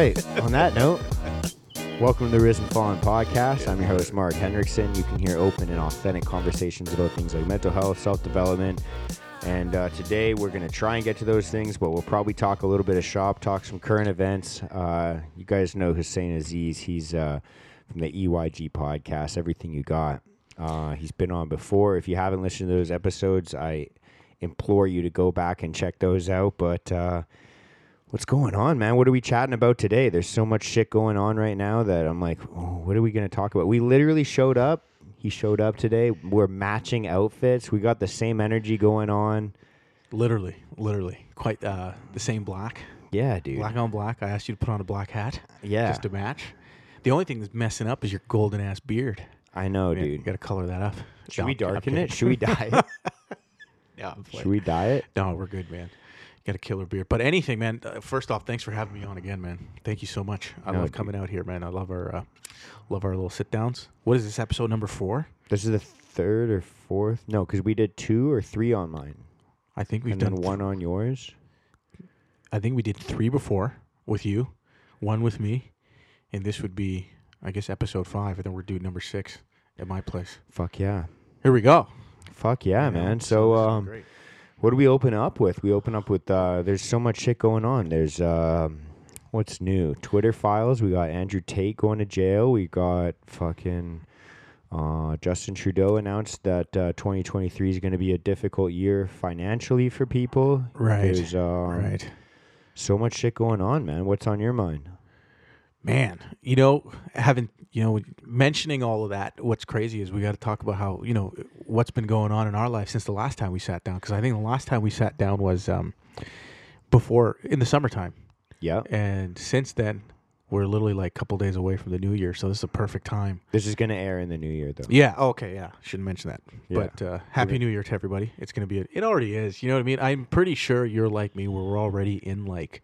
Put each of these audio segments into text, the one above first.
right. On that note, welcome to the Risen Fallen podcast. I'm your host, Mark Hendrickson. You can hear open and authentic conversations about things like mental health, self development. And uh, today we're going to try and get to those things, but we'll probably talk a little bit of shop, talk some current events. Uh, you guys know Hussein Aziz. He's uh, from the EYG podcast, Everything You Got. Uh, he's been on before. If you haven't listened to those episodes, I implore you to go back and check those out. But uh, what's going on, man? What are we chatting about today? There's so much shit going on right now that I'm like, oh, what are we going to talk about? We literally showed up. He showed up today. We're matching outfits. We got the same energy going on. Literally, literally, quite uh, the same black, Yeah, dude. black on black. I asked you to put on a black hat, yeah, just to match. The only thing that's messing up is your golden ass beard. I know, Man, You dude. got to color that up. Should we darken it? Should we dye it? Yeah, I'm Should we dye it? No, we're good, man. Got a killer beard. But anything, man. Uh, first off, thanks for having me on again, man. Thank you so much. I No, love dude. coming out here, man. I love our uh, love our little sit downs. What is this episode number four? This is the third or fourth. No, because we did two or three on mine, I think we've and done then one on yours. I think we did three before with you, one with me, and this would be, I guess, episode five, and then we're doing number six at my place. Fuck yeah. Here we go. Fuck yeah, man. So, um, great. What do we open up with? We open up with uh, there's so much shit going on. There's um, what's new? Twitter files. We got Andrew Tate going to jail. We got fucking uh, Justin Trudeau announced that uh, 2023 is going to be a difficult year financially for people. Right, There's um, right, so much shit going on, man. What's on your mind? Man. You know, having you know mentioning all of that. What's crazy is we got to talk about how you know what's been going on in our life since the last time we sat down. Because I think the last time we sat down was um, before in the summertime, Yeah. and since then we're literally like a couple days away from the new year. So this is a perfect time. This is going to air in the new year, though. Yeah. Okay. Yeah. Shouldn't mention that. Yeah. But uh, happy New Year to everybody. It's gonna be. A, it already is. You know what I mean? I'm pretty sure you're like me, where we're already in like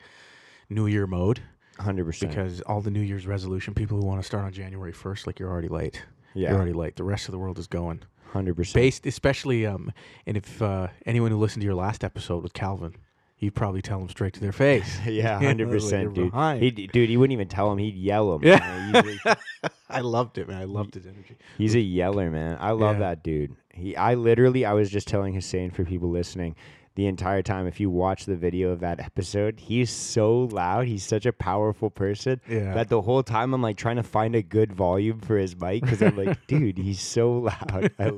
New Year mode 100%. because all the New Year's resolution people who want to start on January 1st, like you're already late. yeah, You're already late. The rest of the world is going. 100%. Based, especially um, and if uh, anyone who listened to your last episode with Calvin, you'd probably tell them straight to their face. yeah, Yeah, hundred like percent, dude. behind. He'd, dude, he wouldn't even tell him. He'd yell him. Yeah. You know, he's, a, I loved it, man. I loved his energy. he's a yeller, man. I love Yeah. that dude. He, I literally, I was just telling Hussein for people listening, the entire time. If you watch the video of that episode, he's so loud. He's such a powerful person Yeah. that the whole time I'm like trying to find a good volume for his mic because I'm like, dude, he's so loud. I,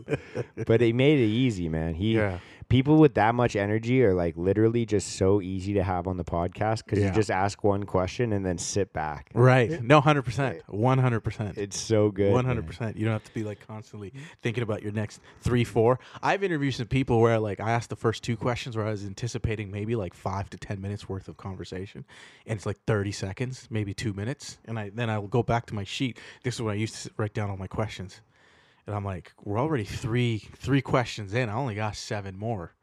but he made it easy, man. He yeah. People with that much energy are like literally just so easy to have on the podcast because Yeah. you just ask one question and then sit back. Right. No, hundred percent. One hundred percent. It's so good. Hundred percent. You don't have to be like constantly thinking about your next three, four. I've interviewed some people where like I asked the first two questions where I was anticipating maybe like five to ten minutes worth of conversation, and it's like thirty seconds, maybe two minutes, and I then I'll go back to my sheet. This is when I used to write down all my questions, and I'm like, we're already three three questions in. I only got seven more.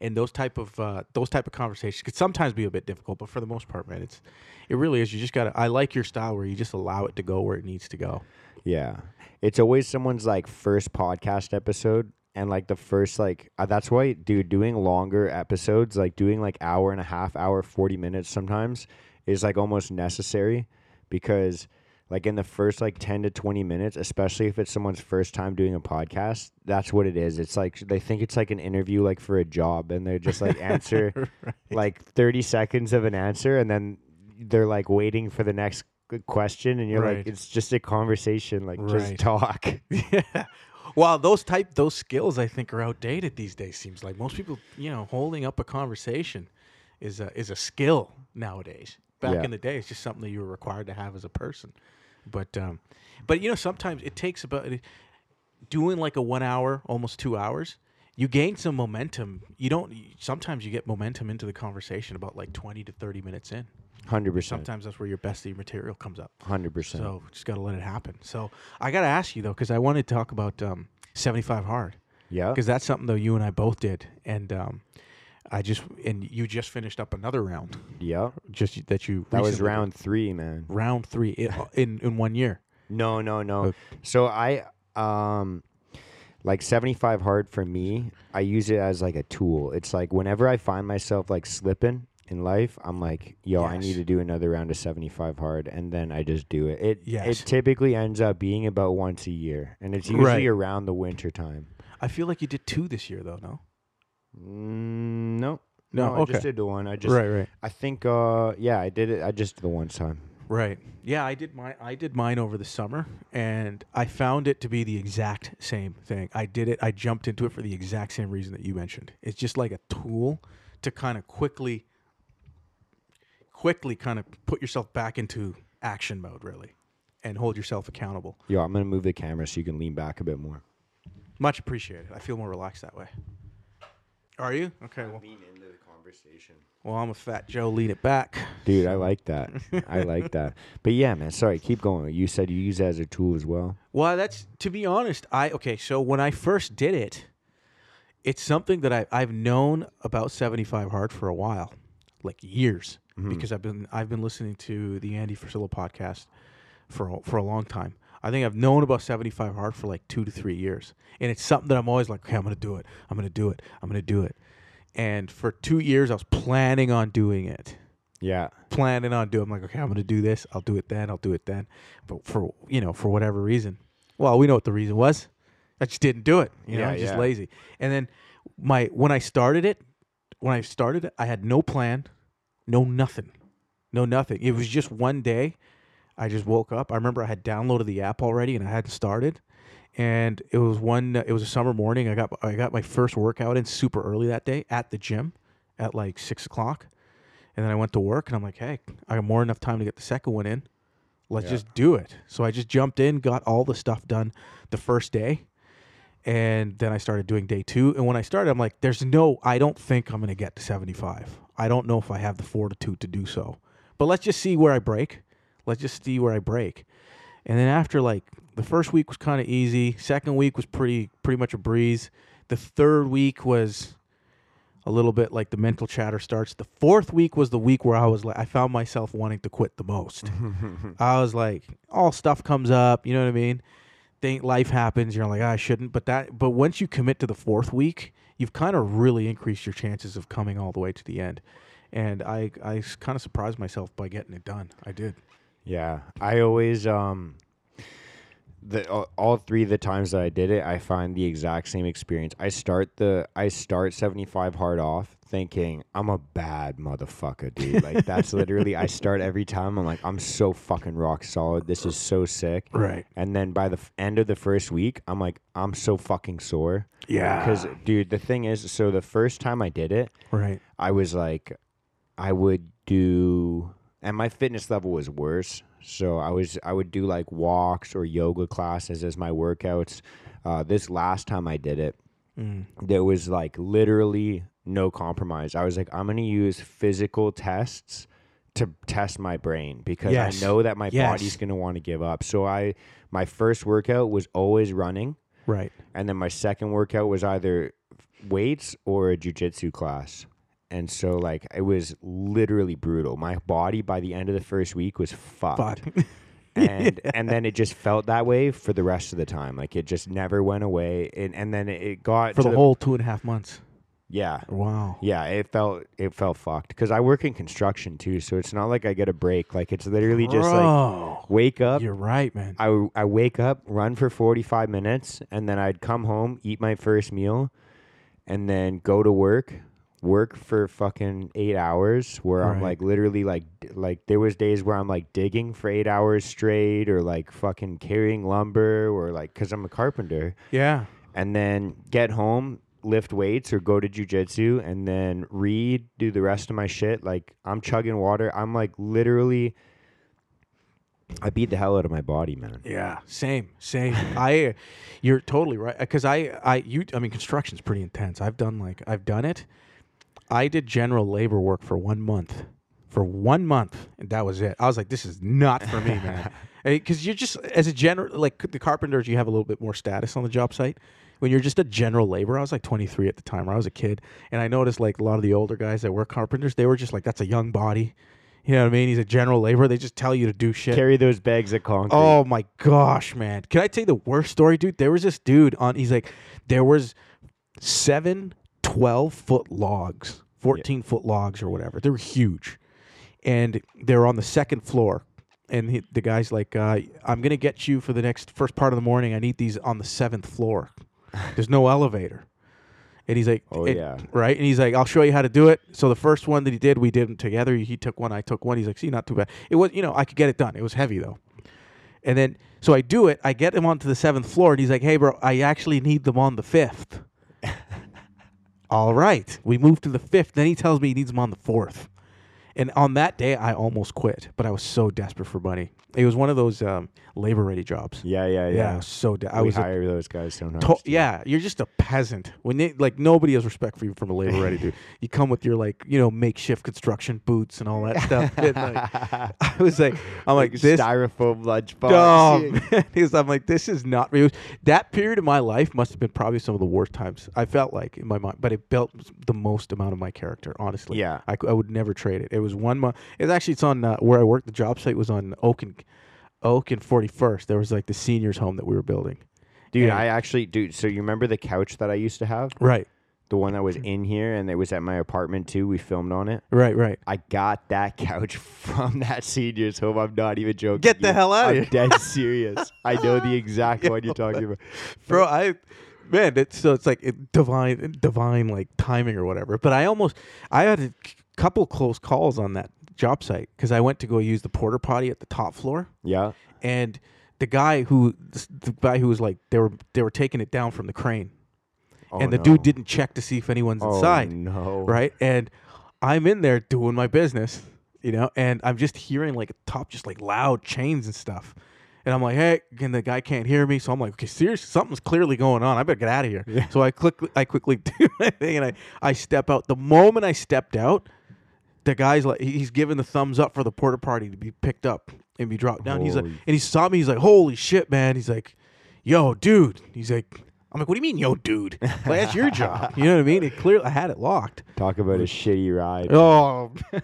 And those type of uh, those type of conversations could sometimes be a bit difficult, but for the most part, man, it's it really is. You just gotta. I like your style where you just allow it to go where it needs to go. Yeah. It's always someone's like first podcast episode and like the first like uh, that's why dude doing longer episodes like doing like hour and a half hour 40 minutes sometimes is like almost necessary because like in the first like 10 to 20 minutes especially if it's someone's first time doing a podcast that's what it is it's like they think it's like an interview like for a job and they're just like answer like 30 seconds of an answer and then they're like waiting for the next question and you're Right. like it's just a conversation like just talk yeah. Well, those type those skills I think are outdated these days. Seems like most people, you know, holding up a conversation is a is a skill nowadays. Back Yeah. in the day, it's just something that you were required to have as a person. But um, but you know, sometimes it takes about doing like a one hour, almost two hours. You gain some momentum. You don't. Sometimes you get momentum into the conversation about like twenty to thirty minutes in. 100% Sometimes that's where your best of your material comes up. 100% So just got to let it happen. So I got to ask you though, because I wanted to talk about um, 75 hard, yeah because that's something though you and I both did, and um, I just and you just finished up another round, yeah just that you that was did. round 3 man round three i- in in one year. No, no, no. Okay. So I um like 75 hard for me, I use it as like a tool. It's like whenever I find myself like slipping in life, I'm like, yo, I need to do another round of 75 hard, and then I just do it. It Yes. it typically ends up being about once a year, and it's usually Right. around the winter time. I feel like you did two this year though. No. Mm, no, No, I okay. just did the one. I just, right. Right. I think, uh, yeah, I did it. I just did the one time. Right. Yeah, I did my I did mine over the summer and I found it to be the exact same thing. I did it I jumped into it for the exact same reason that you mentioned. It's just like a tool to kind of quickly quickly kind of put yourself back into action mode really and hold yourself accountable. Yo, I'm gonna move the camera so you can lean back a bit more. Much appreciated. I feel more relaxed that way. Are you? Okay, well, Lean into the conversation. well I'm a fat Joe, lean it back. Dude, I like that. I like that. But yeah, man, sorry, keep going. You said you use it as a tool as well. Well, that's to be honest. I okay. So when I first did it, it's something that I I've known about seventy five hard for a while, like years, mm-hmm. because I've been I've been listening to the Andy Frisella podcast for a- for a long time. I think I've known about seventy five hard for like two to three years, and it's something that I'm always like, okay, I'm gonna do it. I'm gonna do it. I'm gonna do it. And for two years, I was planning on doing it Yeah. planning on doing. I'm like, okay, I'm gonna do this. I'll do it then. I'll do it then. But for you know, for whatever reason, well, we know what the reason was. I just didn't do it. You know, Yeah, I was just yeah. lazy. And then my when I started it, when I started it, I had no plan, no nothing, no nothing. It was just one day. I just woke up. I remember I had downloaded the app already and I hadn't started. And it was one. It was a summer morning. I got I got my first workout in super early that day at the gym, at like six o'clock. And then I went to work and I'm like, hey, I got more enough time to get the second one in. Let's Yeah. just do it. So I just jumped in, got all the stuff done the first day. And then I started doing day two. And when I started, I'm like, there's no, I don't think I'm going to get to 75. I don't know if I have the fortitude to do so. But let's just see where I break. Let's just see where I break. And then after like the first week was kind of easy. Second week was pretty pretty much a breeze. The third week was a little bit like the mental chatter starts. The fourth week was the week where I was like, I found myself wanting to quit the most. I was like, all stuff comes up, you know what I mean? Think life happens. You're like, "Ah, I shouldn't. But that, but once you commit to the fourth week, you've kind of really increased your chances of coming all the way to the end. And I, I kind of surprised myself by getting it done. I did. Yeah, I always um the all- all three of the times that I did it, I find the exact same experience. I start the I start 75 hard off thinking I'm a bad motherfucker, dude. Like that's literally I start every time I'm like I'm so fucking rock solid. This is so sick. Right. And then by the f- end of the first week, I'm like I'm so fucking sore. Yeah. Cuz dude, the thing is so the first time I did it, Right. I was like, I would do, and my fitness level was worse. So I was, I would do like walks or yoga classes as my workouts. Uh, this last time I did it, Mm. there was like literally no compromise. I was like, I'm gonna use physical tests to test my brain because Yes. I know that my Yes. body's gonna want to give up. So I, my first workout was always running, Right. and then my second workout was either weights or a jujitsu class. And so like it was literally brutal. My body by the end of the first week was fucked. Fuck. And and then it just felt that way for the rest of the time. Like it just never went away. And and then it got For to the whole two and a half months. Yeah. Wow. Yeah, it felt it felt fucked because I work in construction too, so it's not like I get a break. Like it's literally just like Bro, wake up, You're right, man. I, I wake up, run for 45 minutes, and then I'd come home, eat my first meal, and then go to work, work for fucking eight hours where I'm like literally like, like there was days where I'm like digging for eight hours straight or like fucking carrying lumber or like, cause I'm a carpenter yeah. and then get home, lift weights or go to jujitsu and then read, do the rest of my shit. Like I'm chugging water. I'm like literally, I beat the hell out of my body, man. Yeah, same, same. I, you're totally right. Because I, I, you, I mean, construction's pretty intense. I've done like, I've done it. I did general labor work for one month, for one month, and that was it. I was like, this is not for me, man. Because you're just as a general, like the carpenters, you have a little bit more status on the job site. When you're just a general labor, I was like 23 at the time, or I was a kid, and I noticed like a lot of the older guys that were carpenters, they were just like, that's a young body. You know what I mean? He's a general laborer. They just tell you to do shit. Carry those bags of concrete. Oh my gosh, man. Can I tell you the worst story, dude? There was this dude on, he's like, there was seven 12 foot logs 14 foot logs or whatever. They were huge, and they're on the second floor. And he, the guy's like, uh, "I'm gonna get you for the next first part of the morning. I need these on the seventh floor. There's no elevator." And he's like, Oh, and- yeah. right." And he's like, "I'll show you how to do it." So the first one that he did, we did them together. He took one, I took one. He's like, "See, not too bad." It was, you know, I could get it done. It was heavy though. And then, so I do it. I get him onto the seventh floor, and he's like, "Hey, bro, I actually need them on the fifth. All right, we move to the fifth. Then he tells me he needs them on the fourth. And on that day, I almost quit, but I was so desperate for money. It was one of those um, labor ready jobs. Yeah, yeah, Yeah, yeah. I was so de- I we was a hire those guys. Don't to- yeah, you're just a peasant. When they like nobody has respect for you from a labor ready dude. You come with your like you know makeshift construction boots and all that stuff. And, like, I was like, I'm like, this. styrofoam lunchbox. Oh, man. I'm like, this is not real. That period of my life must have been probably some of the worst times I felt like in my mind, but it built the most amount of my character. Honestly, Yeah. I, I would never trade it. It was one month. It's actually it's on uh, where I worked. The job site was on Oak and Oak and 41st. There was like the seniors home that we were building. dude. And- I actually, dude. So you remember the couch that I used to have, Right, the one that was in here, and it was at my apartment too. We filmed on it. right, right. I got that couch from that senior's home. I'm not even joking. Get the you. hell outta I'm here. dead serious. I know the exact one you're talking about. bro i man it's so it's like it, divine divine like timing or whatever but i almost i had c- couple close calls on that job site because i went to go use the porta potty at the top floor. Yeah. and the guy who the guy who was like they were they were taking it down from the crane. Oh, and the no. dude didn't check to see if anyone's Oh, inside no. right? And i'm in there doing my business you know and i'm just hearing like top just like loud chains and stuff. And i'm like hey and the guy can't hear me. So i'm like okay seriously something's clearly going on. I better get out of here so i click i quickly do my thing and i i step out. The moment i stepped out the guy's like he's giving the thumbs up for the porta potty to be picked up and be dropped down he's like and he saw me he's like holy shit man he's like yo dude he's like I'm like, what do you mean, yo, dude? Like, that's your job. You know what I mean? It clearly, I had it locked. Talk about a shitty ride. Oh,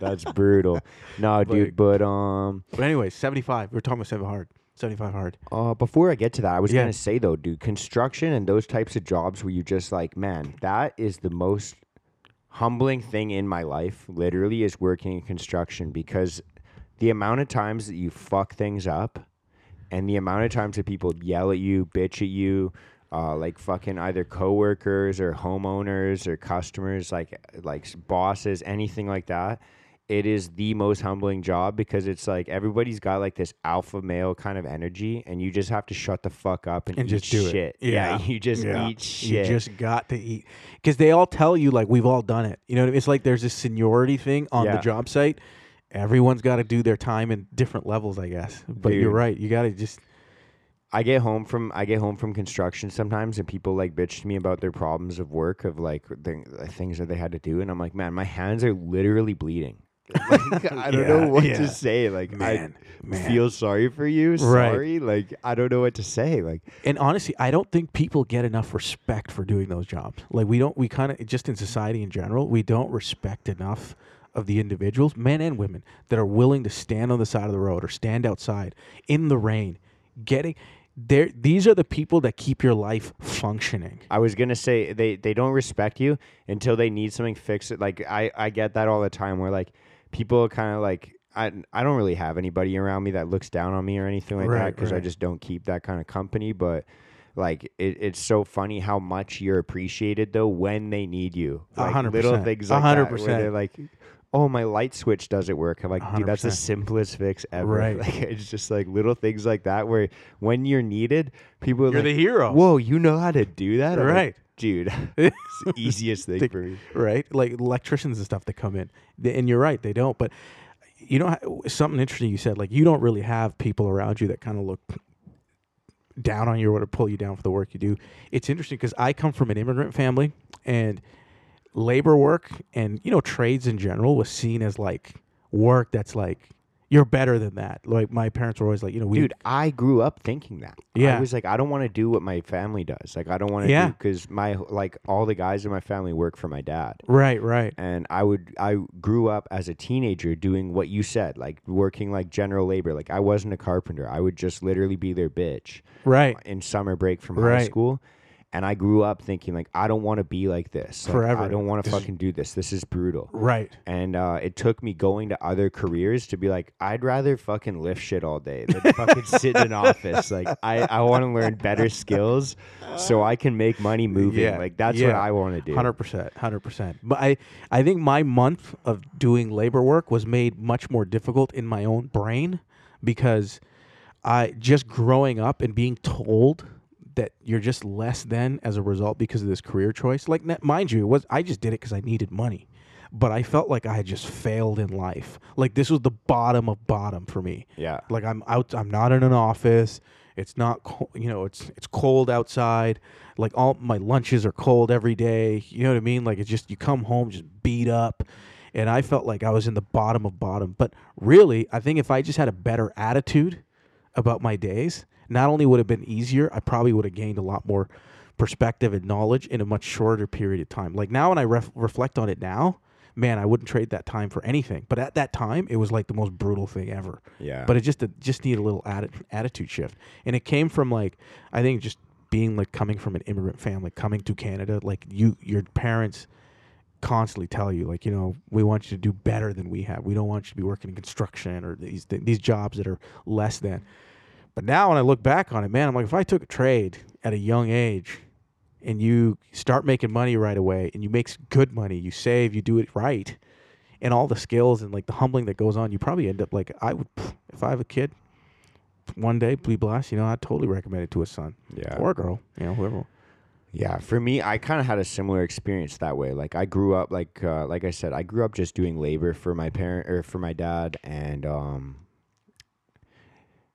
That's brutal. No, dude, but um but anyway, 75. We are talking about 7 hard. 75 hard. uh before I get to that, I was Yeah. gonna say though, dude, construction and those types of jobs where you just like, man, that is the most humbling thing in my life, literally, is working in construction because the amount of times that you fuck things up and the amount of times that people yell at you, bitch at you, uh, like fucking either coworkers or homeowners or customers, like like bosses, anything like that. It is the most humbling job because it's like everybody's got like this alpha male kind of energy, and you just have to shut the fuck up and, And eat just do shit. it. Yeah. you just Yeah. eat shit. You just got to eat. Because they all tell you, like, we've all done it. You know what I mean? It's like there's this seniority thing on the job site. Everyone's got to do their time in different levels, I guess. But you're right. You got to just. I get home from I get home from construction sometimes, and people like bitch to me about their problems of work of like the, the uh, things that they had to do, and I'm like, man, my hands are literally bleeding. Like, I don't know what yeah. to say. Like, Man, I man. feel sorry for you. Sorry, like I don't know what to say. Like, And honestly, I don't think people get enough respect for doing those jobs. Like we don't, we kind of just in society in general, we don't respect enough of the individuals, men and women, that are willing to stand on the side of the road or stand outside in the rain, getting there. These are the people that keep your life functioning. I was gonna say they they don't respect you until they need something fixed. Like I I get that all the time where like people kind of like I I don't really have anybody around me that looks down on me or anything like that Right, because I just don't keep that kind of company. But like it, it's so funny how much you're appreciated though when they need you. A Like hundred little percent. things A like hundred that where like. Oh, my light switch doesn't work. I'm like, A dude, that's the simplest fix ever. Right. Like, it's just like little things like that where when you're needed, people are You're like, the hero. Whoa, you know how to do that? I'm like, Right. Dude. it's the easiest thing for me. right? Like electricians and stuff that come in, They- and you're right, they don't. But you know, something interesting you said, like you don't really have people around you that kind of look down on you or to pull you down for the work you do. It's interesting because I come from an immigrant family, and labor work and you know trades in general was seen as like work that's like you're better than that. Like my parents were always like, you know, we Dude, I grew up thinking that. Yeah. I was like, I don't want to do what my family does. Like, I don't want to Yeah. do because my like all the guys in my family work for my dad. right, right, And I would, I grew up as a teenager doing what you said, like working like general labor. Like I wasn't a carpenter. I would just literally be their bitch right. in summer break from high Right. school. And I grew up thinking like I don't want to be like this. Like, Forever. I don't want to fucking do this. This is brutal. Right. And uh, it took me going to other careers to be like, I'd rather fucking lift shit all day than fucking sit in an office. Like, I, I want to learn better skills so I can make money moving. Yeah, Like, that's what. I want to do. Hundred percent, hundred percent. But I, I think my month of doing labor work was made much more difficult in my own brain because I just growing up and being told that you're just less than as a result because of this career choice. Like, mind you, it was I just did it because I needed money, but I felt like I had just failed in life. Like this was the bottom of bottom for me. Yeah. Like I'm out. I'm not in an office. It's not. co- You know. It's it's cold outside. Like all my lunches are cold every day. You know what I mean? Like it's just you come home just beat up, and I felt like I was in the bottom of bottom. But really, I think if I just had a better attitude about my days, not only would it have been easier, I probably would have gained a lot more perspective and knowledge in a much shorter period of time. Like now, when I ref- reflect on it now, man, I wouldn't trade that time for anything. But at that time, it was like the most brutal thing ever. Yeah. But it just it just needed a little atti- attitude shift, and it came from like I think just being like coming from an immigrant family, coming to Canada, like you your parents constantly tell you like you know we want you to do better than we have. We don't want you to be working in construction or these these jobs that are less than. But now when I look back on it, man, I'm like if I took a trade at a young age and you start making money right away and you make good money, you save, you do it right, and all the skills and like the humbling that goes on, you probably end up like I would if I have a kid one day, be blessed, you know, I'd totally recommend it to a son Yeah. or a girl, you know, whoever. Yeah, for me, I kind of had a similar experience that way. Like I grew up, like uh, like I said, I grew up just doing labor for my parent or for my dad, and um,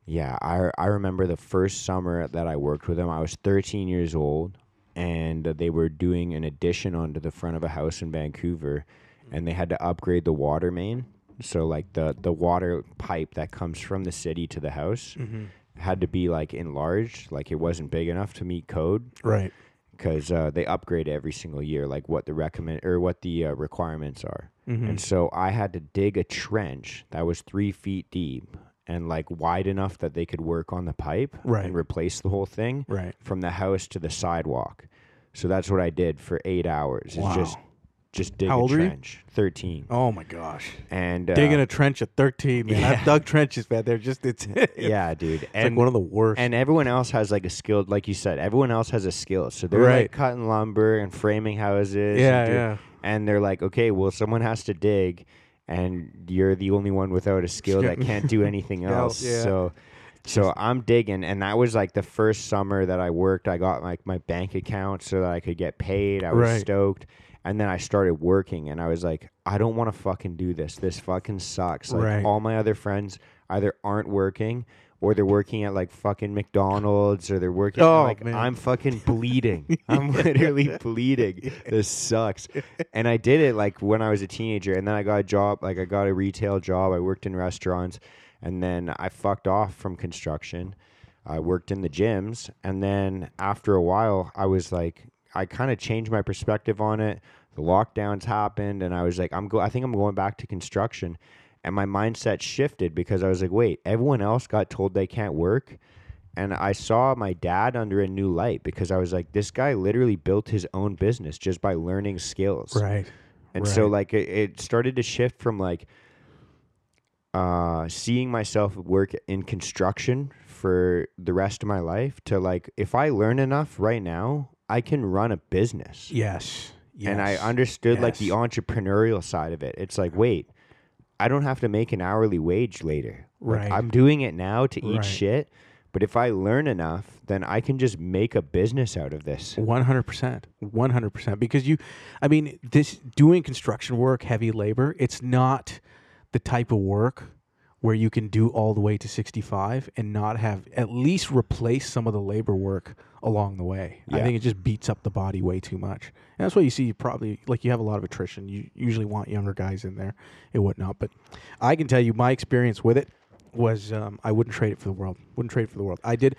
yeah, I I remember the first summer that I worked with him. I was 13 years old, and they were doing an addition onto the front of a house in Vancouver, and they had to upgrade the water main. So like the the water pipe that comes from the city to the house Mm-hmm. had to be like enlarged, like it wasn't big enough to meet code Right. because uh, they upgrade every single year, like what the recommend or what the uh, requirements are. Mm-hmm. And so I had to dig a trench that was three feet deep and like wide enough that they could work on the pipe Right. and replace the whole thing Right. from the house to the sidewalk. So that's what I did for eight hours. Wow. Is just just dig a old were you? trench. Thirteen. Oh my gosh. And uh, Digging a trench at 13, man. yeah. I've dug trenches, man. They're just, it's, it's yeah, dude. like And one of the worst. and everyone else has like a skill, like you said. Everyone else has a skill, so they're Right. like cutting lumber and framing houses. yeah, and, yeah. and they're like, okay, well, someone has to dig, and you're the only one without a skill that can't do anything else. yeah. So, so I'm digging, and that was like the first summer that I worked. I got like my bank account so that I could get paid. I was Right. stoked. And then I started working, and I was like, I don't want to fucking do this. This fucking sucks. Like Right. all my other friends either aren't working or they're working at like fucking McDonald's or they're working. Oh, like man. I'm fucking bleeding. I'm literally bleeding. This sucks. And I did it like when I was a teenager, and then I got a job. Like I got a retail job. I worked in restaurants, and then I fucked off from construction. I worked in the gyms, and then after a while, I was like, I kind of changed my perspective on it. The lockdowns happened, and I was like, I'm go. I think I'm going back to construction, and my mindset shifted because I was like, wait, everyone else got told they can't work, and I saw my dad under a new light because I was like, this guy literally built his own business just by learning skills, Right. and so like it, it started to shift from like uh seeing myself work in construction for the rest of my life to like if I learn enough right now, I can run a business. Yes. yes. And I Yes. understood like the entrepreneurial side of it. It's like, wait, I don't have to make an hourly wage later. Like, Right. I'm doing it now to eat Right. shit, but if I learn enough, then I can just make a business out of this. One hundred percent, one hundred percent. Because you, I mean, this doing construction work, heavy labor. It's not the type of work where you can do all the way to sixty-five and not have at least replace some of the labor work along the way. I think it just beats up the body way too much. And that's why you see you probably like you have a lot of attrition. You usually want younger guys in there and whatnot. But I can tell you my experience with it was um, I wouldn't trade it for the world. Wouldn't trade it for the world. I did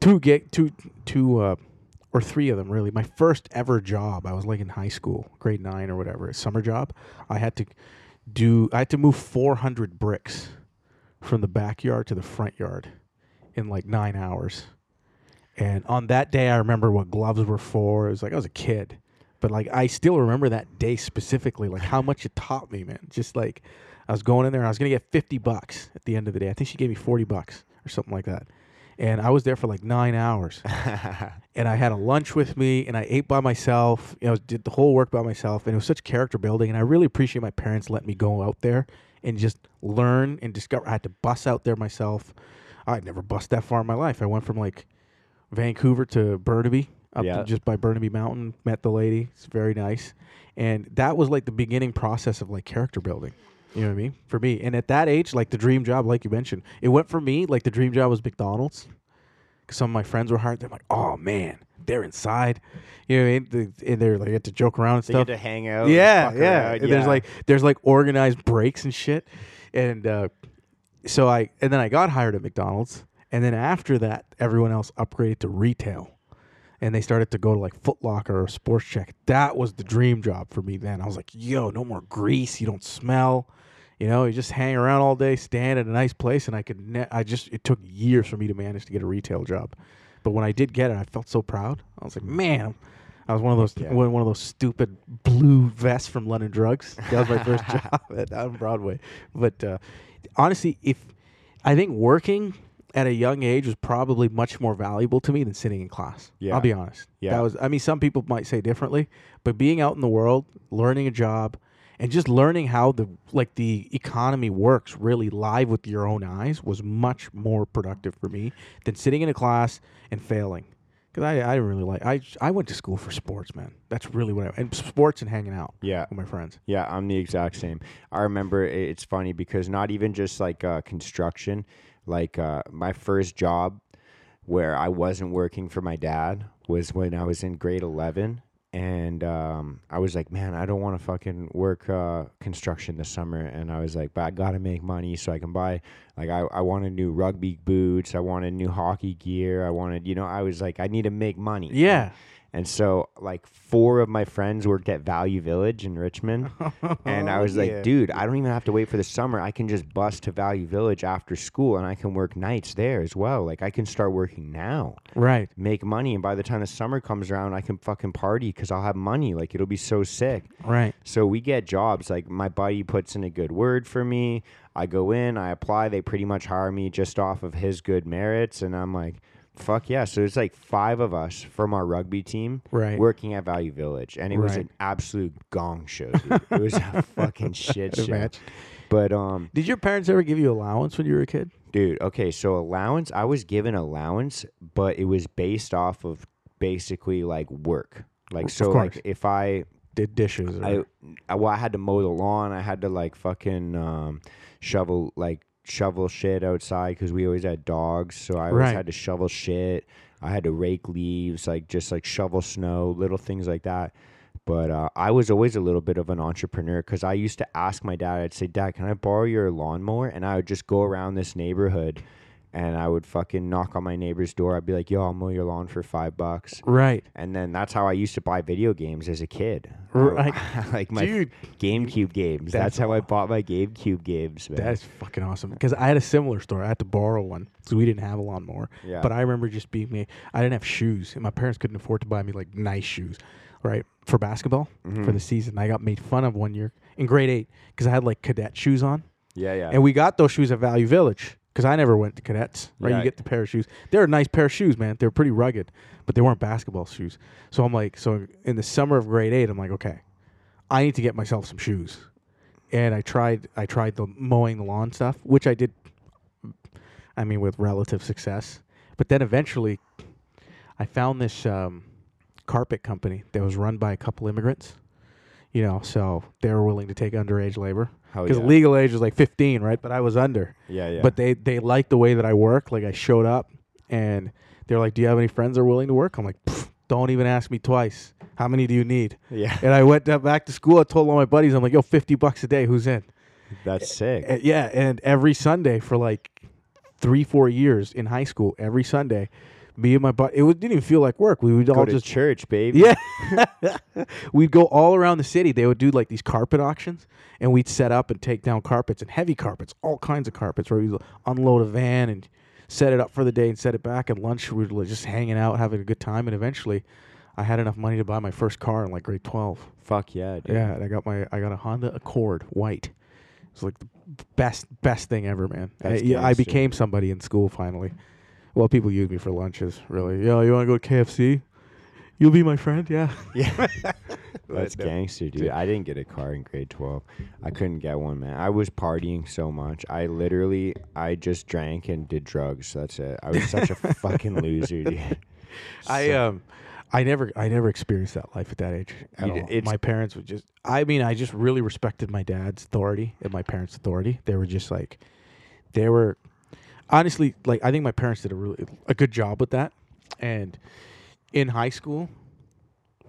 two gig two two uh, or three of them really. My first ever job, I was like in high school, grade nine or whatever, a summer job. I had to do I had to move four hundred bricks from the backyard to the front yard in like nine hours. And on that day, I remember what gloves were for. It was like I was a kid, but like I still remember that day specifically, like how much it taught me, man. Just like I was going in there, and I was gonna get fifty bucks at the end of the day. I think she gave me forty bucks or something like that. And I was there for like nine hours, and I had a lunch with me, and I ate by myself. You know, did the whole work by myself, and it was such character building. And I really appreciate my parents letting me go out there and just learn and discover. I had to bus out there myself. I'd never bust that far in my life. I went from like Vancouver to Burnaby, up Yeah. to just by Burnaby Mountain. Met the lady. It's very nice, and that was like the beginning process of like character building. You know what I mean? For me, and at that age, like the dream job, like you mentioned, it went for me. Like the dream job was McDonald's. 'Cause some of my friends were hired. They're like, "Oh man, they're inside." You know what I mean? The, and they're like, get to joke around and They get stuff. to hang out. Yeah, fuck yeah. There's like there's like organized breaks and shit, and uh, so I and then I got hired at McDonald's, and then after that, everyone else upgraded to retail, and they started to go to like Foot Locker or Sports Check. That was the dream job for me then. I was like, yo, no more grease. You don't smell. You know, you just hang around all day, stand at a nice place, and I could. Ne- I just it took years for me to manage to get a retail job, but when I did get it, I felt so proud. I was like, man, I was one of those Yeah. one one of those stupid blue vests from London Drugs. That was my first job at, on Broadway. But uh, honestly, if I think working at a young age was probably much more valuable to me than sitting in class. Yeah. I'll be honest. Yeah. That was. I mean, some people might say differently, but being out in the world, learning a job, and just learning how the like the economy works really live with your own eyes was much more productive for me than sitting in a class and failing. Because I, I really like I I went to school for sports, man. That's really what I and sports and hanging out Yeah. with my friends. Yeah, I'm the exact same. I remember it's funny because not even just like uh, construction, like uh, my first job where I wasn't working for my dad was when I was in grade 11. And um, I was like, man, I don't want to fucking work uh, construction this summer. And I was like, but I got to make money so I can buy, like, I, I wanted new rugby boots. I wanted new hockey gear. I wanted, you know, I was like, I need to make money. Yeah. And so, like, four of my friends worked at Value Village in Richmond. and I was Yeah. like, dude, I don't even have to wait for the summer. I can just bus to Value Village after school and I can work nights there as well. Like, I can start working now, Right. make money. And by the time the summer comes around, I can fucking party because I'll have money. Like, it'll be so sick. Right. So we get jobs. Like my buddy puts in a good word for me. I go in, I apply. They pretty much hire me just off of his good merits, and I'm like, fuck yeah. So it's like five of us from our rugby team Right. working at Value Village, and it was an absolute gong show. Dude. it was a fucking shit show. Imagine. But um, Did your parents ever give you allowance when you were a kid? dude, okay, so allowance. I was given allowance, but it was based off of basically like work. Like so, like if I Did dishes? Or, I, I well, I had to mow the lawn. I had to like fucking um, shovel like shovel shit outside because we always had dogs. So I always Right. had to shovel shit. I had to rake leaves, like just like shovel snow, little things like that. But uh, I was always a little bit of an entrepreneur because I used to ask my dad. I'd say, "Dad, can I borrow your lawnmower?" And I would just go around this neighborhood, and I would fucking knock on my neighbor's door. I'd be like, "Yo, I'll mow your lawn for five bucks." right. And then that's how I used to buy video games as a kid. Right. like my Dude. GameCube games. That's, That's how I bought my GameCube games, man. That's fucking awesome. Because I had a similar story. I had to borrow one because we didn't have a lawnmower. Yeah. But I remember just being me. I didn't have shoes, and my parents couldn't afford to buy me like nice shoes, right, for basketball Mm-hmm. for the season. I got made fun of one year in grade eight because I had like cadet shoes on, yeah, yeah. and we got those shoes at Value Village because I never went to cadets. Right, you get the pair of shoes. They're a nice pair of shoes, man. They're pretty rugged, but they weren't basketball shoes. So I'm like, so in the summer of grade eight, I'm like, okay, I need to get myself some shoes. And I tried, I tried the mowing the lawn stuff, which I did. I mean, with relative success. But then eventually, I found this um, carpet company that was run by a couple immigrants. You know, so they were willing to take underage labor because Oh, yeah. legal age was like 15, right? But I was under. yeah, yeah. But they they liked the way that I work. Like I showed up, and they're like, "Do you have any friends that are willing to work?" I'm like, "Don't even ask me twice. How many do you need?" yeah, And I went back to school. I told all my buddies, "I'm like, yo, 50 bucks a day. Who's in?" that's sick. Uh, yeah, and every Sunday for like three, four years in high school, every Sunday, me and my buddy, it would, didn't even feel like work. We would Go all to just church, baby. yeah. we'd go all around the city. They would do like these carpet auctions, and we'd set up and take down carpets and heavy carpets, all kinds of carpets, where we'd unload a van and set it up for the day and set it back. And lunch, we were just hanging out, having a good time. And eventually, I had enough money to buy my first car in like grade 12. Fuck yeah, dude. Yeah, and I got my I got a Honda Accord white. It's like the best best thing ever, man. I, yeah, I became somebody in school finally. Well, people use me for lunches, really. Yo, you want to go to KFC? You'll be my friend, yeah. Yeah. That's uh, gangster, dude. I didn't get a car in grade 12. I couldn't get one, man. I was partying so much. I literally, I just drank and did drugs. That's it. I was such a fucking loser, dude. I um, I never I never experienced that life at that age. At You all. it's- my parents would just. I mean, I just really respected my dad's authority and my parents' authority. They were just like, they were, honestly, like I think my parents did a really a good job with that. And in high school,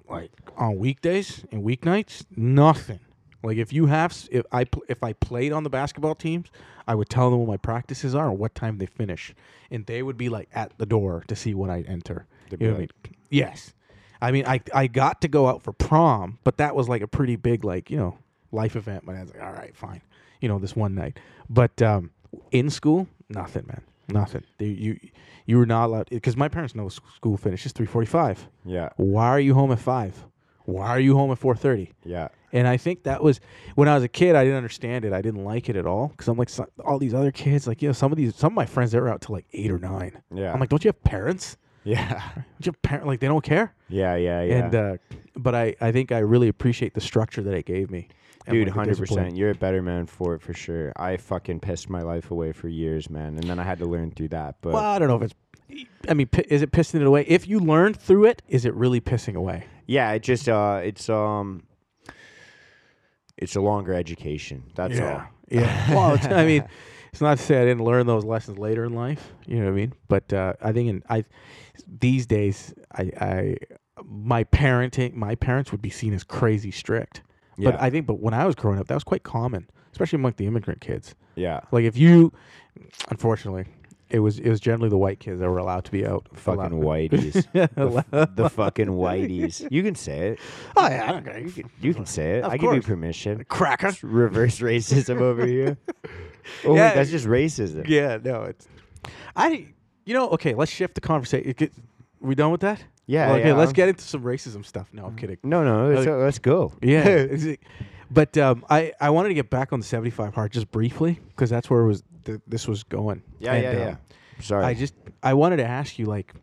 like on weekdays and weeknights, nothing. Like if you have, if I if I played on the basketball teams, I would tell them what my practices are and what time they finish, and they would be like at the door to see when I enter. You know what I mean? Yes. I mean, I I got to go out for prom, but that was like a pretty big like you know life event. My dad's like, all right, fine, you know, this one night. But um, in school, nothing, man, nothing. They, you you were not allowed because my parents know school finishes three forty five. Yeah. Why are you home at five? Why are you home at four thirty? Yeah. And I think that was when I was a kid. I didn't understand it. I didn't like it at all because I'm like so, all these other kids. Like you know, some of these, some of my friends they were out till like eight or nine. Yeah. I'm like, don't you have parents? yeah. Don't you have parents? Like they don't care. Yeah. Yeah. Yeah. And uh, but I, I think I really appreciate the structure that it gave me. Dude, hundred percent. You're a better man for it for sure. I fucking pissed my life away for years, man, and then I had to learn through that. But Well, I don't know if it's. I mean, pi- is it pissing it away? If you learned through it, is it really pissing away? yeah, it just uh, it's um, it's a longer education. That's all. Yeah. well, I mean, it's not to say I didn't learn those lessons later in life. You know what I mean? But uh, I think in I these days, I, I my parenting, my parents would be seen as crazy strict. Yeah. But I think, but when I was growing up, that was quite common, especially among the immigrant kids. yeah. Like if you, unfortunately, it was it was generally the white kids that were allowed to be out. Fucking whiteys. the, f- the fucking whiteys. You can say it. Oh yeah, I. You can, You can say it. Of I give you permission. cracker. It's reverse racism over here. Oh, Yeah. wait, that's just racism. Yeah, no, it's. I, you know, okay. Let's shift the conversation. we done with that? Yeah, Well, okay, yeah, let's I'm- get into some racism stuff. No, I'm kidding. No, no, let's, Uh, let's go. Yeah, but um, I I wanted to get back on the 75 hard just briefly because that's where it was th- this was going. yeah, And, yeah, um, yeah. Sorry. I just I wanted to ask you like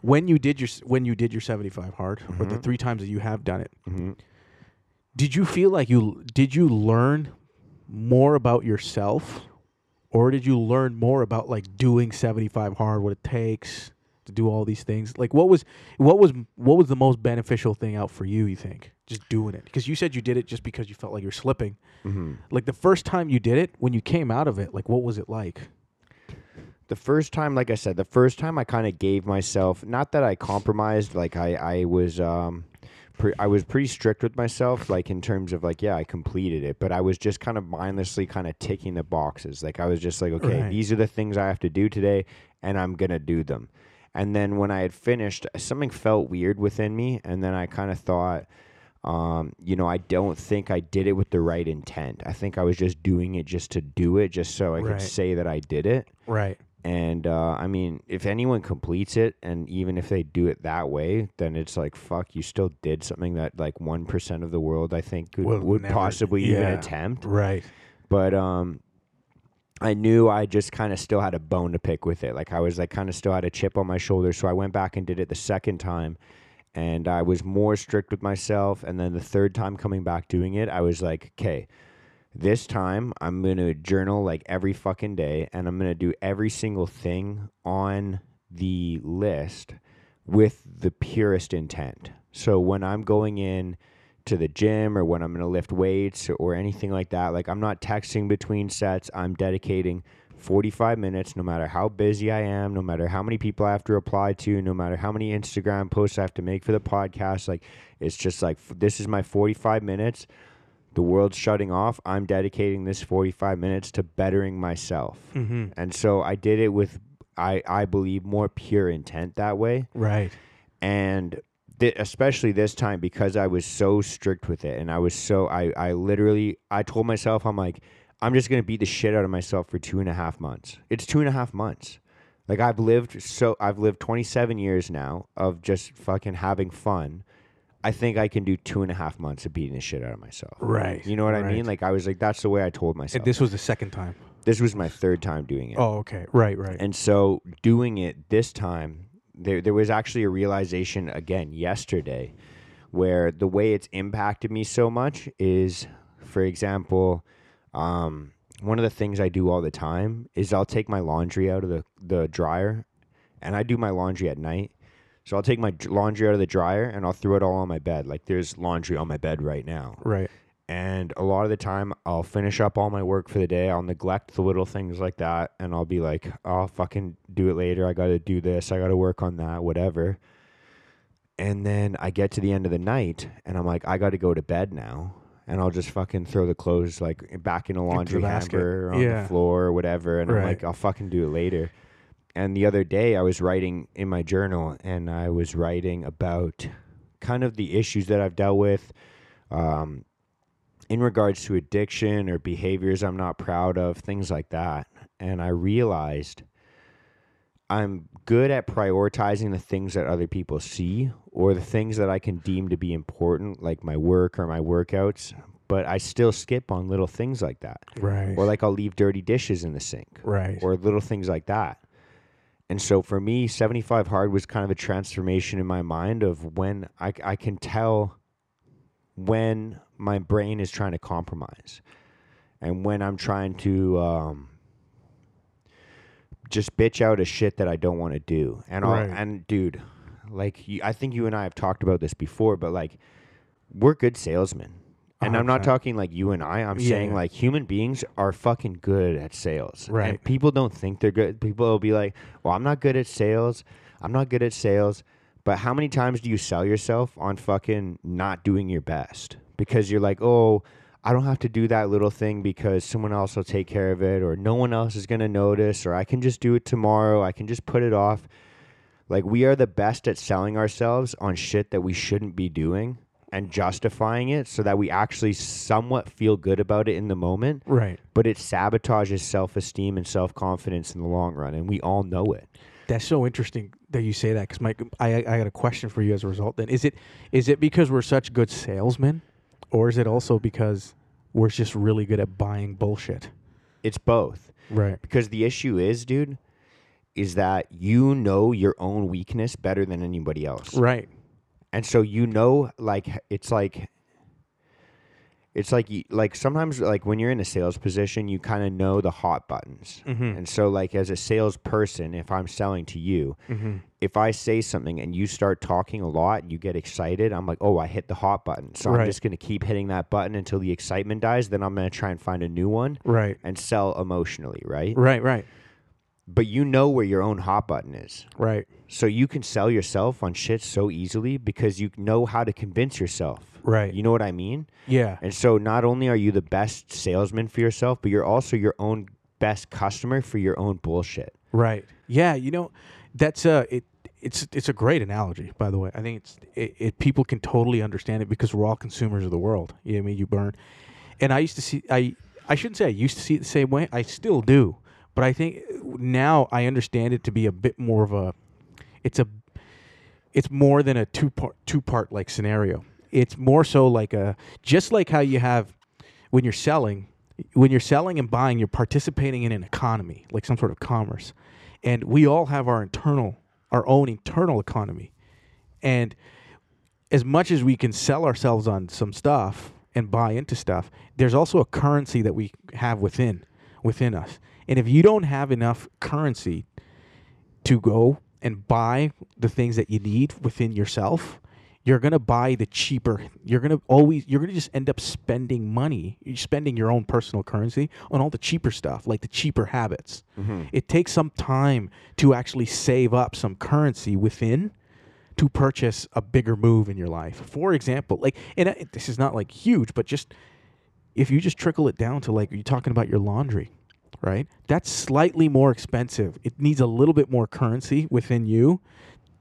when you did your when you did your 75 hard or the Mhm. three times that you have done it hmm did you feel like you did you learn more about yourself or did you learn more about like doing 75 hard what it takes to do all these things. Like what was what was what was the most beneficial thing out for you you think just doing it? Because you said you did it just because you felt like you're slipping. Hmm like the first time you did it when you came out of it like what was it like? The first time like i said the first time i kind of gave myself not that i compromised like i i was um i was pretty strict with myself like in terms of like yeah i completed it but i was just kind of mindlessly kind of ticking the boxes. Like i was just like okay Right. these are the things i have to do today and i'm gonna do them and then when i had finished something felt weird within me and then i kind of thought um, you know, I don't think I did it with the right intent. I think I was just doing it just to do it, just so I Right. could say that I did it. right And uh, I mean, if anyone completes it, and even if they do it that way, then it's like fuck. You still did something that like one percent of the world, I think, could, Would would never- possibly even attempt. right But um, I knew I just kind of still had a bone to pick with it. Like I was like kind of still had a chip on my shoulder. So I went back and did it the second time, and I was more strict with myself. And then the third time coming back doing it, I was like, okay this time I'm going to journal like every fucking day and I'm going to do every single thing on the list with the purest intent. So when I'm going in to the gym or when I'm going to lift weights or anything like that, like I'm not texting between sets. I'm dedicating 45 minutes no matter how busy I am, no matter how many people I have to reply to, no matter how many Instagram posts I have to make for the podcast, like it's just like this is my 45 minutes the world's shutting off. I'm dedicating this 45 minutes to bettering myself. mm-hmm. And so I did it with, I, I believe, more pure intent that way. right And th- especially this time because I was so strict with it. And I was so, I, I literally, I told myself, I'm like, I'm just going to beat the shit out of myself for two and a half months. It's two and a half months. Like I've lived so I've lived 27 years now of just fucking having fun. I think I can do two and a half months of beating the shit out of myself. Right. You know what I mean? Like I was like, that's the way I told myself. And this was the second time. this was my third time doing it. Oh, okay. Right, right. And so doing it this time, there there was actually a realization again yesterday where the way it's impacted me so much is, for example, um, one of the things I do all the time is I'll take my laundry out of the, the dryer and I do my laundry at night. So I'll take my laundry out of the dryer and I'll throw it all on my bed. Like there's laundry on my bed right now. right. And a lot of the time, I'll finish up all my work for the day. I'll neglect the little things like that. And I'll be like, I'll fucking do it later. I got to do this. I got to work on that, whatever. And then I get to the end of the night and I'm like, I got to go to bed now. And I'll just fucking throw the clothes like back in a laundry hamper or on Yeah. the floor or whatever. And I'm like, I'll fucking do it later. And the other day, I was writing in my journal and I was writing about kind of the issues that I've dealt with. Um, in regards to addiction or behaviors I'm not proud of, things like that. And I realized I'm good at prioritizing the things that other people see or the things that I can deem to be important, like my work or my workouts. But I still skip on little things like that. Right. Or like I'll leave dirty dishes in the sink right. or little things like that. And so for me, 75 hard was kind of a transformation in my mind of when I, I can tell when my brain is trying to compromise and when I'm trying to um, just bitch out a shit that I don't want to do. And Right. and dude, like you, I think you and I have talked about this before, but like we're good salesmen. And I'm not talking like you and I. I'm Yeah, saying yeah. like human beings are fucking good at sales. Right. And people don't think they're good. People will be like, "Well, I'm not good at sales. I'm not good at sales." But how many times do you sell yourself on fucking not doing your best because you're like, "Oh, I don't have to do that little thing because someone else will take care of it or no one else is going to notice or I can just do it tomorrow. I can just put it off." Like we are the best at selling ourselves on shit that we shouldn't be doing and justifying it so that we actually somewhat feel good about it in the moment, right. but it sabotages self-esteem and self-confidence in the long run and we all know it. That's so interesting that you say that because Mike, I I got a question for you as a result. Then is it is it because we're such good salesmen, or is it also because we're just really good at buying bullshit? It's both. Right. Because the issue is, dude, is that you know your own weakness better than anybody else. Right. and so you know like it's like it's like you- like sometimes like when you're in a sales position you kind of know the hot buttons Mhm. and so like as a salesperson if i'm selling to you Mm-hmm. if i say something and you start talking a lot and you get excited i'm like oh i hit the hot button so i'm just going to keep hitting that button until the excitement dies then i'm going to try and find a new one Right. and sell emotionally right Right. Right. but you know where your own hot button is Right. so you can sell yourself on shit so easily because you know how to convince yourself Right. you know what I mean? Yeah. And so not only are you the best salesman for yourself, but you're also your own best customer for your own bullshit. Right. Yeah. You know, that's a it. It's it's a great analogy, by the way. I think it's it, it. People can totally understand it because we're all consumers of the world. You know what I mean? You burn, and I used to see. I I shouldn't say I used to see it the same way. I still do, but I think now I understand it to be a bit more of a. It's a. It's more than a two part two part like scenario. It's more so like a just like how you have when you're selling when you're selling and buying you're participating in an economy like some sort of commerce. And we all have our internal our own internal economy. And as much as we can sell ourselves on some stuff and buy into stuff there's also a currency that we have within within us. And if you don't have enough currency to go and buy the things that you need within yourself you're going to buy the cheaper you're going to always you're going to just end up spending money you're spending your own personal currency on all the cheaper stuff like the cheaper habits. Mm-hmm. It takes some time to actually save up some currency within to purchase a bigger move in your life. For example like and I- this is not like huge but just if you just trickle it down to like you're talking about your laundry right? That's slightly more expensive. It needs a little bit more currency within you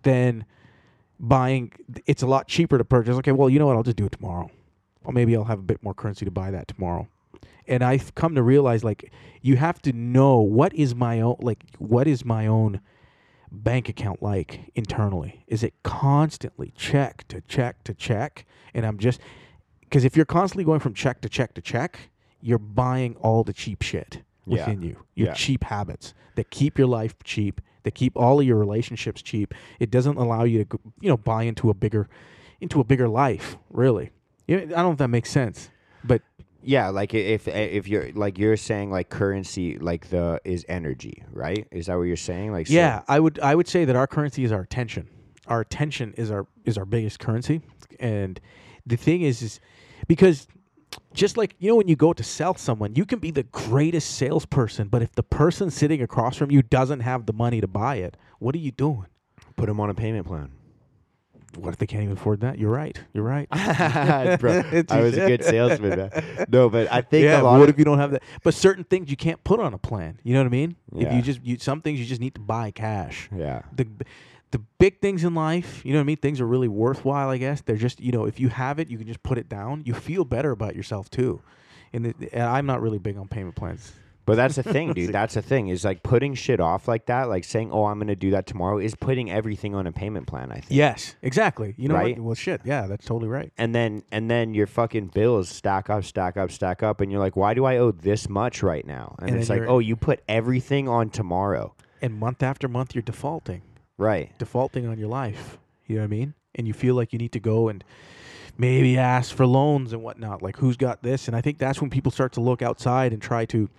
than buying it's a lot cheaper to purchase okay well you know what i'll just do it tomorrow or maybe i'll have a bit more currency to buy that tomorrow and i've come to realize like you have to know what is my own like what is my own bank account like internally? Is it constantly check to check to check? And I'm just because if you're constantly going from check to check to check, you're buying all the cheap shit Yeah. within you. Your Yeah. cheap habits that keep your life cheap, that keep all of your relationships cheap. It doesn't allow you to you know buy into a bigger into a bigger life, really. You know, I don't know if that makes sense. But Yeah, like if if you're like you're saying like currency like the is energy, right? Is that what you're saying? Like so- Yeah, I would I would say that our currency is our attention. Our attention is our is our biggest currency, and the thing is is because just like you know when you go to sell someone, you can be the greatest salesperson, but if the person sitting across from you doesn't have the money to buy it, what are you doing? put them on a payment plan. What if they can't even afford that? You're right. You're right. Bro, I was a good salesman. Man. No, but I think yeah, a lot what if you don't have that? But certain things you can't put on a plan. You know what I mean? Yeah. If you just you, some things you just need to buy cash. yeah, the the big things in life, you know what I mean? Things are really worthwhile, I guess. They're just, you know, if you have it, you can just put it down. You feel better about yourself too. And, it, and I'm not really big on payment plans. but that's the thing, dude. That's the thing is like putting shit off like that, like saying, "Oh, I'm gonna do that tomorrow," is putting everything on a payment plan. I think. Yes, exactly. You know Right? what? Well, shit. Yeah, that's totally right. and then and then your fucking bills stack up, stack up, stack up, and you're like, why do I owe this much right now? And, And it's like, oh, you put everything on tomorrow, And month after month, you're defaulting, right? defaulting on your life. You know what I mean? And you feel like you need to go and maybe ask for loans and whatnot. Like, who's got this? And I think that's when people start to look outside and try to.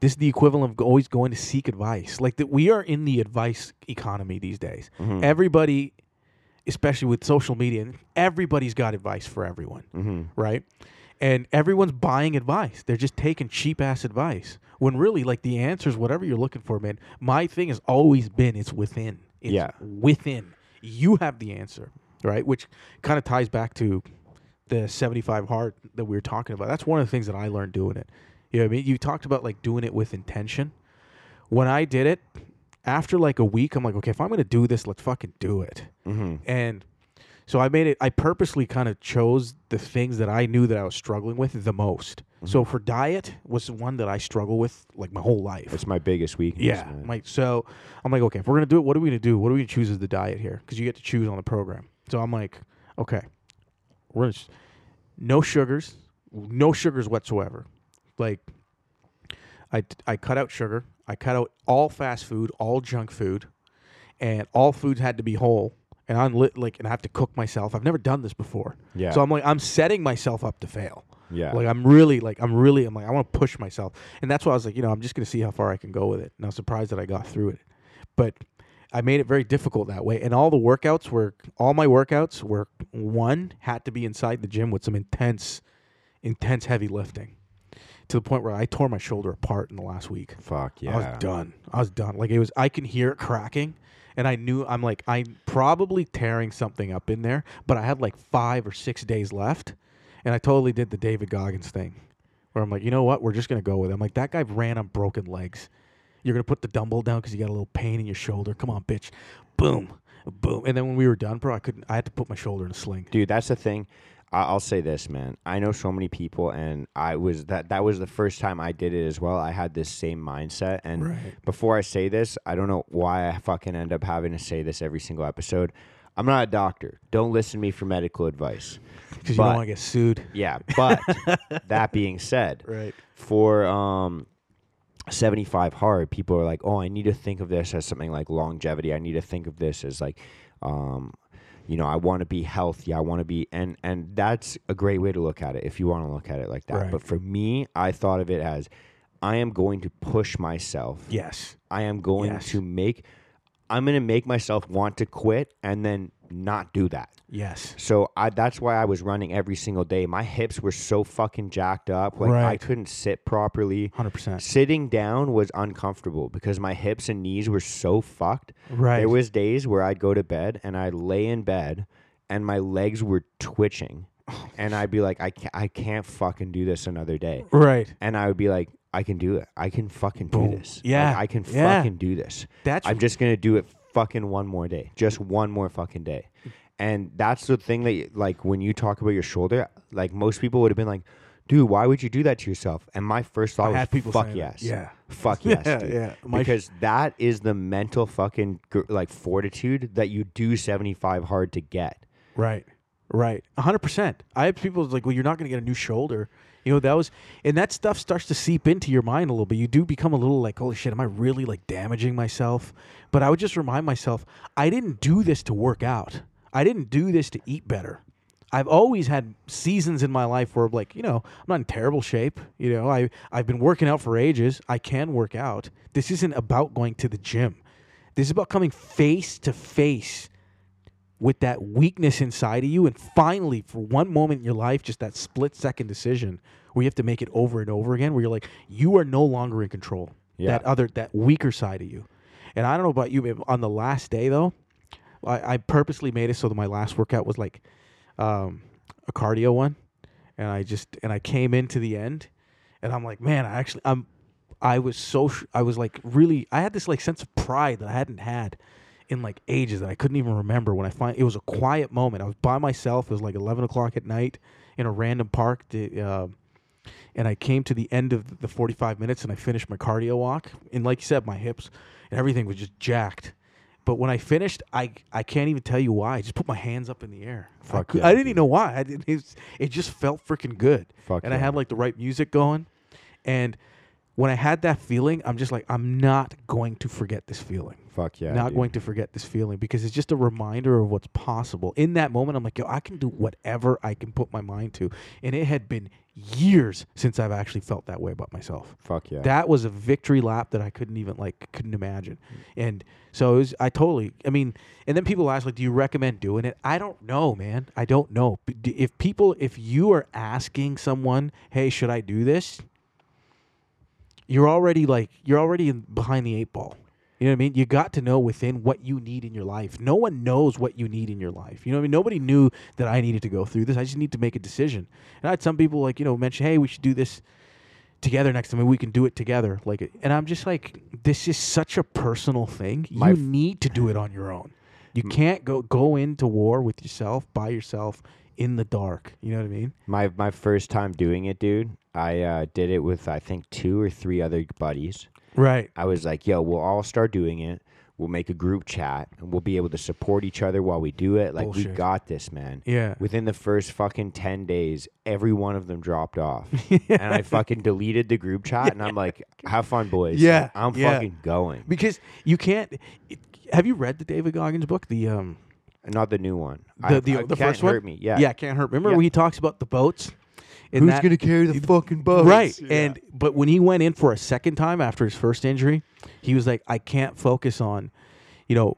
This is the equivalent of always going to seek advice. Like that, we are in the advice economy these days. Mm-hmm. Everybody, especially with social media, everybody's got advice for everyone, Mm-hmm. right? And everyone's buying advice. They're just taking cheap ass advice. When really, like the answers, whatever you're looking for, man. My thing has always been it's within. It's Yeah. within. You have the answer, right? Which kind of ties back to the 75 hard that we were talking about. That's one of the things that I learned doing it. You know what I mean? You talked about like doing it with intention. When I did it, after like a week, I'm like, okay, if I'm gonna do this, let's fucking do it. Mm-hmm. And so I made it. I purposely kind of chose the things that I knew that I was struggling with the most. So mm-hmm. for diet was the one that I struggle with like my whole life. It's my biggest weakness. Yeah, my so I'm like, okay, if we're gonna do it, what are we gonna do? What are we gonna choose as the diet here? Because you get to choose on the program. So I'm like, okay, we're gonna no sugars, no sugars whatsoever. Like, I I cut out sugar. I cut out all fast food, all junk food, and all foods had to be whole. And I'm lit, like, and I have to cook myself. I've never done this before. Yeah. So I'm like, I'm setting myself up to fail. Yeah. Like I'm really like I'm really I'm like I want to push myself, and that's why I was like you know I'm just gonna see how far I can go with it. And I was surprised that I got through it, but I made it very difficult that way. And all the workouts were all my workouts were one had to be inside the gym with some intense, intense heavy lifting, to the point where I tore my shoulder apart in the last week. Fuck yeah. I was done. I was done. Like it was, I can hear it cracking, and I knew I'm like I'm probably tearing something up in there. But I had like five or six days left, and I totally did the David Goggins thing, where I'm like, you know what, we're just gonna go with it. I'm like that guy ran on broken legs. You're gonna put the dumbbell down because you got a little pain in your shoulder. Come on, bitch. Boom, boom. And then when we were done, bro, I couldn't. I had to put my shoulder in a sling. dude that's the thing I- i'll say this man i know so many people and i was that that was the first time i did it as well i had this same mindset and Right. before i say this i don't know why i fucking end up having to say this every single episode i'm not a doctor don't listen to me for medical advice Because you don't want to get sued. yeah but that being said Right. for um 75 hard people are like oh i need to think of this as something like longevity i need to think of this as like um you know i want to be healthy i want to be and and that's a great way to look at it if you want to look at it like that Right. but for me i thought of it as i am going to push myself Yes. i am going Yes. to make i'm going to make myself want to quit and then not do that Yes. so I, that's why I was running every single day. My hips were so fucking jacked up. Like I couldn't sit properly. Hundred percent. Sitting down was uncomfortable because my hips and knees were so fucked. Right. There was days where I'd go to bed and I'd lay in bed and my legs were twitching. Oh, and I'd be like, I can't, I can't fucking do this another day. right. And I would be like, I can do it. I can fucking do Boom. this. Like, Yeah. I can Yeah. fucking do this. That's I'm just gonna do it fucking one more day, just one more fucking day. And that's the thing that, like, when you talk about your shoulder, like most people would have been like, dude, why would you do that to yourself? And my first thought I was, people fuck saying that. yes. Yeah. Fuck yes, Yeah, dude. yeah. My- because that is the mental fucking gr- like fortitude that you do 75 hard to get. Right. Right. Hundred percent. I have people like, well, you're not going to get a new shoulder. You know, that was, and that stuff starts to seep into your mind a little bit. You do become a little like, holy shit, am I really like damaging myself? But I would just remind myself, I didn't do this to work out. I didn't do this to eat better. I've always had seasons in my life where like, you know, I'm not in terrible shape. You know, I I've been working out for ages. I can work out. This isn't about going to the gym. This is about coming face to face with that weakness inside of you and finally for one moment in your life just that split second decision where you have to make it over and over again where you're like you are no longer in control. Yeah. that other that weaker side of you. And i don't know about you but on the last day though i, I purposely made it so that my last workout was like um, a cardio one. And i just and i came into the end and i'm like man i actually i'm i was so sh- i was like really i had this like sense of pride that i hadn't had in like ages that I couldn't even remember when I find it was a quiet moment. I was by myself. It was like eleven o'clock at night in a random park, to, uh, and I came to the end of the forty-five minutes and I finished my cardio walk. And like you said, my hips and everything was just jacked. But when I finished, I I can't even tell you why. I just put my hands up in the air. I, Fuck yeah, I didn't dude. even know why. I didn't. It, was- it just felt freaking good. Fuck and I had like the right music going, and when I had that feeling, I'm just like, I'm not going to forget this feeling Fuck yeah. not dude. going to forget this feeling because it's just a reminder of what's possible. In that moment, I'm like, yo, I can do whatever I can put my mind to. And it had been years since I've actually felt that way about myself. Fuck yeah. That was a victory lap that I couldn't even like couldn't imagine. Mm. And so it was I totally I mean and then people ask like do you recommend doing it? I don't know, man. I don't know. If people if you are asking someone, "Hey, should I do this?" You're already like you're already in, behind the eight ball. You know what I mean? You got to know within what you need in your life. No one knows what you need in your life. You know what I mean? Nobody knew that I needed to go through this. I just need to make a decision. And I had some people like, you know, mention, "Hey, we should do this together next time. We can do it together." Like, and I'm just like, this is such a personal thing. You need to do it on your own. You mm. can't go go into war with yourself by yourself in the dark. You know what I mean? My my first time doing it, dude. I uh, did it with I think two or three other buddies. Right. I was like, "Yo, we'll all start doing it. We'll make a group chat, and we'll be able to support each other while we do it. Like we got this, man." Yeah. Within the first fucking ten days, every one of them dropped off, and I fucking deleted the group chat. And I'm like, "Have fun, boys. Yeah, I'm yeah. fucking going." Because you can't. It, have you read the David Goggins book? The um Not the new one. the I, the, I the Can't first one. hurt me. Yeah. Yeah, can't hurt. Remember Yeah. when he talks about the boats? And that- gonna carry the fucking boat? Right. And but when he went in for a second time after his first injury, he was like, I can't focus on, you know,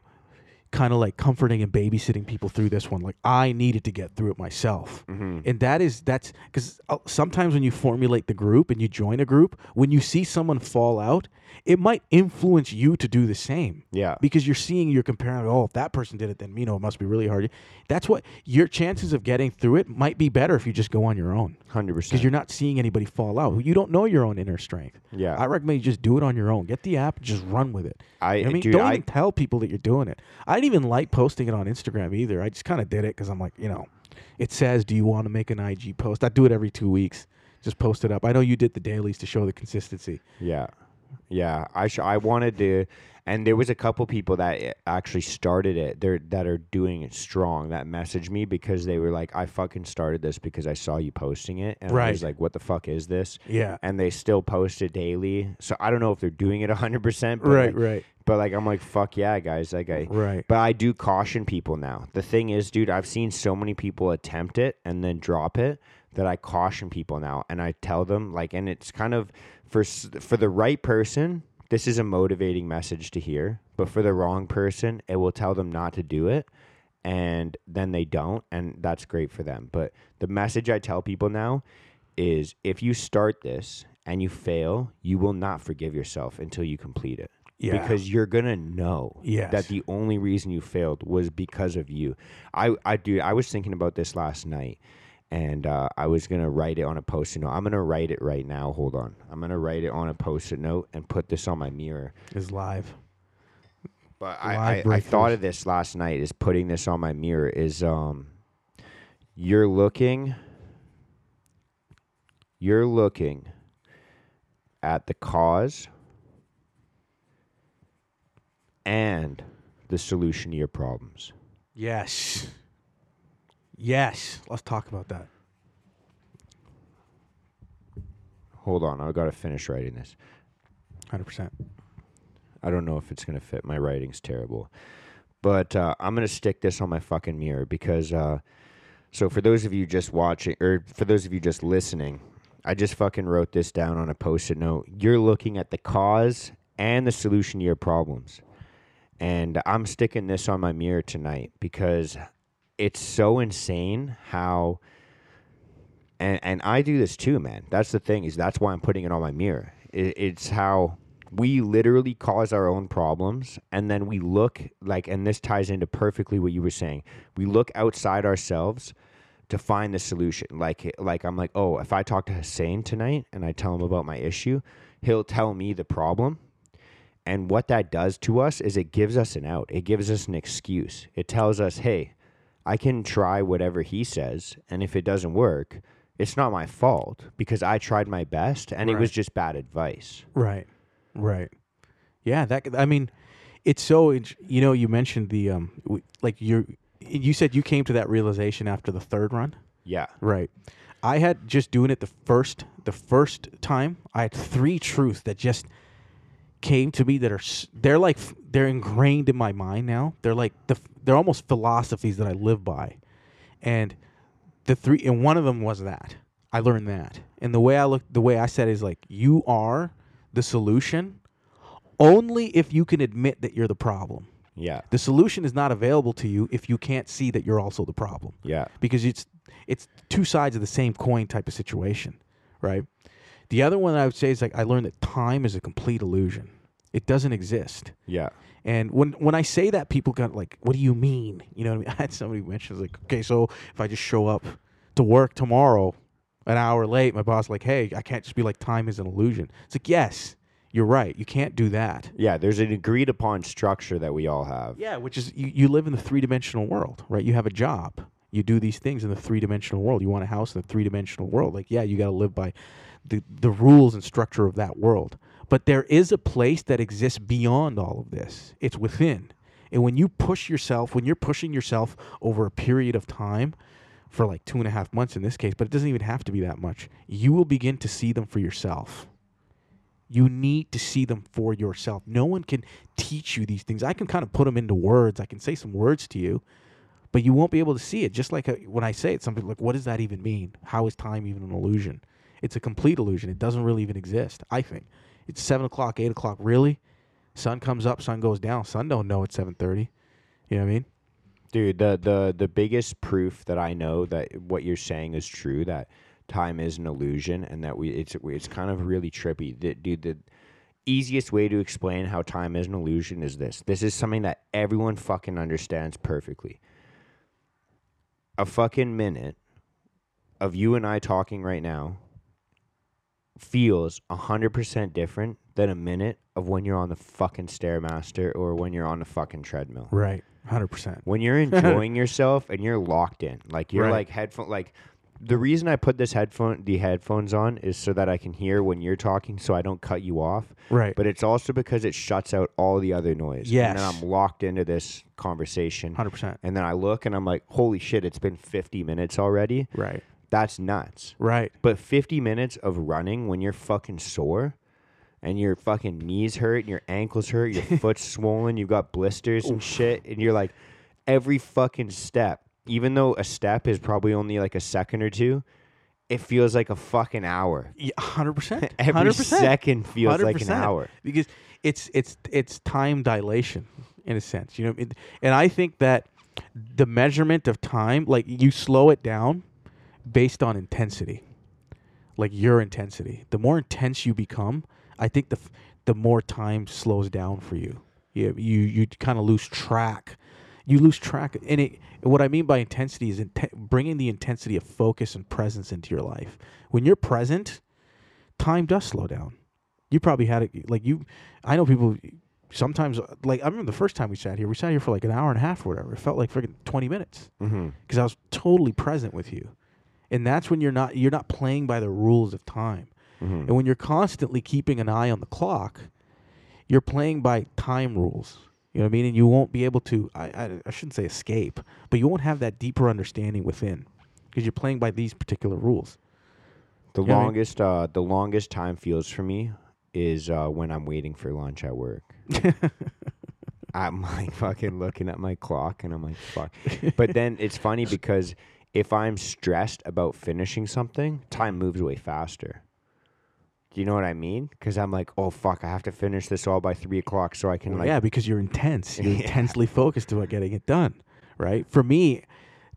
kind of like comforting and babysitting people through this one. Like I needed to get through it myself. Mm-hmm. And that is that's because sometimes when you formulate the group and you join a group, when you see someone fall out, it might influence you to do the same yeah. because you're seeing you're comparing oh if that person did it then you know it must be really hard that's what your chances of getting through it might be better if you just go on your own Hundred percent, because you're not seeing anybody fall out you don't know your own inner strength Yeah. i recommend you just do it on your own get the app just run with it I, You know I mean, dude, don't I, even tell people that you're doing it. I didn't even like posting it on Instagram either. I just kind of did it because I'm like, you know, it says, "Do you want to make an IG post?" I do it every two weeks. Just post it up. I know you did the dailies to show the consistency. Yeah, yeah. I sh- I wanted to, and there was a couple people that actually started it. They're that are doing it strong. That messaged me because they were like, "I fucking started this because I saw you posting it," and I was like, "What the fuck is this?" Yeah. And they still post it daily. So I don't know if they're doing it hundred percent. Right. Right. But like, I'm like, fuck yeah, guys. Like I. Right. But I do caution people now. The thing is, dude, I've seen so many people attempt it and then drop it that I caution people now, and I tell them like, and it's kind of for for the right person, this is a motivating message to hear. But for the wrong person, it will tell them not to do it, and then they don't, and that's great for them. But the message I tell people now is, if you start this and you fail, you will not forgive yourself until you complete it Yeah. because you're gonna know Yes. that the only reason you failed was because of you. I I do I was thinking about this last night and uh, I was gonna write it on a post-it note. I'm gonna write it right now. Hold on. I'm gonna write it on a post-it note and put this on my mirror. is live. But I, Live I, I thought of this last night is putting this on my mirror is um you're looking you're looking at the cause and the solution to your problems. Yes. Yes. Let's talk about that. Hold on, I've got to finish writing this. 100%. I don't know if it's going to fit. My writing's terrible. But uh, I'm going to stick this on my fucking mirror because, uh, so for those of you just watching, or for those of you just listening, I just fucking wrote this down on a post it note. You're looking at the cause and the solution to your problems. And I'm sticking this on my mirror tonight because it's so insane how and and I do this too, man. That's the thing is that's why I'm putting it on my mirror. It, it's how we literally cause our own problems, and then we look like, and this ties into perfectly what you were saying. We look outside ourselves to find the solution. Like like I'm like, oh, if I talk to Hussein tonight and I tell him about my issue, he'll tell me the problem. And what that does to us is it gives us an out. It gives us an excuse. It tells us, hey, I can try whatever he says, and if it doesn't work, it's not my fault because I tried my best and it was just bad advice. Right. Right. Yeah, that I mean, it's so you know, you mentioned the um like you you said you came to that realization after the third run. Yeah. Right. I had just doing it the first the first time. I had three truths that just came to me that are they're like they're ingrained in my mind now. They're like the they're almost philosophies that I live by. And the three and one of them was that. I learned that. And the way I look the way I said is like you are the solution only if you can admit that you're the problem. Yeah. The solution is not available to you if you can't see that you're also the problem Yeah. because it's it's two sides of the same coin type of situation, right? The other one I would say is like I learned that time is a complete illusion. It doesn't exist. Yeah. And when when I say that, people got like, "What do you mean?" You know, what I, mean? I had somebody mention like, "Okay, so if I just show up to work tomorrow, an hour late, my boss like, hey, I can't just be like, time is an illusion." It's like, yes, you're right. You can't do that. Yeah. There's an agreed upon structure that we all have. Yeah, which is you, you live in the three dimensional world, right? You have a job. You do these things in the three dimensional world. You want a house in the three dimensional world. Like, yeah, you got to live by the the rules and structure of that world. But there is a place that exists beyond all of this. It's within. And when you push yourself, when you're pushing yourself over a period of time, for like two and a half months in this case, but it doesn't even have to be that much, you will begin to see them for yourself. You need to see them for yourself. No one can teach you these things. I can kind of put them into words. I can say some words to you, but you won't be able to see it. Just like uh when I say it, some people like, what does that even mean? How is time even an illusion? It's a complete illusion. It doesn't really even exist. I think it's seven o'clock, eight o'clock. Really, sun comes up, sun goes down. Sun don't know it's seven thirty. You know what I mean? Dude, the the the biggest proof that I know that what you're saying is true that time is an illusion and that we it's it's kind of really trippy. The, dude, the easiest way to explain how time is an illusion is this. This is something that everyone fucking understands perfectly. A fucking minute of you and I talking right now feels 100% different than a minute of when you're on the fucking Stairmaster or when you're on the fucking treadmill Right. Hundred percent. when you're enjoying yourself and you're locked in like you're Right. like headphone like the reason i put this headphone the headphones on is so that i can hear when you're talking so i don't cut you off Right. but it's also because it shuts out all the other noise Yeah. and i'm locked into this conversation Hundred percent. and then i look and i'm like holy shit it's been 50 minutes already Right. That's nuts Right. but 50 minutes of running when you're fucking sore and your fucking knees hurt and your ankles hurt, your foot's swollen, you've got blisters and shit, and you're like, every fucking step, even though a step is probably only like a second or two, it feels like a fucking hour. Yeah, hundred percent. Every Hundred percent. second feels like an hour. because it's it's it's time dilation in a sense you know it, and i think that the measurement of time like you slow it down based on intensity like your intensity. The more intense you become i think the f- the more time slows down for you. You you, you kind of lose track. You lose track and it what i mean by intensity is bringing the intensity of focus and presence into your life. When you're present time does slow down. You probably had it like you i know people sometimes like i remember the first time we sat here we sat here for like an hour and a half or whatever. It felt like freaking 20 minutes. Mm-hmm. because i was totally present with you and that's when you're not you're not playing by the rules of time. Mhm. And when you're constantly keeping an eye on the clock, you're playing by time rules. You know what I mean? And you won't be able to, I, I, I shouldn't say escape, but you won't have that deeper understanding within because you're playing by these particular rules. The You know what I mean? longest, uh, the longest time feels for me is uh, when I'm waiting for lunch at work. I'm like fucking looking at my clock and I'm like, fuck. But then it's funny because if I'm stressed about finishing something, time moves way faster. Do you know what I mean? Because I'm like, oh fuck, I have to finish this all by three o'clock so I can like, yeah, because you're intense. You're Yeah. intensely focused about getting it done, right? For me,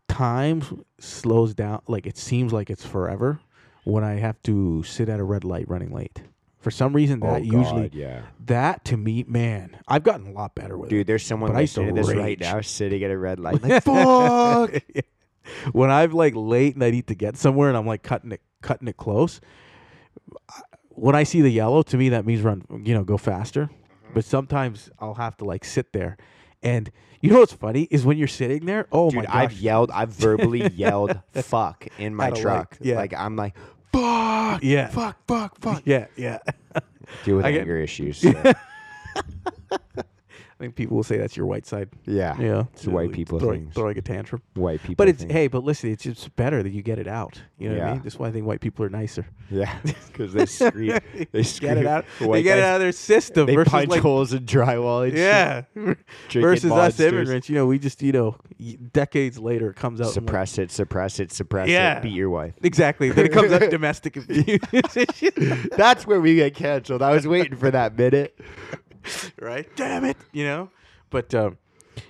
time slows down. Like it seems like it's forever when I have to sit at a red light running late. For some reason, oh that usually God, yeah. that to me, man, I've gotten a lot better with it. Dude, there's someone But I used listening to this right now, sitting at a red light, like, fuck. when I'm like late and I need to get somewhere and I'm like cutting it cutting it close. When I see the yellow, to me that means run, you know, go faster. Mm-hmm. But sometimes I'll have to like sit there, and you know what's funny is when you're sitting there. Oh my Dude, gosh! I've yelled, I've verbally yelled "fuck" in my truck. yeah. Like I'm like, "Fuck, Yeah. fuck, fuck, fuck." Yeah, yeah. Deal with I get- anger issues. so, I think people will say that's your white side. yeah, Yeah, It's white people throwing, things. throwing a tantrum. white people. But it's thing. hey, but listen, it's just better that you get it out. You know what I mean? That's why I think white people are nicer. yeah, because they scream, they scream. Get it out. The They get it out of their system They versus punch like holes in drywall. Yeah. Versus us immigrants, you know, we just, you know, decades later it comes out. and, like- Suppress it, suppress it, suppress Yeah. it. Beat your wife. exactly. Then it comes out domestic abuse. That's where we get canceled. I was waiting for that minute. right? Damn it. You know? But, um,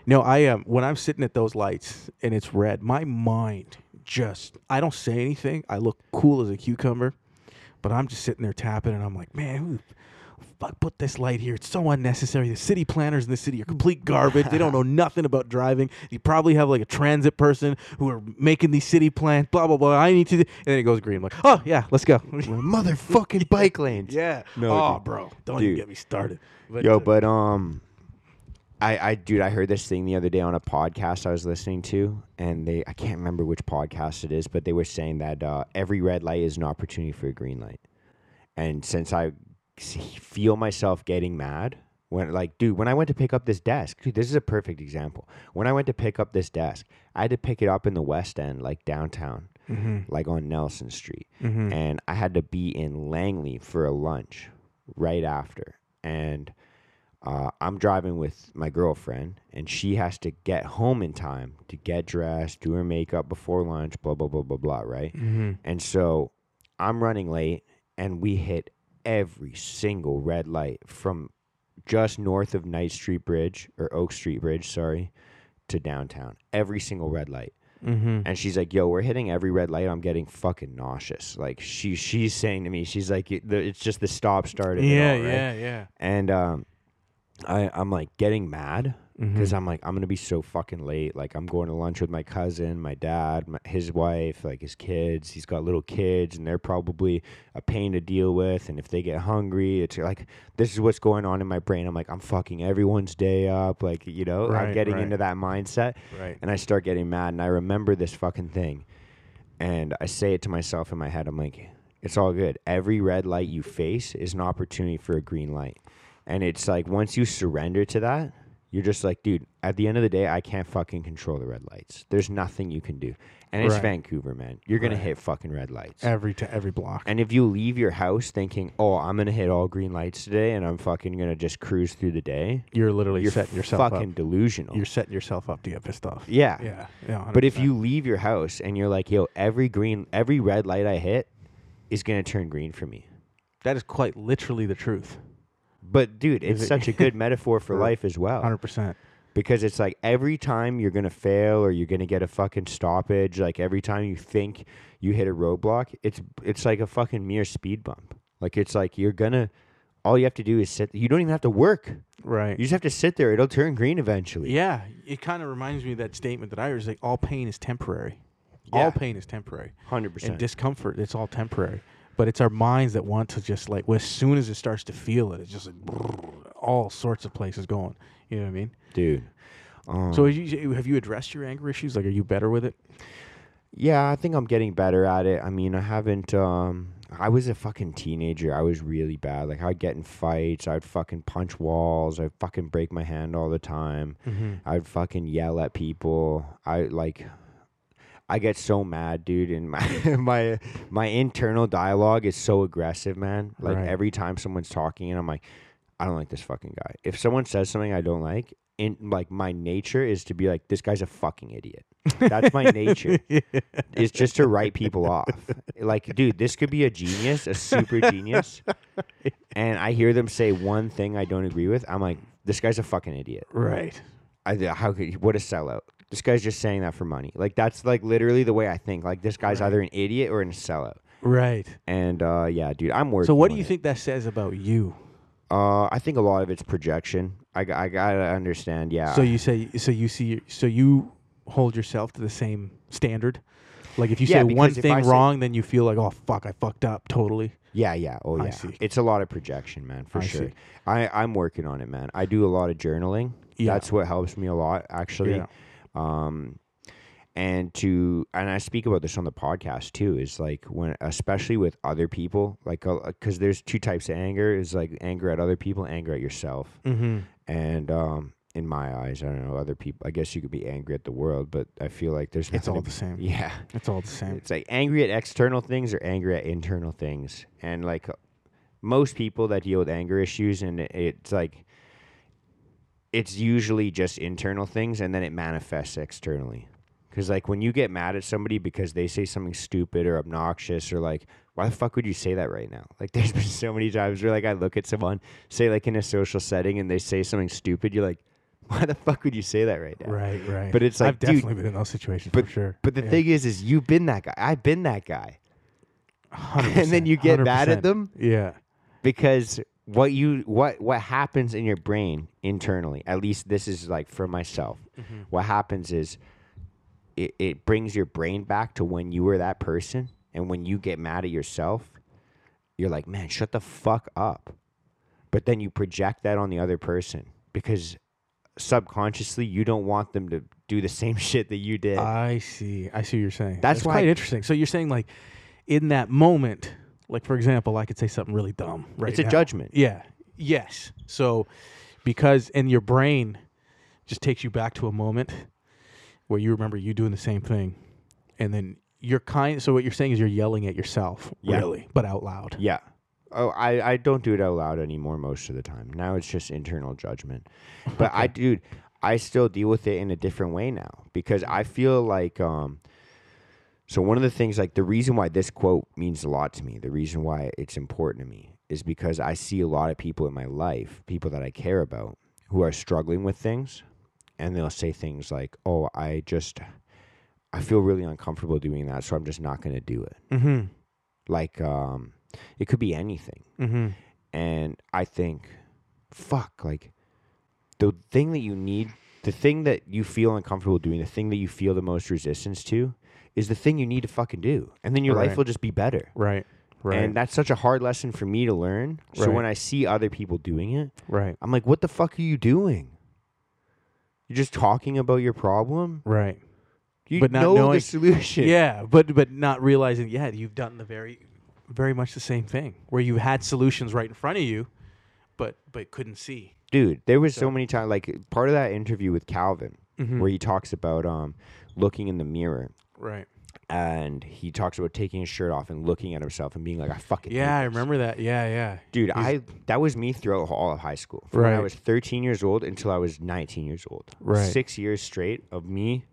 no, I um, when I'm sitting at those lights and it's red, my mind just, I don't say anything. I look cool as a cucumber, but I'm just sitting there tapping and I'm like, man, who fuck put this light here? It's so unnecessary. The city planners in the city are complete garbage. they don't know nothing about driving. You probably have like a transit person who are making these city plans, blah, blah, blah. I need to, do, and then it goes green. I'm like, oh, yeah, let's go. Motherfucking bike lanes. yeah. No, oh, dude. bro. Don't Dude. even get me started. But, Yo, but um, I I dude, I heard this thing the other day on a podcast I was listening to, and they I can't remember which podcast it is, but they were saying that uh, every red light is an opportunity for a green light, and since I feel myself getting mad. When like, dude, when I went to pick up this desk, dude, this is a perfect example. When I went to pick up this desk, I had to pick it up in the West End, like downtown, mhm, like on Nelson Street mhm. and I had to be in Langley for a lunch right after. And uh, I'm driving with my girlfriend, and she has to get home in time to get dressed, do her makeup before lunch, blah, blah, blah, blah, blah, right? Mhm. And so I'm running late, and we hit every single red light from just north of Knight Street Bridge, or Oak Street Bridge, sorry, to downtown. Every single red light. Mhm. And she's like, "Yo, we're hitting every red light. I'm getting fucking nauseous." Like she she's saying to me, she's like, "It's just the stop start." Yeah, all, right?" yeah, yeah. And um, I I'm like getting mad because Mhm. I'm like I'm gonna be so fucking late. Like I'm going to lunch with my cousin, my dad, my, his wife, like his kids. He's got little kids, and they're probably a pain to deal with. And if they get hungry, it's like this is what's going on in my brain. I'm like I'm fucking everyone's day up. Like you know, Right, I'm getting right. into that mindset Right. and I start getting mad and I remember this fucking thing and I say it to myself in my head I'm like it's all good every red light you face is an opportunity for a green light and it's like once you surrender to that you're just like dude at the end of the day I can't fucking control the red lights there's nothing you can do and it's Right. Vancouver man you're going Right. to hit fucking red lights Every to every block. and if you leave your house thinking oh I'm going to hit all green lights today and I'm fucking going to just cruise through the day You're literally you're setting yourself fucking up. delusional You're setting yourself up to get pissed off. yeah Yeah. Yeah. But if you leave your house and you're like, yo, every green, every red light I hit is gonna turn green for me. that is quite literally the truth. But dude, it's it- such a good metaphor for life as well. Hundred percent. Because it's like every time you're gonna fail or you're gonna get a fucking stoppage, like every time you think you hit a roadblock, it's it's like a fucking mere speed bump. Like it's like you're gonna all you have to do is sit you don't even have to work. Right. You just have to sit there. It'll turn green eventually. yeah. It kind of reminds me of that statement that I was like, all pain is temporary. Yeah. All pain is temporary. Hundred And percent. And discomfort, it's all temporary. But it's our minds that want to just like, well, as soon as it starts to feel it, it's just like brrr, all sorts of places going. You know what I mean? Dude. Um, So have you, have you addressed your anger issues? Like, are you better with it? Yeah, I think I'm getting better at it. I mean, I haven't. Um, I was a fucking teenager. I was really bad. Like I'd get in fights. I'd fucking punch walls. I'd fucking break my hand all the time. Mm-hmm. I'd fucking yell at people. I like. I get so mad, dude, and my my my internal dialogue is so aggressive, man. Like Right. every time someone's talking, and I'm like, I don't like this fucking guy. If someone says something I don't like, in like my nature is to be like, this guy's a fucking idiot. That's my nature. Is just to write people off. Like, dude, this could be a genius, a super genius, and I hear them say one thing I don't agree with. I'm like, this guy's a fucking idiot. Right. I how could what a sellout. This guy's just saying that for money. Like that's like literally the way I think. Like this guy's Right. either an idiot or a sellout. Right. And uh, yeah, dude, I'm working. So what do you it. think that says about you? Uh, I think a lot of it's projection. I, I gotta understand. Yeah. So you say so you see so you hold yourself to the same standard. Like if you Yeah, say one because if I thing say- wrong, then you feel like oh fuck, I fucked up totally. yeah, yeah. Oh yeah. It's a lot of projection, man, for I sure. see. I I'm working on it, man. I do a lot of journaling. Yeah. That's what helps me a lot, actually. Yeah. Um and to and i speak about this on the podcast too is like when especially with other people like because there's two types of anger is like anger at other people anger at yourself Mm-hmm. and um in my eyes i don't know other people i guess you could be angry at the world but i feel like there's It's all the same. yeah It's all the same. it's like angry at external things or angry at internal things and like most people that deal with anger issues and it's like it's usually just internal things and then it manifests externally because like when you get mad at somebody because they say something stupid or obnoxious or like why the fuck would you say that right now like there's been so many times where like i look at someone say like in a social setting and they say something stupid you're like why the fuck would you say that right now Right, right. But it's like, I've dude- definitely been in those situations but- for sure. but the Yeah. thing is is you've been that guy i've been that guy 100%, and then you get mad at them Yeah. because what you what what happens in your brain internally at least this is like for myself Mm-hmm. what happens is it, it brings your brain back to when you were that person and when you get mad at yourself you're like man shut the fuck up but then you project that on the other person because subconsciously you don't want them to do the same shit that you did I see. I see what you're saying. That's why- quite interesting. So you're saying like in that moment, like for example, I could say something really dumb right it's a now. judgment Yeah. Yes. So because in your brain just takes you back to a moment where you remember you doing the same thing and then you're kind so what you're saying is you're yelling at yourself Yeah. really but out loud. Yeah. Oh, I, I don't do it out loud anymore most of the time. Now it's just internal judgment. But I dude, I still deal with it in a different way now because I feel like um so one of the things like the reason why this quote means a lot to me, the reason why it's important to me is because I see a lot of people in my life, people that I care about who are struggling with things and they'll say things like, "Oh, I just I feel really uncomfortable doing that, so I'm just not going to do it." Mhm. Like um it could be anything. mm-hmm. And I think, fuck, like the thing that you need, the thing that you feel uncomfortable doing, the thing that you feel the most resistance to, is the thing you need to fucking do. And then your Right. life will just be better. Right. Right. And that's such a hard lesson for me to learn. So Right. when I see other people doing it, right. I'm like, what the fuck are you doing? You're just talking about your problem? Right. You But not know the solution. Yeah, but but not realizing, yeah, you've done the very, very much the same thing where you had solutions right in front of you, but but couldn't see. Dude, there was so So- many times like part of that interview with Calvin Mhm. where he talks about um looking in the mirror Right. and he talks about taking his shirt off and looking at himself and being like, I fucking hate Yeah, I this." remember that. Yeah, yeah. Dude, He's- I that was me throughout all of high school. From when I Right. was 13 years old until I was 19 years old. Right. Six years straight of me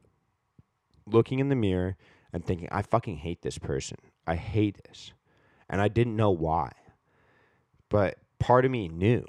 looking in the mirror and thinking, I fucking hate this person. I hate this. And I didn't know why. But part of me knew.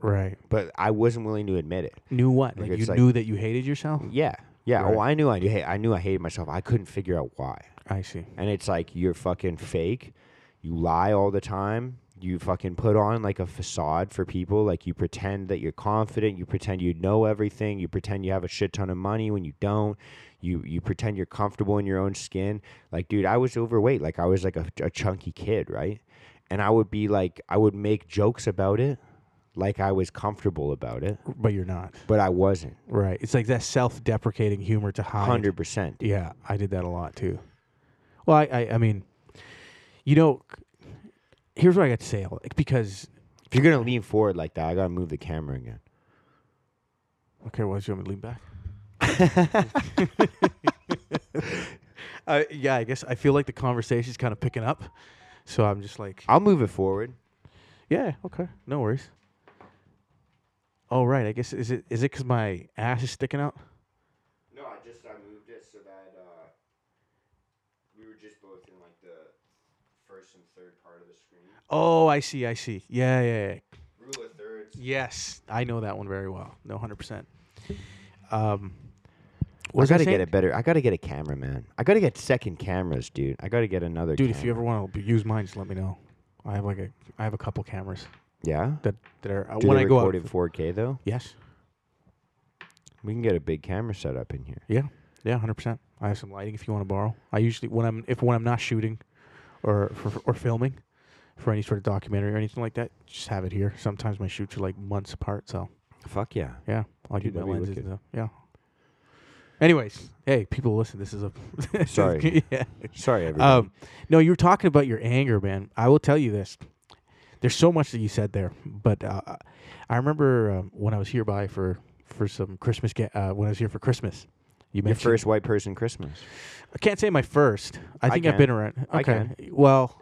Right. But I wasn't willing to admit it. Knew what? Like, Like you like- knew that you hated yourself. Yeah. Yeah. Oh, I knew I knew I knew I hated myself. I couldn't figure out why. I see. and it's like you're fucking fake. You lie all the time. You fucking put on like a facade for people. Like you pretend that you're confident. You pretend you know everything. You pretend you have a shit ton of money when you don't. You you pretend you're comfortable in your own skin. Like, dude, I was overweight. Like I was like a, a chunky kid, right? And I would be like, I would make jokes about it, like I was comfortable about it, But you're not. but I wasn't. Right. It's like that self-deprecating humor to hide. Hundred percent. Yeah, I did that a lot too. Well, I, I, I mean, you know, here's what I got to say, like, because If you're gonna lean forward like that, I gotta move the camera again. okay, well, do you want me to lean back? uh, yeah, I guess I feel like the conversation's kind of picking up, so I'm just like, I'll move it forward. yeah, okay, no worries. Oh right, I guess is it is it because my ass is sticking out? No, I just I moved it so that uh, we were just both in like the first and third part of the screen. Oh, I see, I see. Yeah, yeah, yeah. Rule of thirds. Yes, I know that one very well. No, hundred percent. Um, I was I gotta get saying? it better. I gotta get a camera, man. I gotta get second cameras, dude. I gotta get another. dude. If you ever want to use mine, just let me know. I have like a I have a couple cameras yeah. that that are uh, Do when they I go record out. in 4K though? Yes, We can get a big camera set up in here. yeah, Yeah. hundred percent. I have some lighting if you want to borrow. I usually when I'm if when I'm not shooting, or for, or filming, for any sort of documentary or anything like that, just have it here. Sometimes my shoots are like months apart, so Fuck yeah. yeah, I'll Dude, get my that'd be lenses. wicked. and. Yeah. Anyways, hey, people, listen. This is a Sorry. yeah. Sorry, everybody. Um, no, you were talking about your anger, man. I will tell you this. There's so much that you said there, but uh, I remember um, when I was here by for for some Christmas. Ga- uh, when I was here for Christmas, you Your mentioned first white person Christmas. I can't say my first. I I think I've can. been around. I Okay. Well,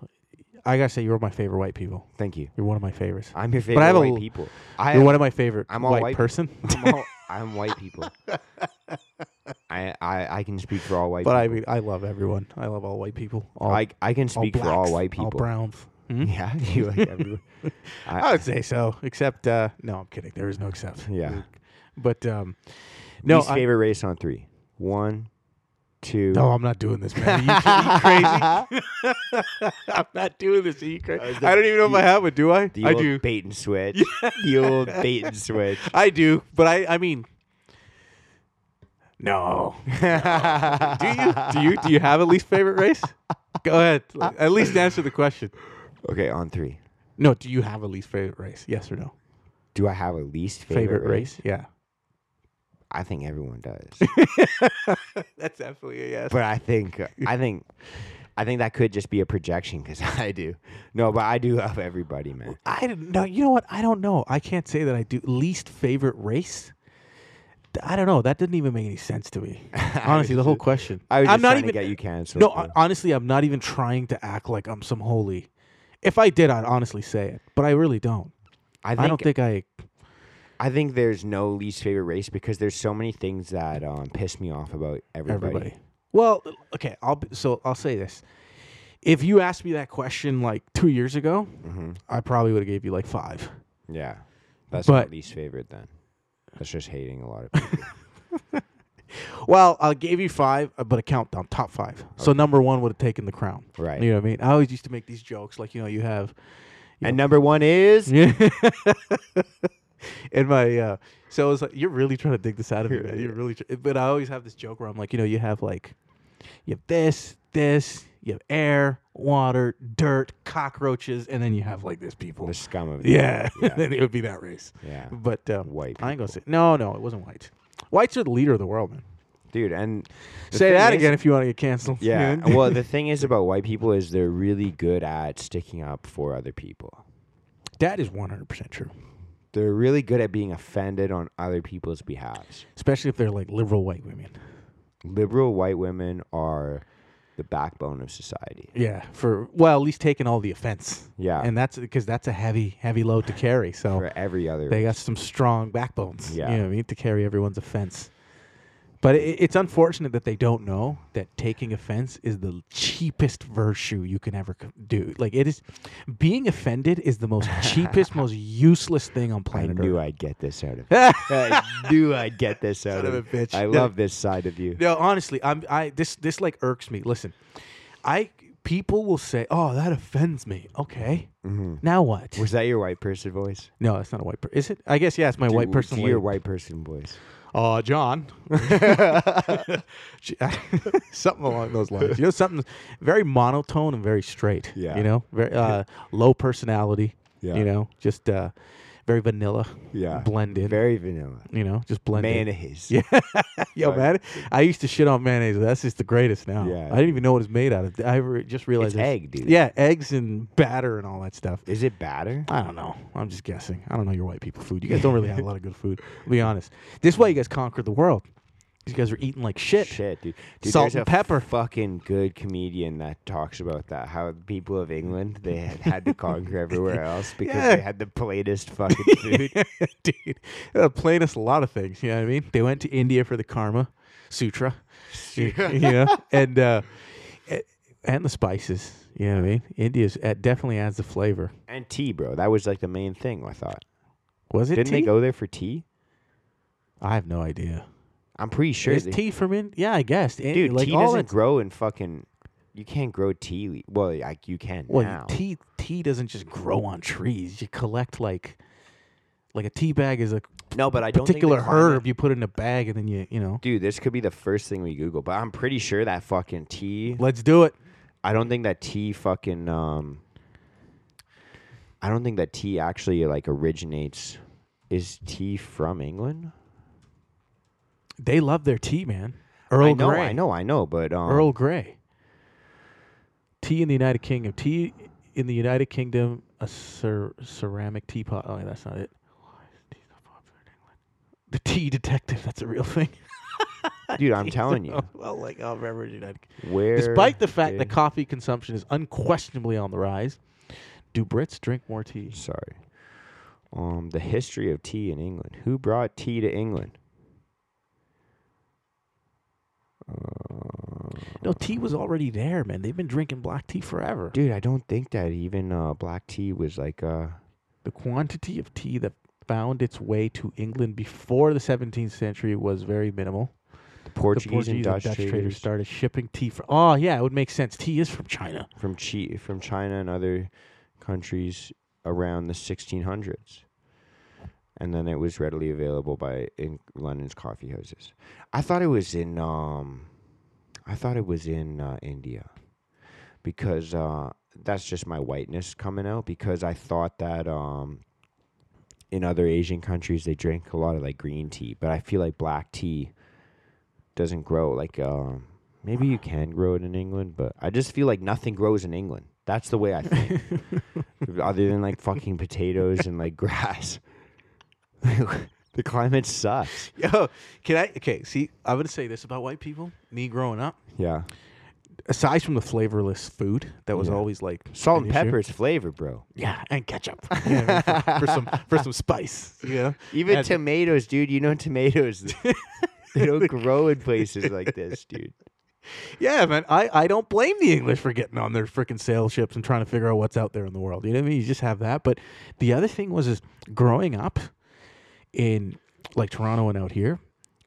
I gotta say you're my favorite white people. Thank you. You're one of my favorites. I'm your I favorite have a white l- people. I You're am, one of my favorite I'm all white, white person. I'm, all, I'm white people. I, I I can speak for all white but I people. mean, I love everyone. I love all white people. All, I I can all speak for all blacks, white people. All browns. Hmm? Yeah, you like everyone. I I, would say so. Except, uh, no, I'm kidding. There is no except. Yeah. But um, no, least I, favorite race on three. One, two. no, I'm not doing this, man. Are you, are you crazy? I'm not doing this. Are you crazy? Was the- I don't even know if I have it. Do I? The I old do. bait and switch. the old bait and switch. I do. But I, I mean, no. do you? Do you? Do you have a least favorite race? Go ahead. At least answer the question. Okay, on three. No. Do you have a least favorite race? Yes or no? Do I have a least favorite, Favorite, race? Yeah. I think everyone does. That's definitely a yes. but I think I think I think that could just be a projection because I do. No, but I do love everybody, man. I don't know. You know what? I don't know. I can't say that I do. Least favorite race? I don't know. That didn't even make any sense to me. Honestly, the whole question. I was I'm not trying even. to get you canceled. no, hon- honestly, I'm not even trying to act like I'm some holy. If I did, I'd honestly say it, but I really don't. I, think, I don't think I. I think there's no least favorite race because there's so many things that um, piss me off about everybody. Everybody. Well, okay. I'll be, so I'll say this. If you asked me that question like two years ago, hmm I probably would have gave you like five. Yeah, that's But- my least favorite. Then that's just hating a lot of people. Well, I gave you five, uh, but a countdown, top five. So number one would have taken the crown. right. You know what I mean? I always used to make these jokes, like you know, you have And number one is. In my uh so it was like you're really trying to dig this out of me, man. You're really tr- but I always have this joke where I'm like, you know, you have like you have this, this, you have air, water, dirt, cockroaches, and then you have like this people. the scum of the Yeah. Yeah. then it would be that race. yeah. But um, White I ain't gonna say no, no, it wasn't white. Whites are the leader of the world, man. dude. And say that again if you want to get canceled. Yeah. well, the thing is about white people is they're really good at sticking up for other people. that is 100% true. They're really good at being offended on other people's behalves. Especially if they're like liberal white women. Liberal white women are the backbone of society. Yeah, for well, at least taking all the offense. Yeah. and that's because that's a heavy, heavy load to carry. So for every other they got some strong backbones. Yeah. you know what I mean, to carry everyone's offense. But it, it's unfortunate that they don't know that taking offense is the cheapest virtue you can ever do. Like it is, being offended is the most cheapest, most useless thing on planet I planet knew Earth. I'd get this out of I knew I'd get this out Son of of a bitch. I Yeah. love this side of you. No, honestly, I'm I this this like irks me. Listen, I people will say, "Oh, that offends me." Okay, hmm now what? Was that your white person voice? No, that's not a white person. Is it? I guess yeah, it's my white person. do your white person voice. Uh, John. something along those lines. You know, something very monotone and very straight. Yeah. You know, very uh, low personality. Yeah. You know, just uh, very vanilla, Yeah. blend in. Very vanilla. you know, just blend in. Mayonnaise. Yeah, yo, Right. man. I used to shit on mayonnaise. That's just the greatest now. Yeah. I didn't even know what it's made out of. I re- just realized It's egg, dude. Yeah, eggs and batter and all that stuff. Is it batter? I don't know. I'm just guessing. I don't know your white people food. You guys don't really have a lot of good food. To be honest, this is why you guys conquered the world. You guys are eating like shit. Shit, dude. dude Salt and pepper. Fucking good comedian that talks about that. How the people of England they had, had to conquer everywhere else because Yeah. they had the plainest fucking food. Dude, uh, plainest a lot of things. You know what I mean? They went to India for the Karma Sutra, you know, and uh, and the spices. You know what I mean? India's it definitely adds the flavor. and tea, bro. That was like the main thing. I thought. Was it Didn't tea? they go there for tea? I have no idea. I'm pretty sure. Is tea from India? Yeah, I guess. In- dude, like tea doesn't grow in fucking. You can't grow tea. le- Well, like you can Well, now. tea tea doesn't just grow on trees. You collect like like a tea bag is a no, but I don't think particular herb you put in a bag and then you you know. Dude, this could be the first thing we Google, but I'm pretty sure that fucking tea. Let's do it. I don't think that tea fucking. um I don't think that tea actually like originates. Is tea from England? They love their tea, man. Earl I know, Grey. I know, I know, but um, Earl Grey. Tea in the United Kingdom. Tea in the United Kingdom, a cer- ceramic teapot. Oh, that's not it. The tea detective. That's a real thing. dude, I'm telling you, well, like I'll remember United. where Despite the fact that coffee consumption is unquestionably on the rise, do Brits drink more tea? sorry, um, the history of tea in England. Who brought tea to England? Uh, No, tea was already there, man. They've been drinking black tea forever. dude, I don't think that even uh, black tea was like uh. The quantity of tea that found its way to England before the 17th century was very minimal. The The Portuguese, and Dutch, traders. traders started shipping tea from. Oh yeah, it would make sense. Tea is from China. from Chi- from China and other countries around the 1600s. And then it was readily available by in London's coffee houses. I thought it was in um I thought it was in uh, India. Because uh that's just my whiteness coming out because I thought that um in other Asian countries they drink a lot of like green tea, but I feel like black tea doesn't grow like um maybe you can grow it in England, but I just feel like nothing grows in England. That's the way I think. Other than like fucking potatoes and like grass. the climate sucks. Yo, can I? Okay, see, I'm gonna say this about white people. Me growing up, Yeah. aside from the flavorless food that was Yeah. always like Salt an and issue- pepper is flavor, bro. Yeah, and ketchup You know, for, for some for some spice. Know, Even And- tomatoes, dude. You know tomatoes. they don't grow in places like this, dude. Yeah, man. I, I don't blame the English for getting on their freaking sail ships and trying to figure out what's out there in the world. You know what I mean? You just have that. But the other thing was is growing up in like Toronto and out here,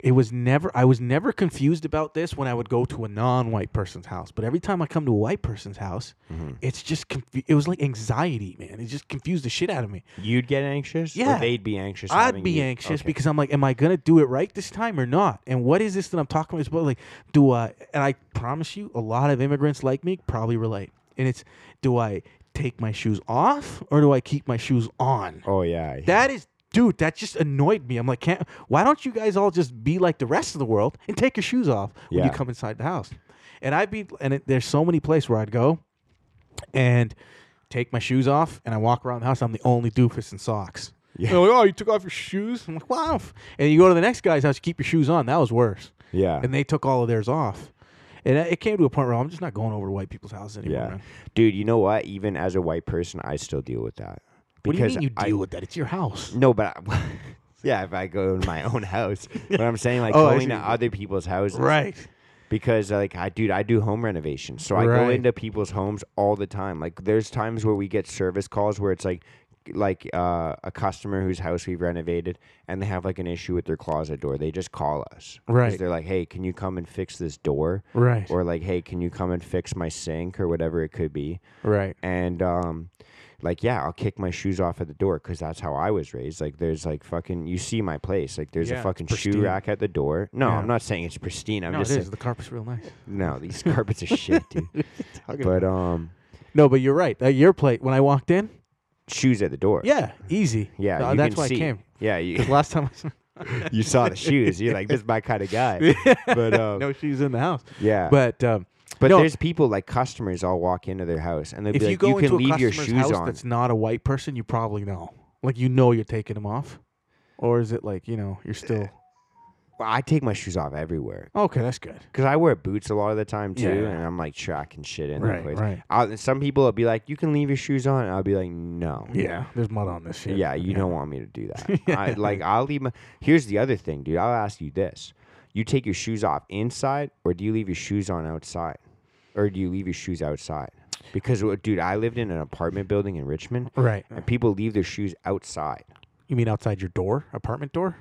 it was never I was never confused about this when I would go to a non-white person's house. But every time I come to a white person's house, Mhm. it's just confu- it was like anxiety, man. It just confused the shit out of me. You'd get anxious? Or Yeah. they'd be anxious. I'd be you? anxious Okay. because I'm like, am I gonna do it right this time or not? And what is this that I'm talking about? It's about like, do I? And I promise you, a lot of immigrants like me probably relate. And it's, do I take my shoes off or do I keep my shoes on? Oh, yeah. That is, dude, that just annoyed me. I'm like, can't. Why don't you guys all just be like the rest of the world and take your shoes off when you come inside the house? And I'd be, and it, there's so many places where I'd go, and take my shoes off, and I walk around the house. I'm the only doofus in socks. Yeah. They're like, oh, you took off your shoes. I'm like, wow. And you go to the next guy's house, you keep your shoes on. That was worse. yeah. And they took all of theirs off. And it came to a point where I'm just not going over to white people's houses anymore. Yeah. Man. Dude, you know what? Even as a white person, I still deal with that. What do you mean you I- deal with that? It's your house. No, but I, yeah, if I go in my own house, but I'm saying like Oh, going to other people's houses, Right. Because like I, dude, I do home renovations, so I go into people's homes all the time. Like there's times where we get service calls where it's like, like uh, a customer whose house we've renovated, and they have like an issue with their closet door. They just call us Right. They're like, hey, can you come and fix this door? Right. Or like, hey, can you come and fix my sink or whatever it could be? right. and um like yeah i'll kick my shoes off at the door because that's how i was raised like there's like fucking you see my place like there's Yeah, a fucking shoe rack at the door no Yeah. i'm not saying it's pristine i'm no, just it saying. The carpet's real nice. no these carpets are shit dude but um No, but you're right. Uh, your plate. When I walked in, shoes at the door. Yeah, easy. Yeah, Uh, you that's why see. I came. Yeah, you, last time you saw the shoes. You're like, this is my kind of guy. But um, no shoes in the house. yeah, But um, but no. there's people like customers all walk into their house and they'll if be you like, go you can a leave your customer's shoes house on. that's not a white person, you probably know. Like you know you're taking them off, or is it like you know you're still eh, Well, I take my shoes off everywhere okay? That's good. because I wear boots a lot of the time too, Yeah. and I'm like tracking shit in Right, the place. right. I'll, some people will be like, you can leave your shoes on. And I'll be like, no. Yeah, there's mud on this shit. Yeah, you don't want me to do that. I, like I'll leave my. Here's the other thing, dude. I'll ask you this: You take your shoes off inside, or do you leave your shoes on outside, or do you leave your shoes outside? Because, uh, dude, I lived in an apartment building in Richmond, Right. and people leave their shoes outside. You mean outside your door, apartment door,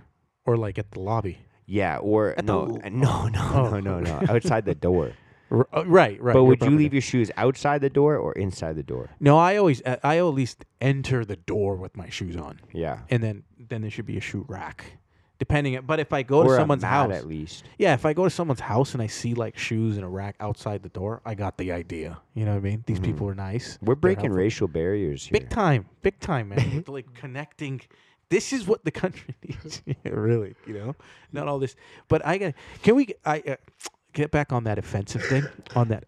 or like at the lobby? Yeah, or At the no, l- no, no, Oh. no, no, no, outside the door. R- uh, right, right. but your would you apartment leave door. your shoes outside the door or inside the door? No, I always uh, I at least enter the door with my shoes on, Yeah, and then then there should be a shoe rack, depending. On but if I go or to someone's house, at least. yeah, if I go to someone's house and I see like shoes in a rack outside the door, I got the idea. You know what I mean? These people are nice. Mm-hmm. We're breaking racial barriers here. Big time, big time, man. With, like connecting. This is what the country needs. yeah, really, you know, not all this. But I got. Can we? I uh, get back on that offensive thing. On that.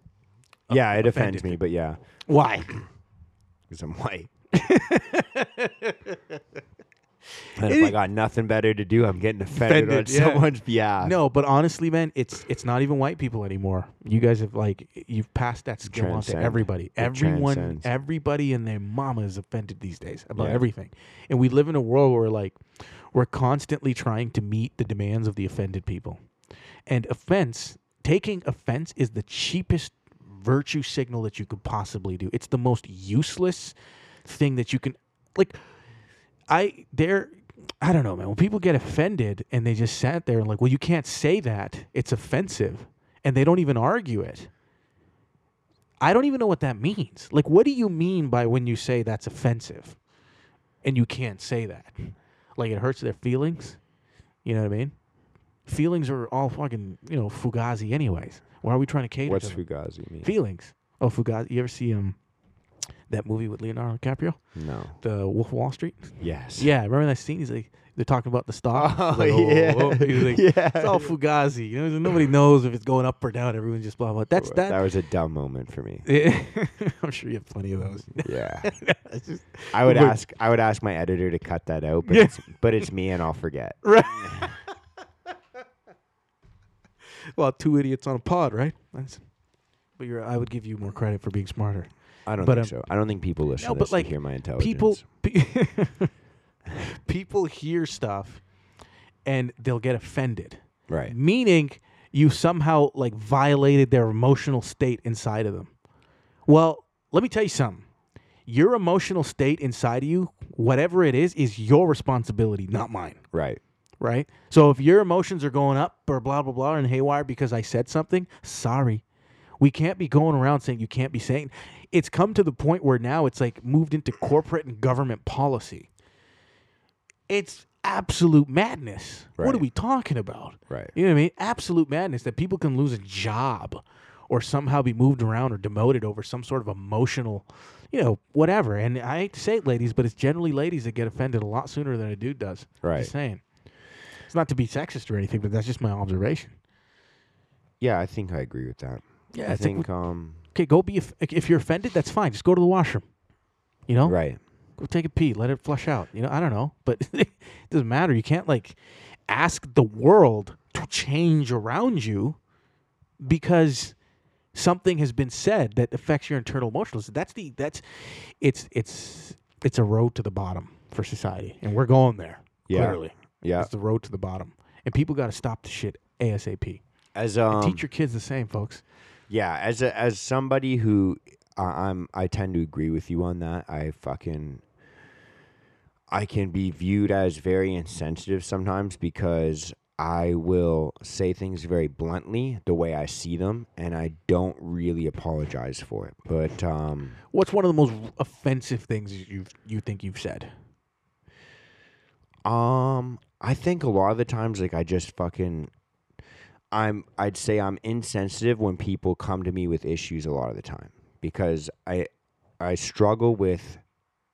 yeah, it offends me, but yeah, Why? because I'm white. And if I got nothing better to do, I'm getting offended, Offended, on yeah. someone's behalf. No, but honestly, man, it's it's not even white people anymore. You guys have like you've passed that skill on to everybody. It Everyone, transcends. everybody and their mama is offended these days about Yeah. everything. And we live in a world where like we're constantly trying to meet the demands of the offended people. And offense, taking offense is the cheapest virtue signal that you could possibly do. It's the most useless thing that you can like I there I don't know, man. When people get offended and they just sat there and like, well, you can't say that. It's offensive. And they don't even argue it. I don't even know what that means. Like, what do you mean by when you say that's offensive and you can't say that? Like, it hurts their feelings? You know what I mean? Feelings are all fucking, you know, fugazi, anyways. Why are we trying to cater What's to them? Fugazi mean? feelings? Oh, fugazi. You ever see um that movie with Leonardo DiCaprio, no. The Wolf of Wall Street? Yes. Yeah, remember that scene? He's like, they're talking about the stock. Oh, like, oh, yeah. oh. oh. He's like, yeah. it's all fugazi. You know, nobody knows if it's going up or down. Everyone's just blah blah. That's That that. was a dumb moment for me. I'm sure you have plenty of those. Yeah. Just- I would ask I would ask my editor to cut that out, but Yeah. it's but it's me and I'll forget. right. well, two idiots on a pod, right? That's, but you're. I would give you more credit for being smarter. I don't But, think um, so. I don't think people listen no, to but, this like, to hear my intelligence. People, pe- people hear stuff, and they'll get offended. right. meaning you somehow like violated their emotional state inside of them. Well, let me tell you something. Your emotional state inside of you, whatever it is, is your responsibility, not mine. Right. Right? So if your emotions are going up or blah blah blah and haywire because I said something, sorry. We can't be going around saying you can't be saying. It's come to the point where now it's like moved into corporate and government policy. It's absolute madness. What are we talking about? Right. You know what I mean? Absolute madness that people can lose a job or somehow be moved around or demoted over some sort of emotional, you know, whatever. And I hate to say it, ladies, but it's generally ladies that get offended a lot sooner than a dude does. Right. Just saying. It's not to be sexist or anything, but that's just my observation. Yeah, I think I agree with that. Yeah, I it's like, think um okay, go be, if, if you're offended, that's fine. Just go to the washroom. You know? right. Go take a pee, let it flush out. You know, I don't know, but it doesn't matter. You can't like ask the world to change around you because something has been said that affects your internal emotions. That's the that's it's it's it's a road to the bottom for society, and we're going there. Yeah. Clearly, Yeah. it's the road to the bottom, and people got to stop the shit asap. As And um teach your kids the same, folks. Yeah, as a, as somebody who uh, I'm, I tend to agree with you on that. I fucking, I can be viewed as very insensitive sometimes because I will say things very bluntly the way I see them, and I don't really apologize for it. But um, What's one of the most offensive things you you think you've said? Um, I think a lot of the times, like I just fucking, I'm. I'd say I'm insensitive when people come to me with issues a lot of the time because I, I struggle with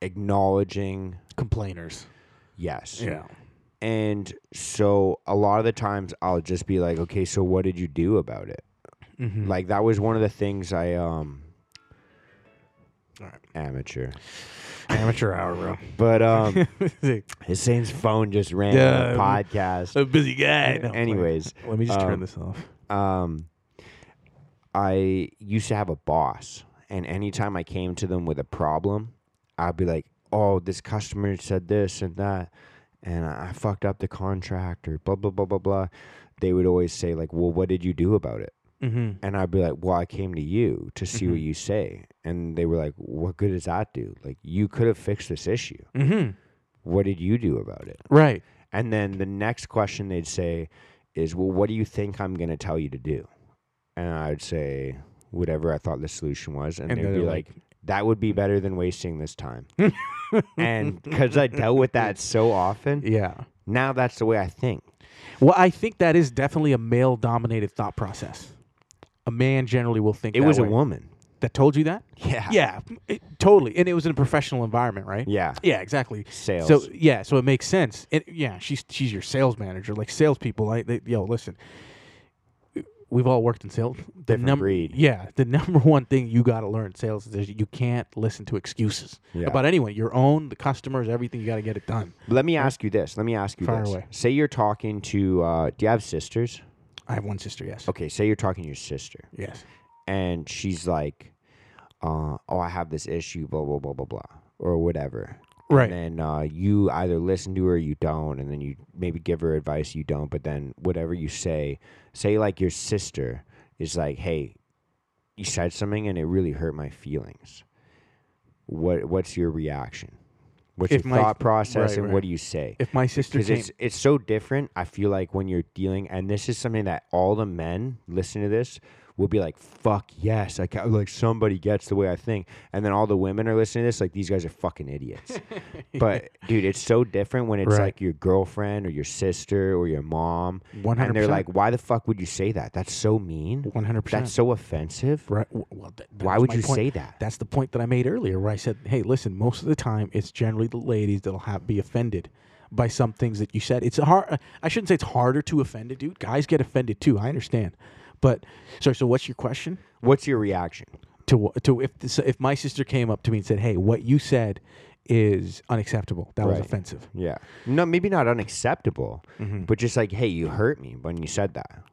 acknowledging Complainers. yes. Yeah. And so a lot of the times I'll just be like, okay, so what did you do about it? Mm-hmm. Like that was one of the things I um right. amateur. Amateur hour, bro. But um Hussein's phone just ran Yeah, the podcast. a busy guy. No, Anyways, let me just turn um, this off. um I used to have a boss and anytime I came to them with a problem, I'd be like, "Oh, this customer said this and that and I I fucked up the contract or blah blah blah blah blah." They would always say like, "Well, what did you do about it?" Mm-hmm. And I'd be like, "Well, I came to you to see what Mhm. you say." And they were like, "What good does that do? Like you could have fixed this issue. Mm-hmm. What did you do about it?" Right. And then the next question they'd say is, "Well, what do you think I'm going to tell you to do?" And I'd say whatever I thought the solution was, and, And they'd be like- like, "That would be better than wasting this time." and because I dealt with that so often, Yeah. now that's the way I think. Well, I think that is definitely a male-dominated thought process. A man generally will think It that was a woman. that told you that. Yeah. Yeah, it- totally. And it was in a professional environment, right? Yeah. Yeah, exactly. Sales. So yeah, so it makes sense. It, yeah, she's she's your sales manager. Like salespeople, like they, yo, listen, we've all worked in sales. The Different num- breed. Yeah, the number one thing you got to learn sales is you can't listen to excuses Yeah. about anyone. Your own, the customers, everything. You got to get it done. Let me ask you this. Let me ask you Fire this. away. Say you're talking to. Uh, do you have sisters? I have one sister. Yes. Okay. Say you're talking to your sister. Yes. and she's like, uh, "Oh, I have this issue, blah blah blah blah blah, or whatever." Right. And then uh, you either listen to her, or you don't, and then you maybe give her advice, you don't. But then whatever you say, say like your sister is like, "Hey, you said something, and it really hurt my feelings." What What's your reaction? What's If your my- thought process, right, and right. what do you say? If my sister because came, it's it's so different. I feel like when you're dealing, and this is something that all the men listen to this will be like, "Fuck yes!" Like like somebody gets the way I think, and then all the women are listening to this like these guys are fucking idiots. but dude, it's so different when it's Right. like your girlfriend or your sister or your mom, one and they're like, "Why the fuck would you say that? That's so mean. one hundred percent. That's so offensive. Right. Well, th- that Why would you point. say that?" That's the point that I made earlier, where I said, "Hey, listen. Most of the time, it's generally the ladies that'll have be offended by some things that you said. It's hard. I shouldn't say it's harder to offend a dude. Guys get offended too. I understand. But sorry. So, what's your question? What's your reaction? To to if this, if my sister came up to me and said, "Hey, what you said is unacceptable. That was offensive." Yeah, no, maybe not unacceptable, Mhm. but just like, "Hey, you hurt me when you said that."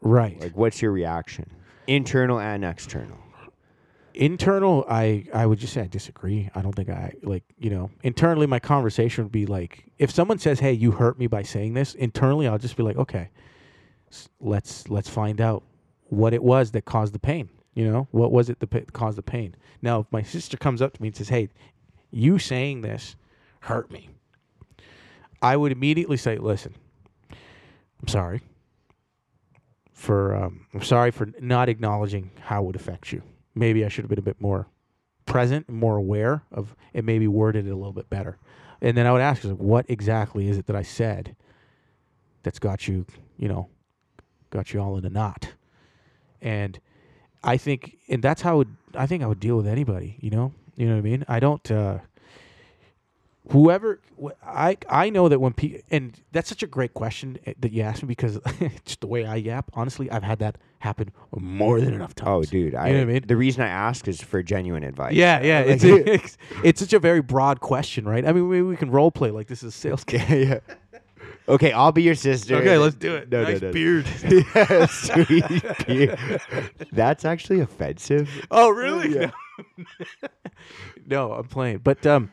Right. Like, what's your reaction, internal and external? internal i i would just say i disagree i don't think i like you know internally my conversation would be like if someone says hey you hurt me by saying this internally i'll just be like okay let's let's find out what it was that caused the pain you know? What was it that caused the pain? Now if my sister comes up to me and says hey you saying this hurt me i would immediately say listen i'm sorry for um, i'm sorry for not acknowledging how it would affect you. Maybe I should have been a bit more present more aware of and maybe worded it a little bit better. And then I would ask, what exactly is it that I said that's got you, you know, got you all in a knot? And I think, and that's how I would, I think I would deal with anybody, you know, you know what I mean? I don't, uh, whoever wh- I I know that when people and that's such a great question eh, that you asked me because just the way I yap, honestly, I've had that happen more than enough times. Oh, times. dude, I, You know what I mean? the reason I ask is for genuine advice. Yeah, yeah. Like- It's, it's it's such a very broad question, right? I mean, maybe we can role play like this is a sales game. yeah, yeah. Okay, I'll be your sister. Okay, let's do it. No, nice no, no. beard. yeah, sweet beard. That's actually offensive. oh, really? Yeah. no, I'm playing. But um,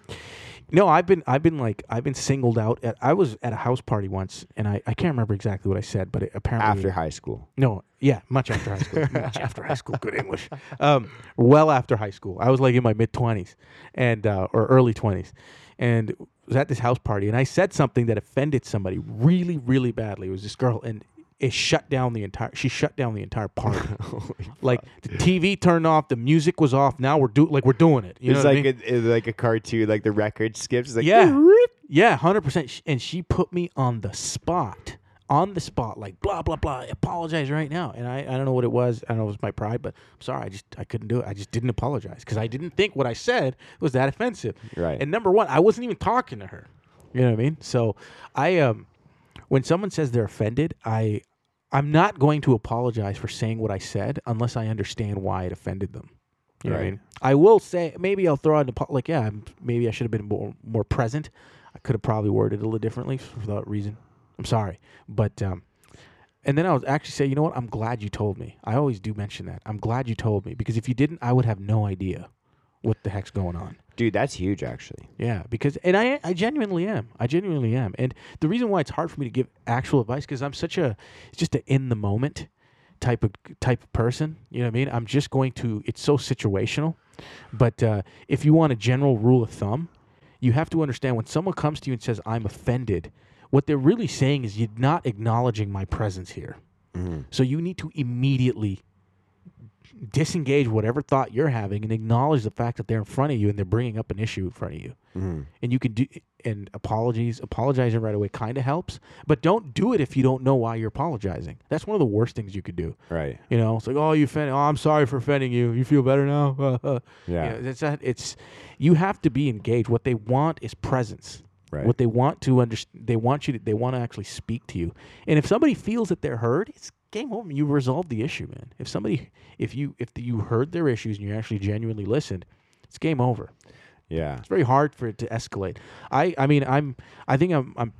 no, I've been I've been like I've been singled out. At, I was at a house party once, and I, I can't remember exactly what I said, but it apparently After high school. No, yeah, much after high school. much after high school. Good English. Um, well after high school. I was like in my mid twenties and uh, or early twenties, and was at this house party, and I said something that offended somebody really, really badly. It was this girl, and it shut down the entire. She shut down the entire party. Oh like the TV turned off, the music was off. Now we're do like we're doing it. You know it's I like mean? a, it's like a cartoon, like the record skips. It's like Yeah. Yeah, hundred percent. And she put me on the spot. On the spot, like blah blah blah. Apologize right now, and I, I don't know what it was. I don't know if it was my pride, but I'm sorry. I just I couldn't do it. I just didn't apologize because I didn't think what I said was that offensive. Right. And number one, I wasn't even talking to her. You know what I mean? So I um, when someone says they're offended, I I'm not going to apologize for saying what I said unless I understand why it offended them. You know what I Right. mean? I will say maybe I'll throw out an apo- like yeah, maybe I should have been more more present. I could have probably worded it a little differently for that reason. I'm sorry, but um, and then I was actually say, you know what? I'm glad you told me. I always do mention that. I'm glad you told me because if you didn't, I would have no idea what the heck's going on. Dude, that's huge actually. Yeah, because and I I genuinely am. I genuinely am. And the reason why it's hard for me to give actual advice because I'm such a it's just a in the moment type of type of person. You know what I mean? I'm just going to. It's so situational. But uh, if you want a general rule of thumb, you have to understand when someone comes to you and says I'm offended, what they're really saying is you're not acknowledging my presence here. Mm-hmm. So you need to immediately disengage whatever thought you're having and acknowledge the fact that they're in front of you and they're bringing up an issue in front of you. Mm-hmm. And you can do and apologies, apologizing right away kind of helps, but don't do it if you don't know why you're apologizing. That's one of the worst things you could do. Right. You know, it's like, oh, you offended. Oh, I'm sorry for offending you. You feel better now. Yeah. You know, it's that. It's you have to be engaged. What they want is presence. Right. What they want to understand, they want you to. They want to actually speak to you. And if somebody feels that they're heard, it's game over. You resolve the issue, man. If somebody, if you, if you heard their issues and you actually genuinely listened, it's game over. Yeah. It's very hard for it to escalate. I, I mean, I'm, I think I'm, I'm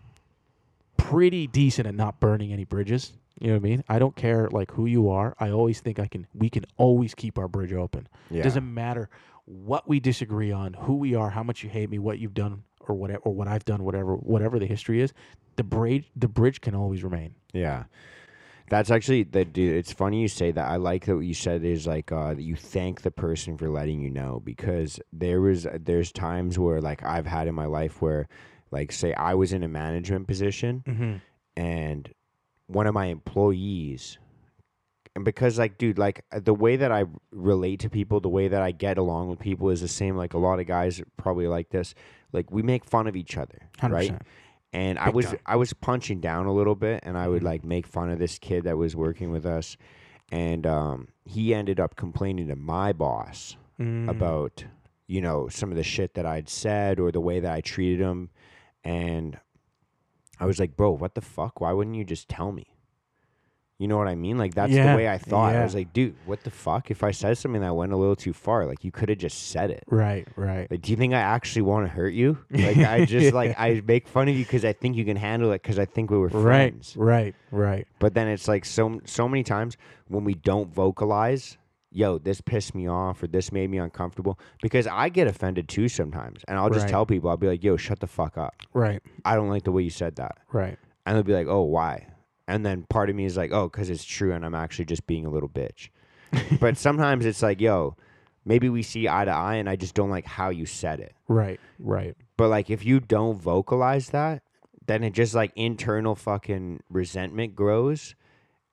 pretty decent at not burning any bridges. You know what I mean? I don't care like who you are. I always think I can. We can always keep our bridge open. Yeah. Doesn't matter what we disagree on, who we are, how much you hate me, what you've done, or whatever, or what I've done, whatever, whatever the history is. The bridge, the bridge can always remain. Yeah. That's actually that dude. It's funny you say that. I like that what you said is like uh, that you thank the person for letting you know because there was there's times where like I've had in my life where like say I was in a management position Mm-hmm. and one of my employees and because like dude like uh, the way that i relate to people the way that i get along with people is the same like a lot of guys probably like this like we make fun of each other Hundred right percent. and i was time. i was punching down a little bit and i would Mhm. like make fun of this kid that was working with us and um, he ended up complaining to my boss Mm. about you know some of the shit that I'd said or the way that I treated him, and I was like, bro, what the fuck? Why wouldn't you just tell me? You know what I mean? Like that's Yeah, the way I thought. I was like, dude, what the fuck? If I said something that went a little too far, like you could have just said it. Right, right. Like, do you think I actually want to hurt you? Like I just like I make fun of you because I think you can handle it because I think we were Right, friends. right, right. But then it's like so so many times when we don't vocalize, yo, this pissed me off or this made me uncomfortable because I get offended too sometimes. And I'll just Right. tell people, I'll be like, yo, shut the fuck up. Right, I don't like the way you said that. right. And they'll be like, oh, why? And then part of me is like, oh, because it's true and I'm actually just being a little bitch. but sometimes it's like, yo, maybe we see eye to eye and I just don't like how you said it. Right, right. But like if you don't vocalize that, then it just like internal fucking resentment grows.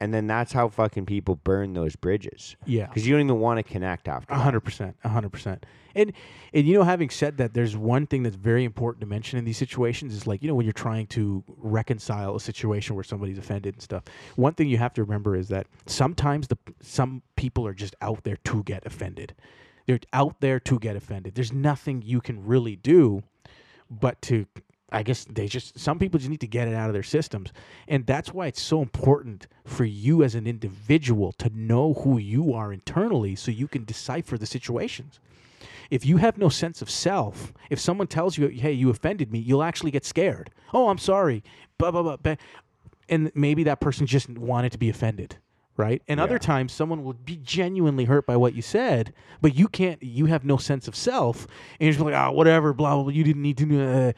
And then that's how fucking people burn those bridges. Yeah. Because you don't even want to connect after. A hundred percent, a hundred percent. And and you know, having said that, there's one thing that's very important to mention in these situations is like you know when you're trying to reconcile a situation where somebody's offended and stuff. One thing you have to remember is that sometimes the some people are just out there to get offended. They're out there to get offended. There's nothing you can really do but to I guess they just some people just need to get it out of their systems. And that's why it's so important for you as an individual to know who you are internally so you can decipher the situations. If you have no sense of self, if someone tells you, "Hey, you offended me," you'll actually get scared. "Oh, I'm sorry." Blah blah blah. blah. And maybe that person just wanted to be offended, right? And other times someone will be genuinely hurt by what you said, but you can't you have no sense of self and you're just like, "Ah, whatever, blah blah, blah you didn't need to. Uh.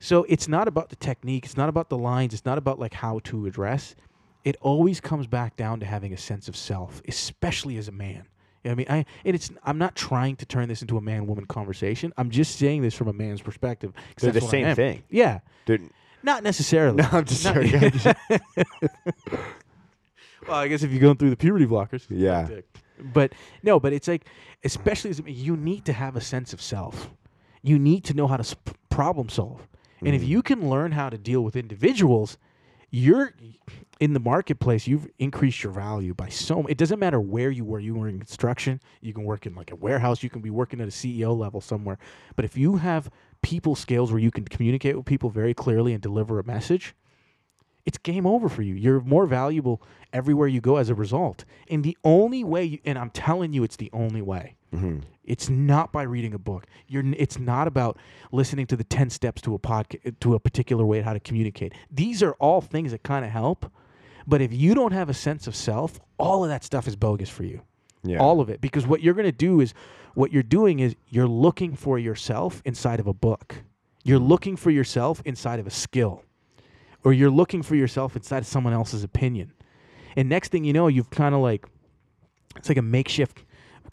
So it's not about the technique, it's not about the lines, it's not about like how to address. It always comes back down to having a sense of self, especially as a man. You know I mean, I and it's I'm not trying to turn this into a man woman conversation. I'm just saying this from a man's perspective. They're the same thing. Yeah, Dude, not necessarily. No, I'm just Not- joking. well, I guess if you're going through the puberty blockers, Yeah. But, no, but it's like, especially as a, you need to have a sense of self. You need to know how to s- problem solve, and Mm. if you can learn how to deal with individuals, you're in the marketplace. You've increased your value by so. It doesn't matter where you were. You were in construction. You can work in like a warehouse. You can be working at a CEO level somewhere. But if you have people skills where you can communicate with people very clearly and deliver a message, it's game over for you. You're more valuable everywhere you go as a result. And the only way, you, and I'm telling you, it's the only way. Mm-hmm. It's not by reading a book. You're. It's not about listening to the ten steps to a podcast to a particular way of how to communicate. These are all things that kind of help. But if you don't have a sense of self, all of that stuff is bogus for you. Yeah. All of it, because what you're going to do is, what you're doing is you're looking for yourself inside of a book. You're looking for yourself inside of a skill, or you're looking for yourself inside of someone else's opinion. And next thing you know, you've kind of like, it's like a makeshift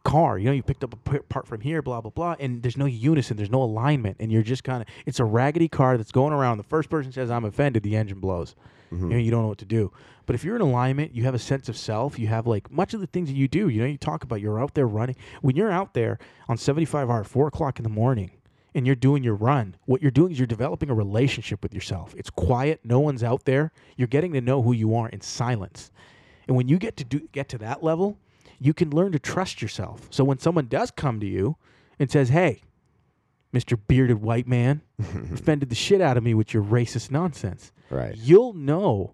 car. You know, you picked up a part from here, blah blah blah, and there's no unison, there's no alignment, and you're just kind of it's a raggedy car that's going around. The first person says I'm offended, the engine blows. Mm-hmm. You know, you don't know what to do. But if you're in alignment, you have a sense of self. You have like much of the things that you do. You know, you talk about you're out there running. When you're out there on 75 Hard, four o'clock in the morning, and you're doing your run, what you're doing is you're developing a relationship with yourself. It's quiet. No one's out there. You're getting to know who you are in silence. And when you get to do get to that level, you can learn to trust yourself. So when someone does come to you and says, "Hey, Mr. Bearded White Man, offended the shit out of me with your racist nonsense," Right. you'll know,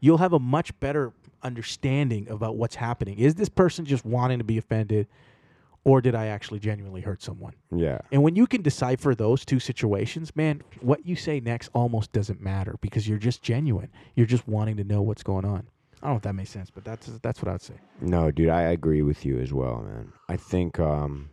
you'll have a much better understanding about what's happening. Is this person just wanting to be offended, or did I actually genuinely hurt someone? Yeah. And when you can decipher those two situations, man, what you say next almost doesn't matter because you're just genuine. You're just wanting to know what's going on. I don't know if that makes sense, but that's that's what I'd say. No, dude, I agree with you as well, man. I think um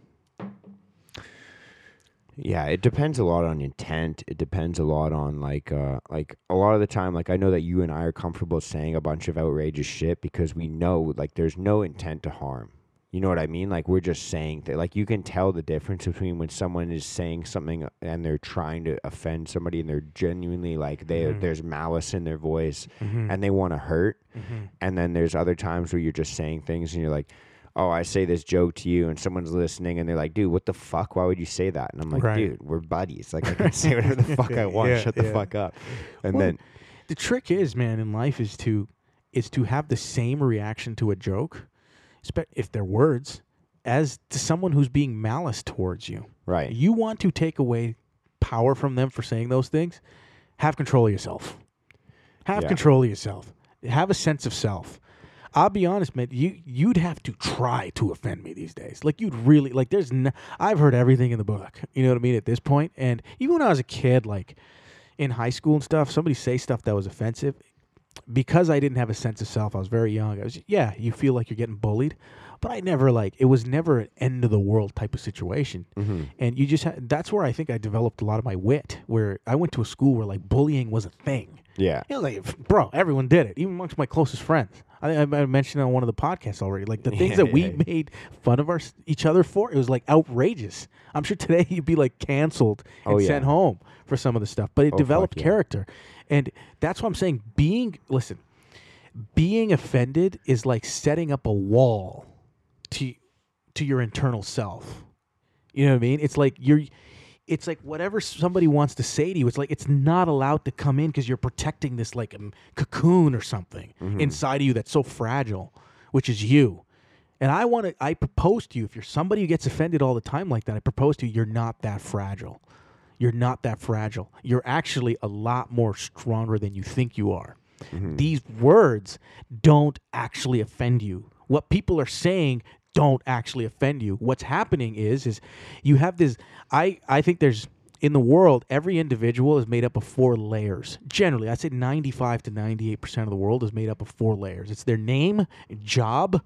yeah, it depends a lot on intent. It depends a lot on like uh like a lot of the time like I know that you and I are comfortable saying a bunch of outrageous shit because we know like there's no intent to harm. You know what I mean? Like we're just saying that like you can tell the difference between when someone is saying something and they're trying to offend somebody and they're genuinely like they Mhm. there's malice in their voice Mm-hmm. and they want to hurt mm-hmm. and then there's other times where you're just saying things and you're like, oh, I say this joke to you and someone's listening and they're like, dude, what the fuck? Why would you say that? And I'm like, Right. dude, we're buddies. Like I can say whatever the fuck I want. Yeah, Shut the yeah. fuck up. And Well, then the trick is, man, in life is to is to have the same reaction to a joke, if they're words, as to someone who's being malice towards you. right. You want to take away power from them for saying those things. Have control of yourself. Have Yeah. control of yourself. Have a sense of self. I'll be honest, man. You you'd have to try to offend me these days. Like you'd really like. There's n- I've heard everything in the book. You know what I mean? At this point, and even when I was a kid, like in high school and stuff, somebody say stuff that was offensive. Because I didn't have a sense of self, I was very young. I was yeah. You feel like you're getting bullied, but I never like it was never an end of the world type of situation hmm and you just ha- that's where I think I developed a lot of my wit. Where I went to a school where like bullying was a thing. Yeah. You know, like bro, everyone did it, even amongst my closest friends. I I mentioned on one of the podcasts already. Like the things Yeah, that we yeah. made fun of our each other for, it was like outrageous. I'm sure today you'd be like canceled and Oh, yeah. sent home for some of the stuff, but it Oh, developed yeah. And that's what I'm saying. Being listen, being offended is like setting up a wall to to your internal self. You know what I mean? It's like you're it's like whatever somebody wants to say to you, it's like it's not allowed to come in because you're protecting this like um, cocoon or something inside of you that's so fragile, which is you. And I want to, I propose to you, if you're somebody who gets offended all the time like that, I propose to you, you're not that fragile. You're not that fragile. You're actually a lot more stronger than you think you are. Mm-hmm. These words don't actually offend you. What people are saying don't actually offend you. What's happening is is you have this I I think there's in the world every individual is made up of four layers. Generally, I'd say 95 to 98% of the world is made up of four layers. It's their name, job,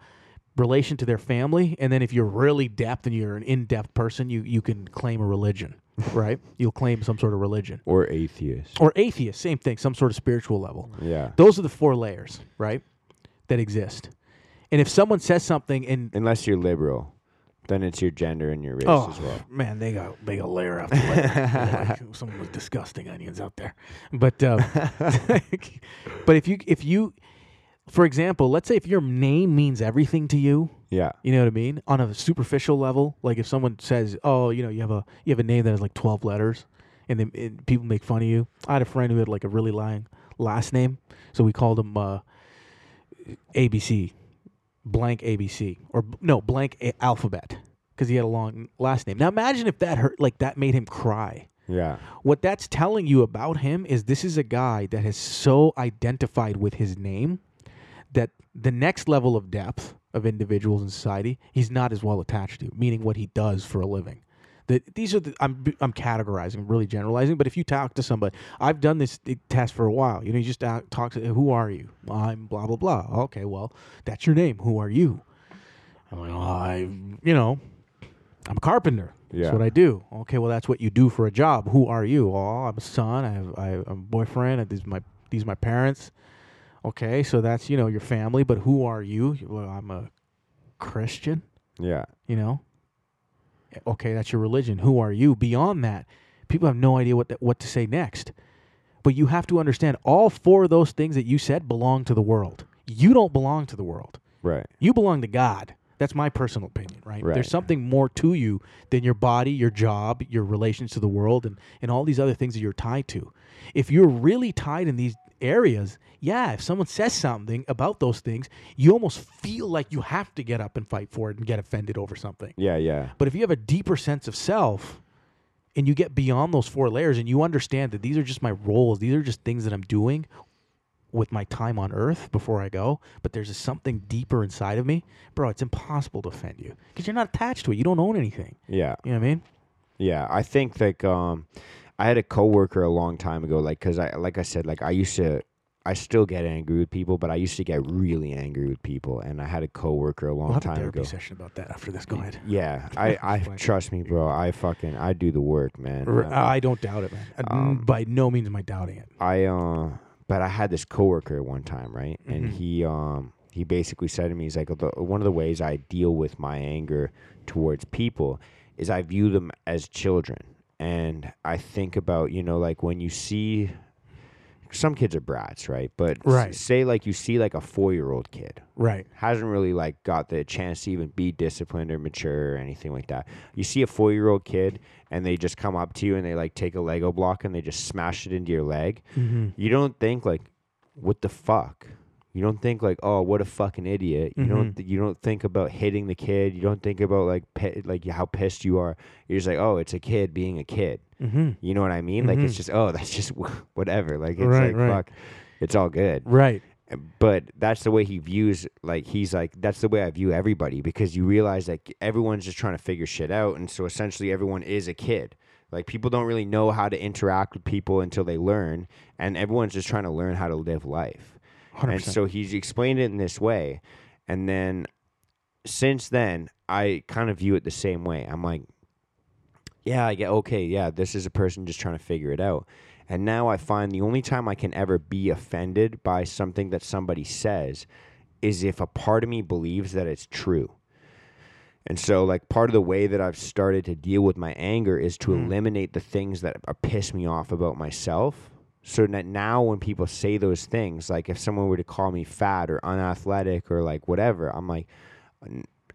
relation to their family, and then if you're really depth and you're an in-depth person, you you can claim a religion, right? You'll claim some sort of religion. Or atheist. Or atheist, same thing, some sort of spiritual level. Yeah. Those are the four layers, right? That exist. And if someone says something and Unless you're liberal, then it's your gender and your race oh as well. man, they got they got layer after layer. like someone with disgusting onions out there. But um, but if you if you for example, let's say if your name means everything to you, Yeah. you know what I mean? On a superficial level, like if someone says, "Oh, you know, you have a you have a name that has like 12 letters," and then and people make fun of you. I had a friend who had like a really long last name, so we called him uh, ABC, blank ABC, or no blank a- alphabet, because he had a long last name. Now imagine if that hurt, like that made him cry. Yeah. What that's telling you about him is this is a guy that has so identified with his name that the next level of depth of individuals in society, he's not as well attached to, meaning what he does for a living. That these are the I'm I'm categorizing, really generalizing. But if you talk to somebody, I've done this test for a while. You know, you just talk to who are you? I'm blah blah blah. Okay, well, that's your name. Who are you? I'm like, oh, I, you know, I'm a carpenter. Yeah. That's what I do. Okay, well, that's what you do for a job. Who are you? Oh, I'm a son. I have, I have a boyfriend. These my these are my parents. Okay, so that's you know your family. But who are you? Well, I'm a Christian. Yeah. You know. Eh, okay, that's your religion. Who are you? Beyond that, people have no idea what that, what to say next. But you have to understand all four of those things that you said belong to the world. You don't belong to the world. Right. You belong to God. That's my personal opinion, right? Right. There's something more to you than your body, your job, your relations to the world, and, and all these other things that you're tied to. If you're really tied in these areas, yeah, if someone says something about those things, you almost feel like you have to get up and fight for it and get offended over something. Yeah. Yeah. But if you have a deeper sense of self and you get beyond those four layers and you understand that these are just my roles, these are just things that I'm doing with my time on earth before I go, but there's something deeper inside of me, bro, it's impossible to offend you because you're not attached to it. You don't own anything. Yeah. You know what I mean? Yeah, I think like um, I had a coworker a long time ago, like because I like I said, like I used to, I still get angry with people, but I used to get really angry with people, and I had a coworker a long We'll have a time therapy ago. session about that after this. Go ahead. Yeah, I, I trust me, bro. I fucking I do the work, man. R- Um, I don't doubt it, man. Uh, um, By no means am I doubting it. I uh, but I had this coworker one time, right? And Mhm. he um he basically said to me, he's like, one of the ways I deal with my anger towards people is I view them as children, and I think about you know like when you see. Some kids are brats, right? But Right. say like you see like a four year old kid Right. hasn't really like got the chance to even be disciplined or mature or anything like that. You see a four year old kid and they just come up to you and they like take a Lego block and they just smash it into your leg. Mm-hmm. You don't think like, what the fuck? You don't think like, oh, what a fucking idiot. You don't. Th- you don't think about hitting the kid. You don't think about like pi- like how pissed you are. You're just like, oh, it's a kid being a kid. Mm-hmm. You know what I mean? Like it's Mhm. just, oh, that's just whatever. Like it's Right, like right. fuck, it's all good Right. but that's the way he views like he's like that's the way i view everybody because you realize like everyone's just trying to figure shit out and so essentially everyone is a kid like people don't really know how to interact with people until they learn and everyone's just trying to learn how to live life 100%. and so he's explained it in this way. And then since then i kind of view it the same way. I'm like yeah i get okay yeah this is a person just trying to figure it out. And now i find the only time i can ever be offended by something that somebody says is if a part of me believes that it's true. And so like part of the way that i've started to deal with my anger is to Mm. eliminate the things that piss me off about myself so that now when people say those things like if someone were to call me fat or unathletic or like whatever i'm like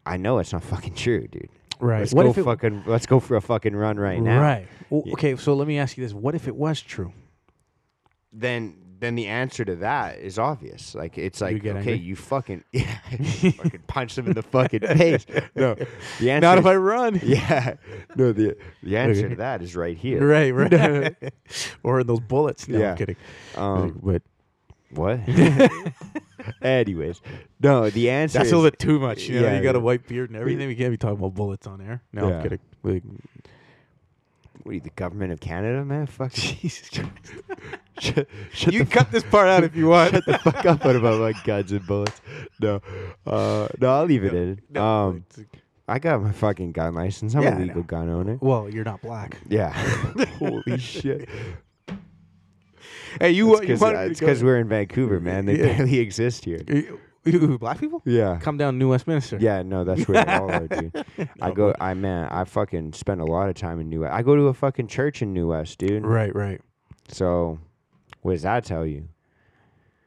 i know it's not fucking true dude right. let's what go if it, fucking let's go for a fucking run right now Right. Well. Okay, so let me ask you this: What if it was true? then then the answer to that is obvious. Like it's like okay, angry? you fucking yeah, you fucking punch them in the fucking face. No, the answer. Not if is- I run. Yeah, no. The the answer to that is right here. Right, right. or in those bullets. No, Yeah. I'm kidding. Um, but what? Anyways, no. The answer. that's is, a little bit too much. You know, Yeah, you got a white beard and everything. We can't be talking about bullets on air. No, Yeah. I'm kidding. What are you, the government of Canada, man? Fuck. Jesus Christ. shut, shut you cut this part out if you want. Shut the fuck up about my guns and bullets. No, uh, no, I'll leave it in. No, um, I got my fucking gun license. I'm Yeah, a legal gun owner. well, you're not black. Yeah. Holy shit. Hey, you, uh, you It's because we're in Vancouver, man. They Yeah. barely exist here. You- black people Yeah. come down to New Westminster. Yeah, no, that's where they all are, dude. I go, I man, I fucking spend a lot of time in New West. I go to a fucking church in New West, dude. Right, right. So, what does that tell you?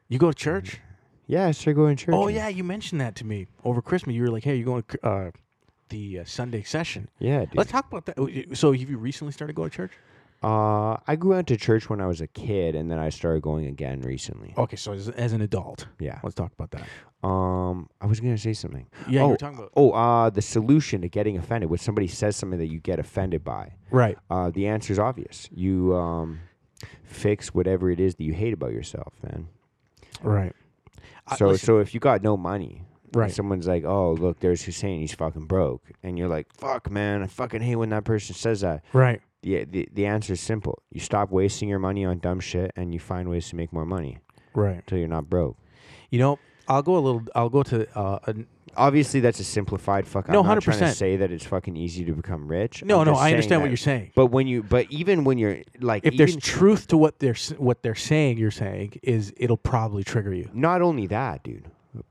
You go to church? Yeah, I started going to church. Oh yeah, you mentioned that to me over Christmas. You were like, "Hey, you're going to uh, the uh, Sunday session?" Yeah, dude. Let's talk about that. Oh, So, have you recently started going to church? Uh, I grew out to church when I was a kid, and then I started going again recently. Okay, so as, as an adult, Yeah. let's talk about that. Um, I was gonna say something. Yeah, you oh, were talking about Oh, uh, the solution to getting offended when somebody says something that you get offended by. right. Uh, the answer is obvious. You um, fix whatever it is that you hate about yourself, man. Right. I- So, listen, so if you got no money, Right. Someone's like, "Oh, look, there's Hussein. He's fucking broke," and you're like, "Fuck, man, I fucking hate when that person says that." right. Yeah, the the answer is simple. You stop wasting your money on dumb shit, and you find ways to make more money Right. until you're not broke. You know, I'll go a little. I'll go to uh, an, Obviously, that's a simplified fuck. No, I'm not 100%. say that it's fucking easy to become rich. no, no. I saying understand what you're saying. But when you, but even when you're like, If there's truth to what they're what they're saying, you're saying is it'll probably trigger you. not only that, dude,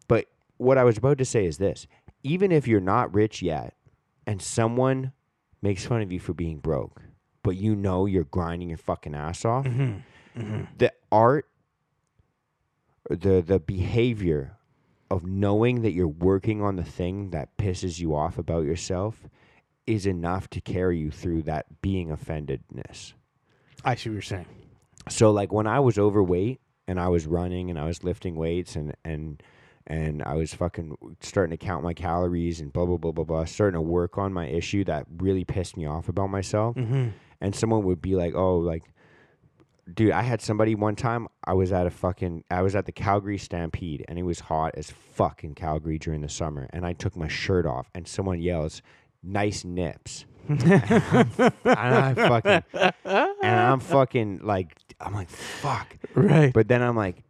but what I was about to say is this: even if you're not rich yet, and someone makes fun of you for being broke, but you know you're grinding your fucking ass off, Mm-hmm. the art, the the behavior of knowing that you're working on the thing that pisses you off about yourself is enough to carry you through that being offendedness. I see what you're saying. So like when I was overweight and I was running and I was lifting weights and and and I was fucking starting to count my calories and blah blah blah blah blah, starting to work on my issue that really pissed me off about myself. Mm-hmm. And someone would be like, "Oh, like, dude, I had somebody one time. I was at a fucking, I was at the Calgary Stampede, and it was hot as fuck in Calgary during the summer. And I took my shirt off, and someone yells, "Nice nips." and I fucking, and I'm fucking like, I'm like, fuck. Right. But then I'm like,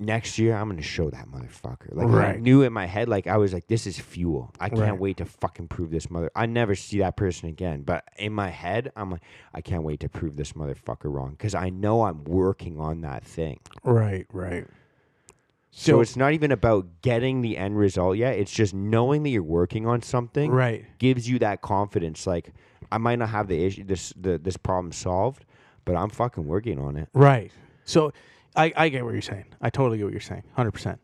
next year I'm gonna show that motherfucker. Like I knew in my head, like I was like, this is fuel. I can't Right. wait to fucking prove this mother. I never see that person again. But in my head, I'm like, I can't wait to prove this motherfucker wrong because I know I'm working on that thing. right. Right. So, So, it's not even about getting the end result yet. It's just knowing that you're working on something right. gives you that confidence. Like I might not have the issue, this the this problem solved, but I'm fucking working on it. Right. So I, I get what you're saying. I totally get what you're saying. Hundred percent.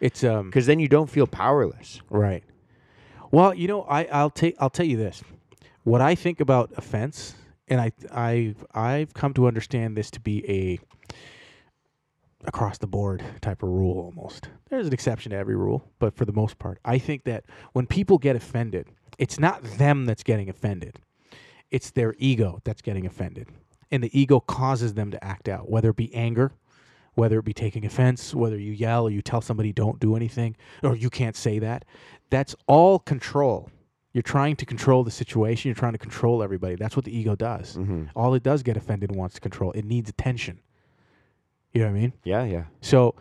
It's um Because then you don't feel powerless. right. Well, you know, I I'll take I'll tell you this. What I think about offense, and I I I've come to understand this to be a across the board type of rule almost. There's an exception to every rule, but for the most part, I think that when people get offended, it's not them that's getting offended. It's their ego that's getting offended. And the ego causes them to act out, whether it be anger, whether it be taking offense, whether you yell or you tell somebody don't do anything or you can't say that. That's all control. You're trying to control the situation, you're trying to control everybody. That's what the ego does. Mm-hmm. All it does get offended and wants to control. It needs attention. You know what I mean? Yeah, yeah. So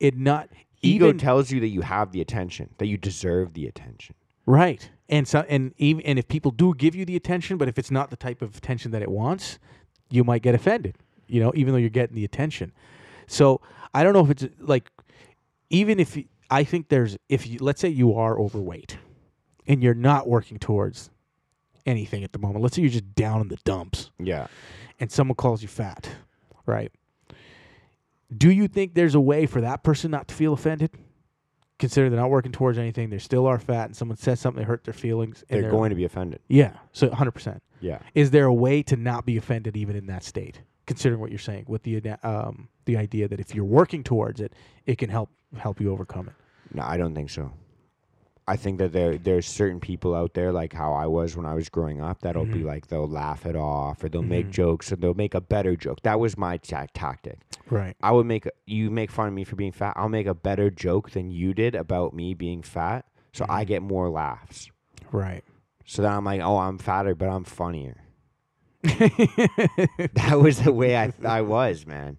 it not Ego tells you that you have the attention, that you deserve the attention. right. And so and even and if people do give you the attention, but if it's not the type of attention that it wants, you might get offended. You know, even though you're getting the attention. So I don't know if it's like even if I think there's if you let's say you are overweight and you're not working towards anything at the moment. Let's say you're just down in the dumps Yeah. and someone calls you fat, right? Do you think there's a way for that person not to feel offended? Consider they're not working towards anything, they still are fat, and someone says something that hurt their feelings. And They're going to be offended. yeah, so 100%. Yeah. Is there a way to not be offended even in that state? Considering what you're saying, with the um, the idea that if you're working towards it, it can help help you overcome it. No, I don't think so. I think that there there's certain people out there like how I was when I was growing up that'll be Mhm. like they'll laugh it off or they'll make Mhm. jokes or they'll make a better joke. That was my ta- tactic. Right. I would make a, you make fun of me for being fat. I'll make a better joke than you did about me being fat, so I Mhm. get more laughs. Right. So then I'm like, oh, I'm fatter, but I'm funnier. that was the way I I was, man.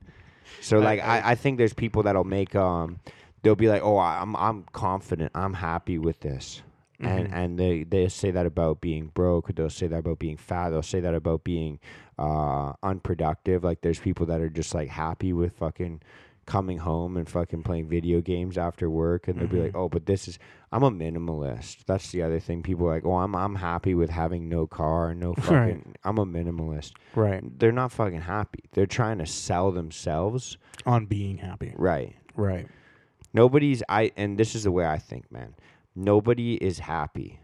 So like I- I, think there's people that'll make um they'll be like, "Oh, I'm I'm confident. I'm happy with this." And Mhm. and they they say that about being broke, they'll say that about being fat, they'll say that about being uh unproductive. Like there's people that are just like happy with fucking coming home and fucking playing video games after work and they'll be like, Mhm. "Oh, but this is I'm a minimalist." That's the other thing. People are like, "Oh, I'm I'm happy with having no car, no fucking Right. I'm a minimalist." right. They're not fucking happy. They're trying to sell themselves. On being happy. Right. Right. Nobody's I and this is the way I think, man. Nobody is happy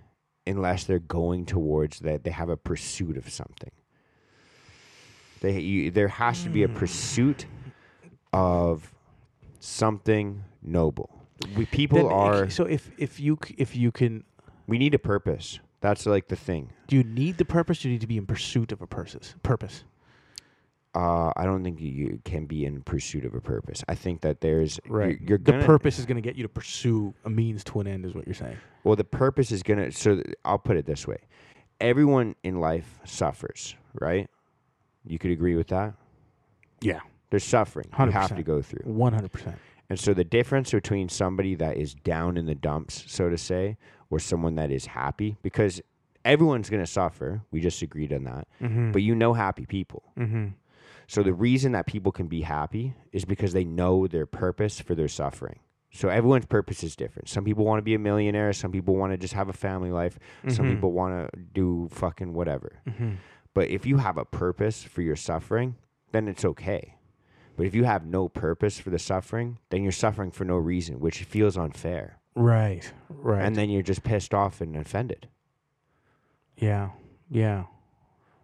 unless they're going towards that they have a pursuit of something. They you, there has to be a Hmm. pursuit of something noble. We people Then, are so if if you c- if you can we need a purpose. That's like the thing. do you need the purpose? You need to be in pursuit of a purpose. Purpose. Uh, I don't think you can be in pursuit of a purpose. I think that there's you're, you're the gonna purpose is going to get you to pursue a means to an end, is what you're saying. Well, the purpose is gonna. So th- I'll put it this way: everyone in life suffers, right? You could agree with that. Yeah, There's suffering you have to go through, one hundred percent. and so the difference between somebody that is down in the dumps, so to say, or someone that is happy, because everyone's gonna suffer. We just agreed on that. Mm-hmm. But you know happy people. mm-hmm. So the reason that people can be happy is because they know their purpose for their suffering. So everyone's purpose is different. Some people want to be a millionaire. Some people want to just have a family life. Some Mhm. people want to do fucking whatever. Mm-hmm. But if you have a purpose for your suffering, then it's okay. But if you have no purpose for the suffering, then you're suffering for no reason, which feels unfair. Right, right. And then you're just pissed off and offended. yeah, yeah.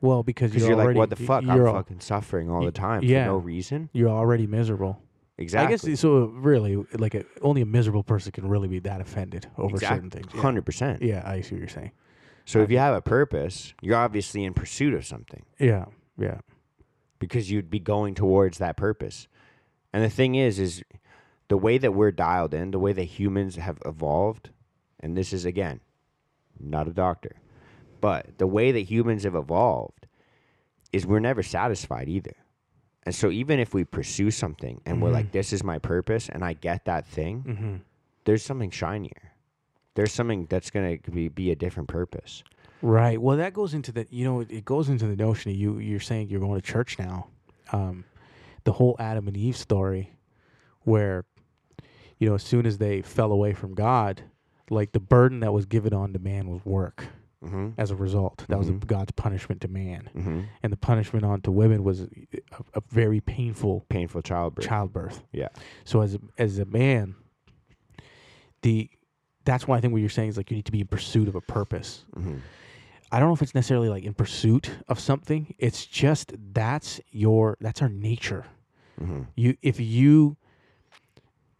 Well, because Because you're, you're, like, what the fuck? I'm al- fucking suffering all the time yeah. for no reason. you're already miserable. Exactly. I guess so. Really, like a, only a miserable person can really be that offended over certain things. Yeah. Hundred percent. Yeah, I see what you're saying. So if you have a purpose, you're obviously in pursuit of something Yeah, yeah. Because you'd be going towards that purpose. And the thing is, is the way that we're dialed in, the way that humans have evolved, and this is again, not a doctor, but the way that humans have evolved is we're never satisfied either. And so even if we pursue something and we're Mhm. like, this is my purpose, and I get that thing, Mm-hmm. there's something shinier. There's something that's gonna be, be a different purpose. Right. Well, that goes into the you know it, it goes into the notion of you you're saying you're going to church now. Um, the whole Adam and Eve story, where you know as soon as they fell away from God, like the burden that was given on to man was work. Mm-hmm. As a result, that was Mhm. a, God's punishment to man, Mm-hmm. and the punishment on to women was a, a very painful Painful childbirth. childbirth. Yeah. So as a, as a man, the that's why I think what you're saying is like you need to be in pursuit of a purpose. I don't know if it's necessarily like in pursuit of something. It's just that's your that's our nature. Mm-hmm. You if you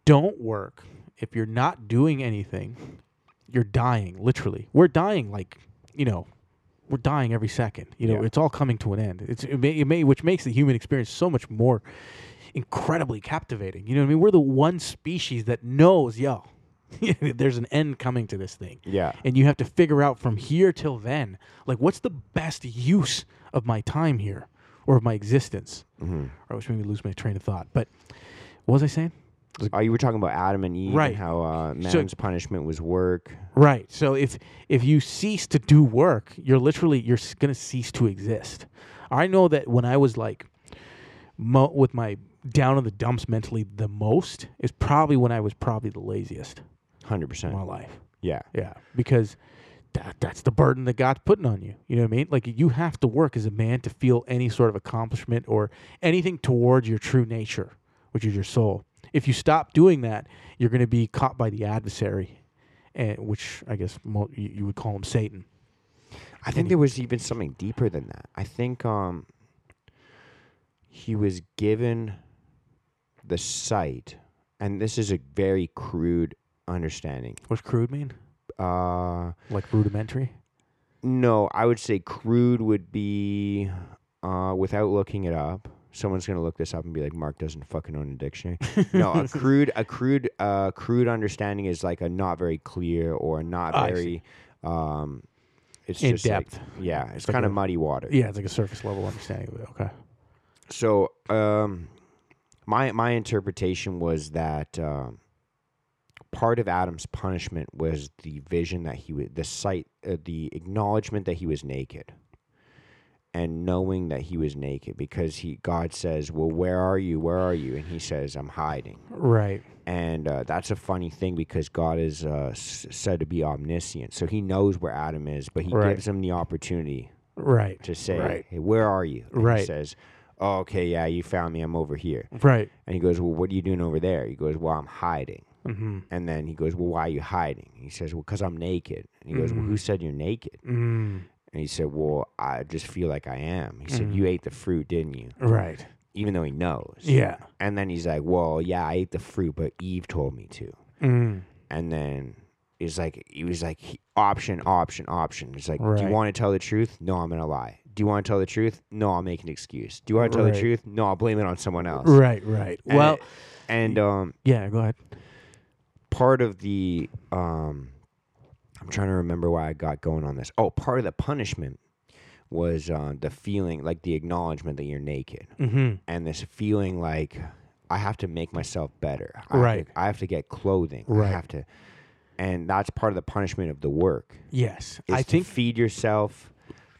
don't work, if you're not doing anything, you're dying literally. We're dying like, you know, we're dying every second. You know, Yeah. it's all coming to an end. It's it may, it may which makes the human experience so much more incredibly captivating. You know what I mean? We're the one species that knows, yo, there's an end coming to this thing Yeah. and you have to figure out from here till then like what's the best use of my time here or of my existence Mm-hmm. or which made me lose my train of thought but what was i saying Oh, you were talking about Adam and Eve Right. and how uh, So- punishment was work. right so if if you cease to do work you're literally you're gonna cease to exist i know that when i was like mo- with my down in the dumps mentally the most is probably when i was probably the laziest Hundred percent. my life Yeah. Yeah, because that that's the burden that God's putting on you. You know what I mean? Like you have to work as a man to feel any sort of accomplishment or anything towards your true nature, which is your soul. If you stop doing that, you're going to be caught by the adversary, and which I guess mo- you, you would call him Satan. I think there was even something deeper than that. I think um, he was given the sight, and this is a very crude understanding. What's crude mean? Uh, Like rudimentary? no, I would say crude would be uh, without looking it up. Someone's gonna look this up and be like, "Mark doesn't fucking own a dictionary." no, a crude, a crude, uh, crude understanding is like a not very clear or not see. very. Um, it's In just like- depth. yeah, it's, It's like kind of a- muddy water. Yeah, it's like a surface level understanding of it. Okay. So, um, my my interpretation was that um, part of Adam's punishment was the vision that he was, the sight, uh, the acknowledgement that he was naked, and knowing that he was naked, because he God says, "Well, where are you? Where are you?" And he says, "I'm hiding." Right. And uh, that's a funny thing because God is uh, s- said to be omniscient, so He knows where Adam is, but He Right. gives him the opportunity Right. to say, Right. "Hey, where are you?" And He Right. says, "Oh, okay, yeah, you found me. I'm over here." Right. And he goes, "Well, what are you doing over there?" He goes, "Well, I'm hiding." Mm-hmm. And then he goes, "Well, why are you hiding?" He says, "Well, because I'm naked." And he goes, "Well, who Mhm. said you're naked?" Mm. And he said, Well, I just feel like I am. He said, Mhm. You ate the fruit, didn't you? Right. Even though he knows. Yeah. And then he's like, Well, yeah, I ate the fruit, but Eve told me to. Mm. And then he's like, He was like, Option, option, option. He's like, Do you want to tell the truth? No, I'm going to lie. Do you want to tell the truth? No, I'll make an excuse. Do you want to tell Right. the truth? No, I'll blame it on someone else. Right. Right. And- well. and um, Yeah. Go ahead. Part of the um I'm trying to remember why I got going on this. Oh, part of the punishment was uh, the feeling like the acknowledgement that you're naked Mm-hmm. and this feeling like I have to make myself better. I have Right. to- I have to get clothing. Right. I have to and that's part of the punishment of the work. Yes. I to think feed yourself,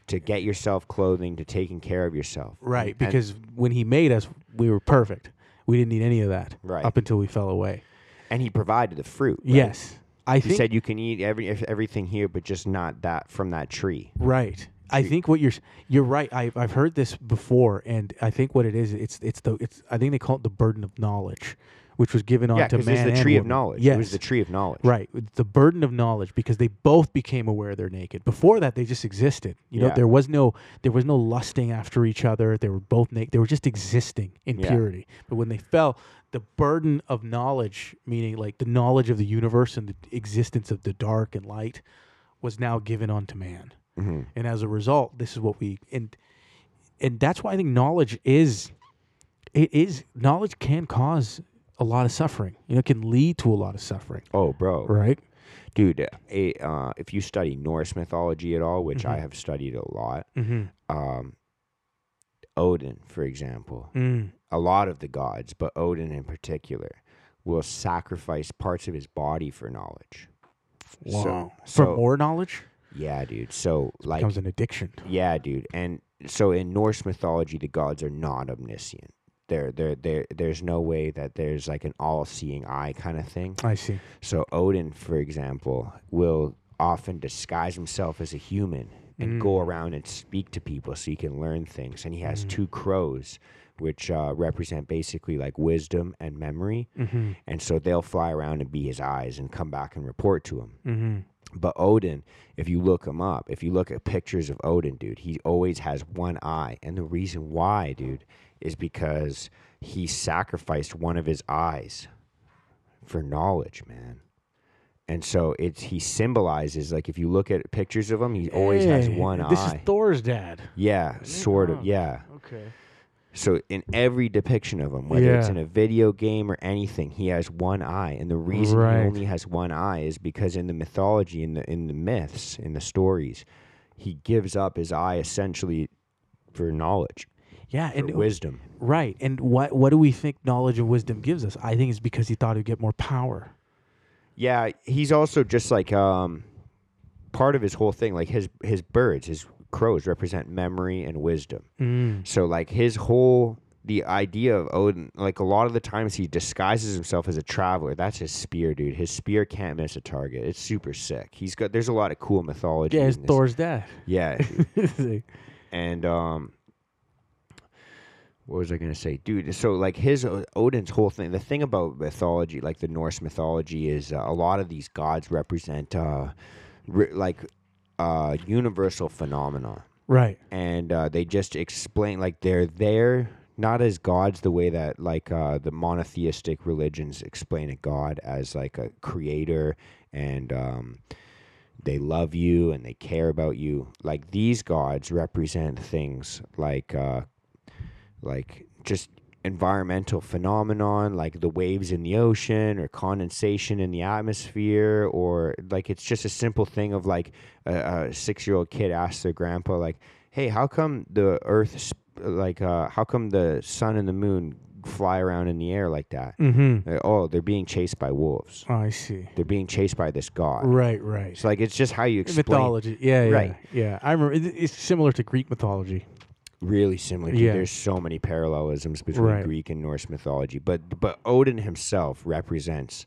to get yourself clothing, to taking care of yourself. right And- because when he made us, we were perfect. We didn't need any of that Right. up until we fell away. And he provided the fruit. right? Yes. I He think said you can eat every everything here, but just not that from that tree. Right. I think what you're s- you're right. I've I've heard this before, and I think what it is, it's it's the it's I think they call it the burden of knowledge, which was given Yeah, because man it's the and tree of knowledge. Yes, It was the tree of knowledge. right. The burden of knowledge because they both became aware they're naked. Before that, they just existed. You know, Yeah. there was no there was no lusting after each other. They were both naked. They were just existing in Yeah. purity. But when they fell, the burden of knowledge, meaning like the knowledge of the universe and the existence of the dark and light, was now given onto man hmm and as a result this is what we and and that's why i think knowledge is it is knowledge can cause a lot of suffering you know it can lead to a lot of suffering Oh, bro, right dude. uh, it, uh, if you study Norse mythology at all, which I Mhm. have studied a lot, mm-hmm. um, Odin, for example, mm. a lot of the gods, but Odin in particular, will sacrifice parts of his body for knowledge. So- wow so- for more knowledge Yeah, dude. So like, becomes an addiction yeah, dude. And so in Norse mythology, the gods are not omniscient. There, there, there. There's no way that there's like an all-seeing eye kind of thing. i see So Odin, for example, will often disguise himself as a human and Mm. go around and speak to people so he can learn things. And he has Mm. two crows, which uh, represent basically like wisdom and memory. mm-hmm. And so they'll fly around and be his eyes and come back and report to him. Mm-hmm. But Odin, if you look him up, if you look at pictures of Odin, dude, he always has one eye. And the reason why, dude, is because he sacrificed one of his eyes for knowledge, man. And so it's he symbolizes like if you look at pictures of him, he always has one this eye. This is thor's dad yeah, sort of. Yeah. okay So in every depiction of him, whether it's in a video game or anything, he has one eye, and the reason Right. he only has one eye is because in the mythology, in the in the myths, in the stories, he gives up his eye essentially for knowledge, yeah and wisdom. right and what what do we think knowledge and wisdom gives us i think it's because he thought he'd get more power Yeah, he's also just like um, part of his whole thing. Like his his birds, his crows represent memory and wisdom. mm. So like his whole the idea of Odin, like a lot of the times he disguises himself as a traveler. That's his spear, dude. His spear can't miss a target. It's super sick. He's got there's a lot of cool mythology. yeah in it's thor's dad Yeah, and um, what was I gonna say, dude? So like his uh, Odin's whole thing. The thing about mythology, like the Norse mythology, is uh, a lot of these gods represent uh, re- like uh, universal phenomena right and uh, they just explain like they're there not as gods the way that like uh, the monotheistic religions explain a god as like a creator and um, they love you and they care about you like these gods represent things like uh, like just environmental phenomenon like the waves in the ocean or condensation in the atmosphere or like it's just a simple thing of like a, a six-year-old kid asks their grandpa like hey how come the earth like uh, how come the sun and the moon fly around in the air like that mm-hmm Uh, oh they're being chased by wolves oh, i see they're being chased by this god right right it's like it's just how you explain mythology. Yeah, yeah, Right. yeah. I remember. It's similar to Greek mythology. Really similar. Dude. Yeah. There's so many parallelisms between Right. Greek and Norse mythology, but but Odin himself represents,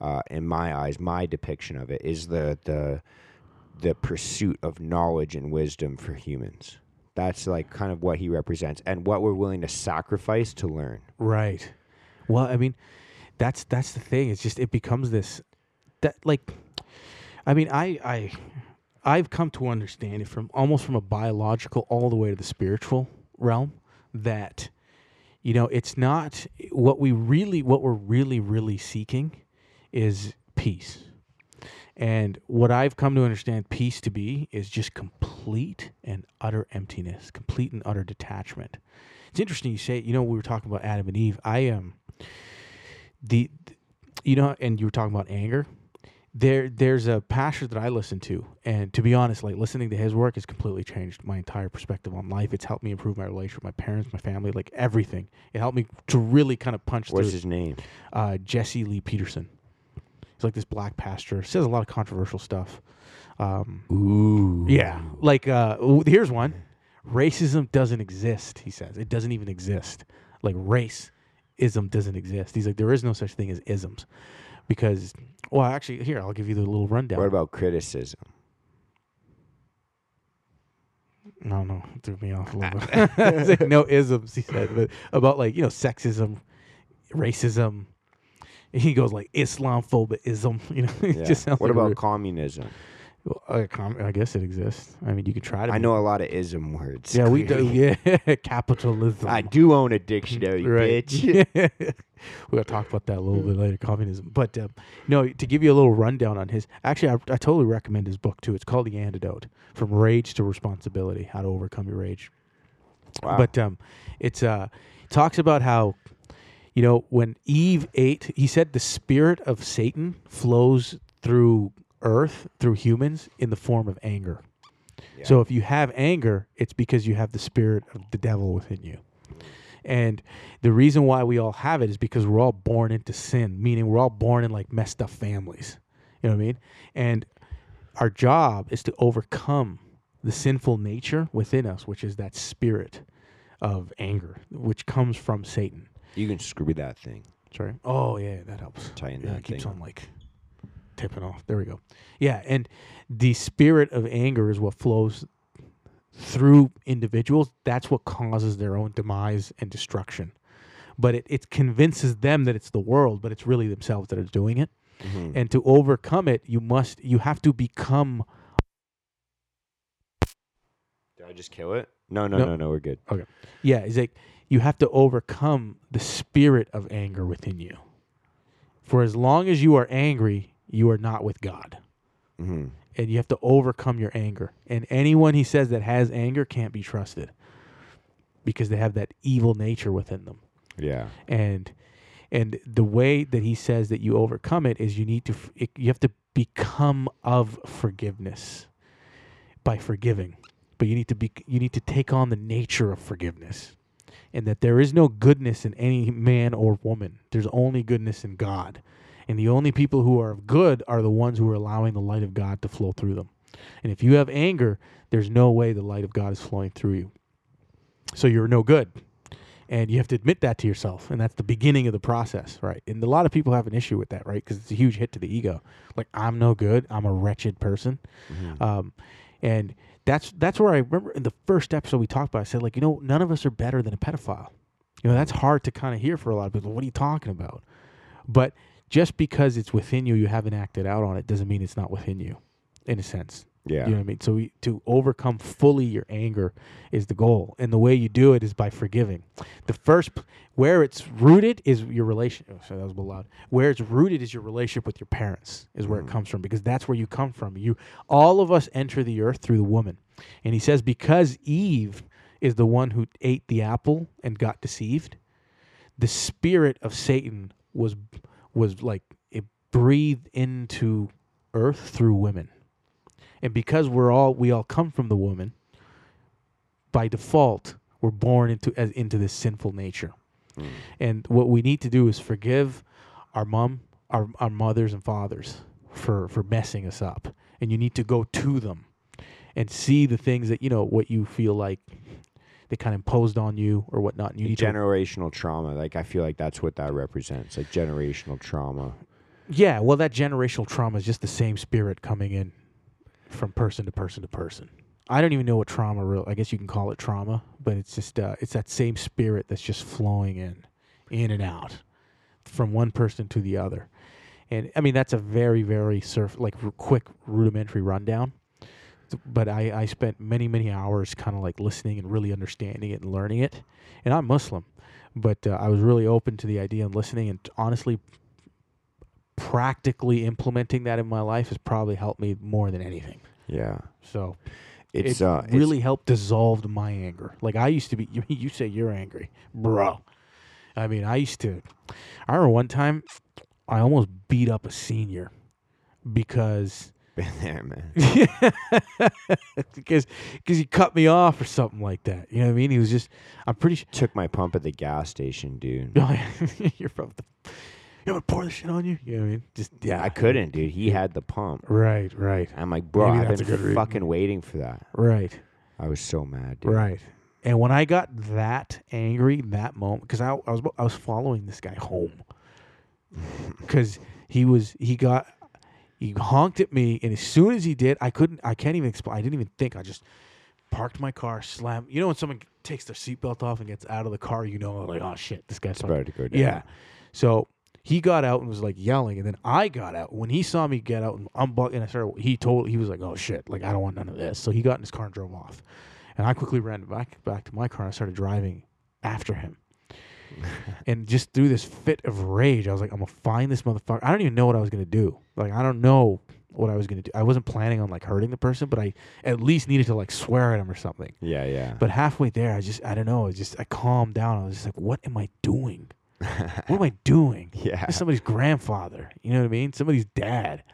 uh, in my eyes, my depiction of it is the the the pursuit of knowledge and wisdom for humans. That's like kind of what he represents, and what we're willing to sacrifice to learn. Right. Well, I mean, that's that's the thing. It's just it becomes this that like, I mean, I I I've come to understand it from almost from a biological all the way to the spiritual realm that you know it's not what we really what we're really really seeking is peace. And what i've come to understand peace to be is just complete and utter emptiness complete and utter detachment. It's interesting you say you know we were talking about adam and eve. I am um, the you know and you were talking about anger there there's a pastor that I listen to, and to be honest, like listening to his work has completely changed my entire perspective on life. It's helped me improve my relationship with my parents, my family, like everything. It helped me to really kind of punch What's through. his name? Uh, Jesse Lee Peterson. He's like this black pastor. Says a lot of controversial stuff. Um, Ooh. yeah, like uh, here's one: racism doesn't exist. He says it doesn't even exist. Like race ism doesn't exist. He's like there is no such thing as isms because well actually here I'll give you the little rundown. What about criticism? No, no, it threw me off a little bit. Like, no isms, he said, but about like you know sexism, racism. He goes like Islamphobism. You know, it Yeah. just sounds what like about re- communism? well, I, com- I guess it exists. I mean, you could try to. I know a lot of ism words. Yeah, we do. Yeah, capitalism. I do own a dictionary, bitch. We're gonna talk about that a little bit later, communism. But um, no, to give you a little rundown on his. Actually, I, I totally recommend his book too. It's called The Antidote: From Rage to Responsibility: How to Overcome Your Rage. Wow. But um, it's uh, it talks about how, you know, when Eve ate, he said the spirit of Satan flows through earth through humans in the form of anger. Yeah. So if you have anger, it's because you have the spirit of the devil within you. And the reason why we all have it is because we're all born into sin, meaning we're all born in like messed up families. You know what I mean? And our job is to overcome the sinful nature within us, which is that spirit of anger, which comes from Satan. you can screw that thing. Sorry. Oh yeah, that helps. Tighten Yeah, that it keeps thing on like tipping off. There we go. Yeah, and the spirit of anger is what flows through individuals. That's what causes their own demise and destruction. But it, it convinces them that it's the world, but it's really themselves that are doing it. Mhm. And to overcome it, you must you have to become Did I just kill it? No, no, No. no, no. We're good. Okay. Yeah, it's like you have to overcome the spirit of anger within you. For as long as you are angry, you are not with God. hmm and you have to overcome your anger. And anyone he says that has anger can't be trusted because they have that evil nature within them. Yeah. And and the way that he says that you overcome it is you need to you have to become of forgiveness by forgiving. But you need to be you need to take on the nature of forgiveness. And that there is no goodness in any man or woman. There's only goodness in God. And the only people who are good are the ones who are allowing the light of God to flow through them. And if you have anger, there's no way the light of God is flowing through you. So you're no good. And you have to admit that to yourself. And that's the beginning of the process, right? And a lot of people have an issue with that, right? Because it's a huge hit to the ego. Like, I'm no good. I'm a wretched person. Mhm. Um, and that's that's where I remember in the first episode we talked about. I said like, you know, none of us are better than a pedophile. You know, that's hard to kind of hear for a lot of people. What are you talking about? But just because it's within you, you haven't acted out on it, doesn't mean it's not within you, in a sense. yeah. You know what I mean? So we, to overcome fully your anger is the goal, and the way you do it is by forgiving. The first p- where it's rooted is your relation. Oh, sorry, that was a little loud. Where it's rooted is your relationship with your parents is where it Mhm. comes from because that's where you come from. You all of us enter the earth through the woman, and he says because Eve is the one who ate the apple and got deceived, the spirit of Satan was was like it breathed into earth through women. And because we're all we all come from the woman by default we're born into as into this sinful nature. Mm. and what we need to do is forgive our mom our, our mothers and fathers for for messing us up. And you need to go to them and see the things that you know what you feel like they kind of imposed on you or whatnot and you need to generational trauma. Like I feel like that's what that represents. Like generational trauma. Yeah, well, that generational trauma is just the same spirit coming in from person to person to person. I don't even know what trauma real. I guess you can call it trauma, but it's just uh, it's that same spirit that's just flowing in, in and out, from one person to the other. And I mean that's a very very surf like r- quick rudimentary rundown, but I, I spent many many hours kind of like listening and really understanding it and learning it. And I'm Muslim, but uh, I was really open to the idea and listening. And honestly, practically implementing that in my life has probably helped me more than anything. Yeah. So It's it uh it's- really helped dissolve my anger. Like I used to be. You, you say you're angry, bro. I mean, I used to. I remember one time, I almost beat up a senior because been there, man. because because he cut me off or something like that. You know what I mean? He was just. I'm pretty sure. Took my pump at the gas station, dude. you're from the. You want to pour the shit on you? You know what I mean? Just yeah. I couldn't, dude. He had the pump. Right, right, I'm like, bro, Maybe I've been fucking waiting for that. right, I was so mad, dude. right. And when I got that angry, that moment, because I, I was I was following this guy home, because he was he got he honked at me, and as soon as he did, I couldn't I can't even explain. I didn't even think. I just parked my car, slammed. You know when someone takes their seatbelt off and gets out of the car, you know like oh shit, this guy's about to go down. Yeah. So he got out and was like yelling, and then I got out. When he saw me get out and unbuck, and I started, he told he was like, "Oh shit, like I don't want none of this." So he got in his car and drove off, and I quickly ran back back to my car and I started driving after him. and just through this fit of rage, I was like, "I'm gonna find this motherfucker." I don't even know what I was gonna do. Like I don't know what I was gonna do. I wasn't planning on like hurting the person, but I at least needed to like swear at him or something. Yeah, yeah. But halfway there, I just I don't know. I just I calmed down. I was just like, "What am I doing?" what am I doing? yeah. It's somebody's grandfather. You know what I mean? Somebody's dad.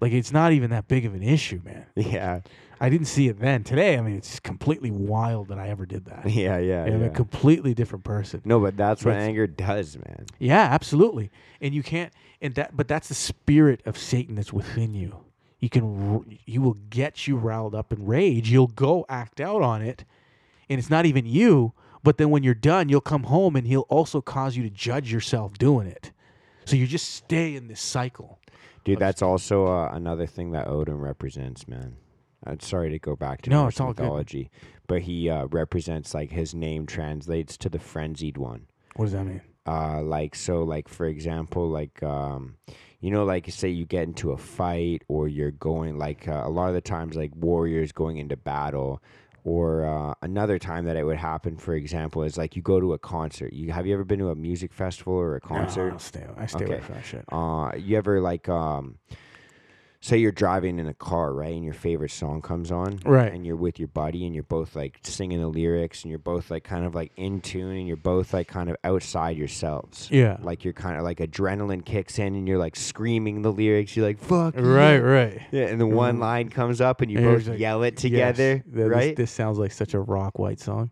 Like it's not even that big of an issue, man. Yeah. I didn't see it then. Today, I mean, it's completely wild that I ever did that. Yeah, yeah. I'm yeah. a completely different person. no, but that's what anger does, man. Yeah, absolutely. And you can't. And that, but that's the spirit of Satan that's within you. You can, r- you will get you riled up in rage. You'll go act out on it, and it's not even you. But then when you're done, you'll come home, and he'll also cause you to judge yourself doing it. So you just stay in this cycle. Dude, that's also uh, another thing that Odin represents, man. I'm sorry to go back to No, Norse it's all good. mythology, but he uh, represents like his name translates to the frenzied one. What does that mean? uh like so like for example like um you know like say you get into a fight or you're going like uh, a lot of the times like warriors going into battle or uh, another time that it would happen for example is like you go to a concert you have you ever been to a music festival or a concert No, I'll stay. I stay away Okay. from that shit. uh you ever like um say you're driving in a car right and your favorite song comes on Right. and you're with your buddy and you're both like singing the lyrics and you're both like kind of like in tune and you're both like kind of outside yourselves Yeah. like you're kind of like adrenaline kicks in and you're like screaming the lyrics you're like fuck Right, yeah. right. yeah and the one Mhm. line comes up and you And both like, yell it Yes. together this- right This, sounds like such a rock white song.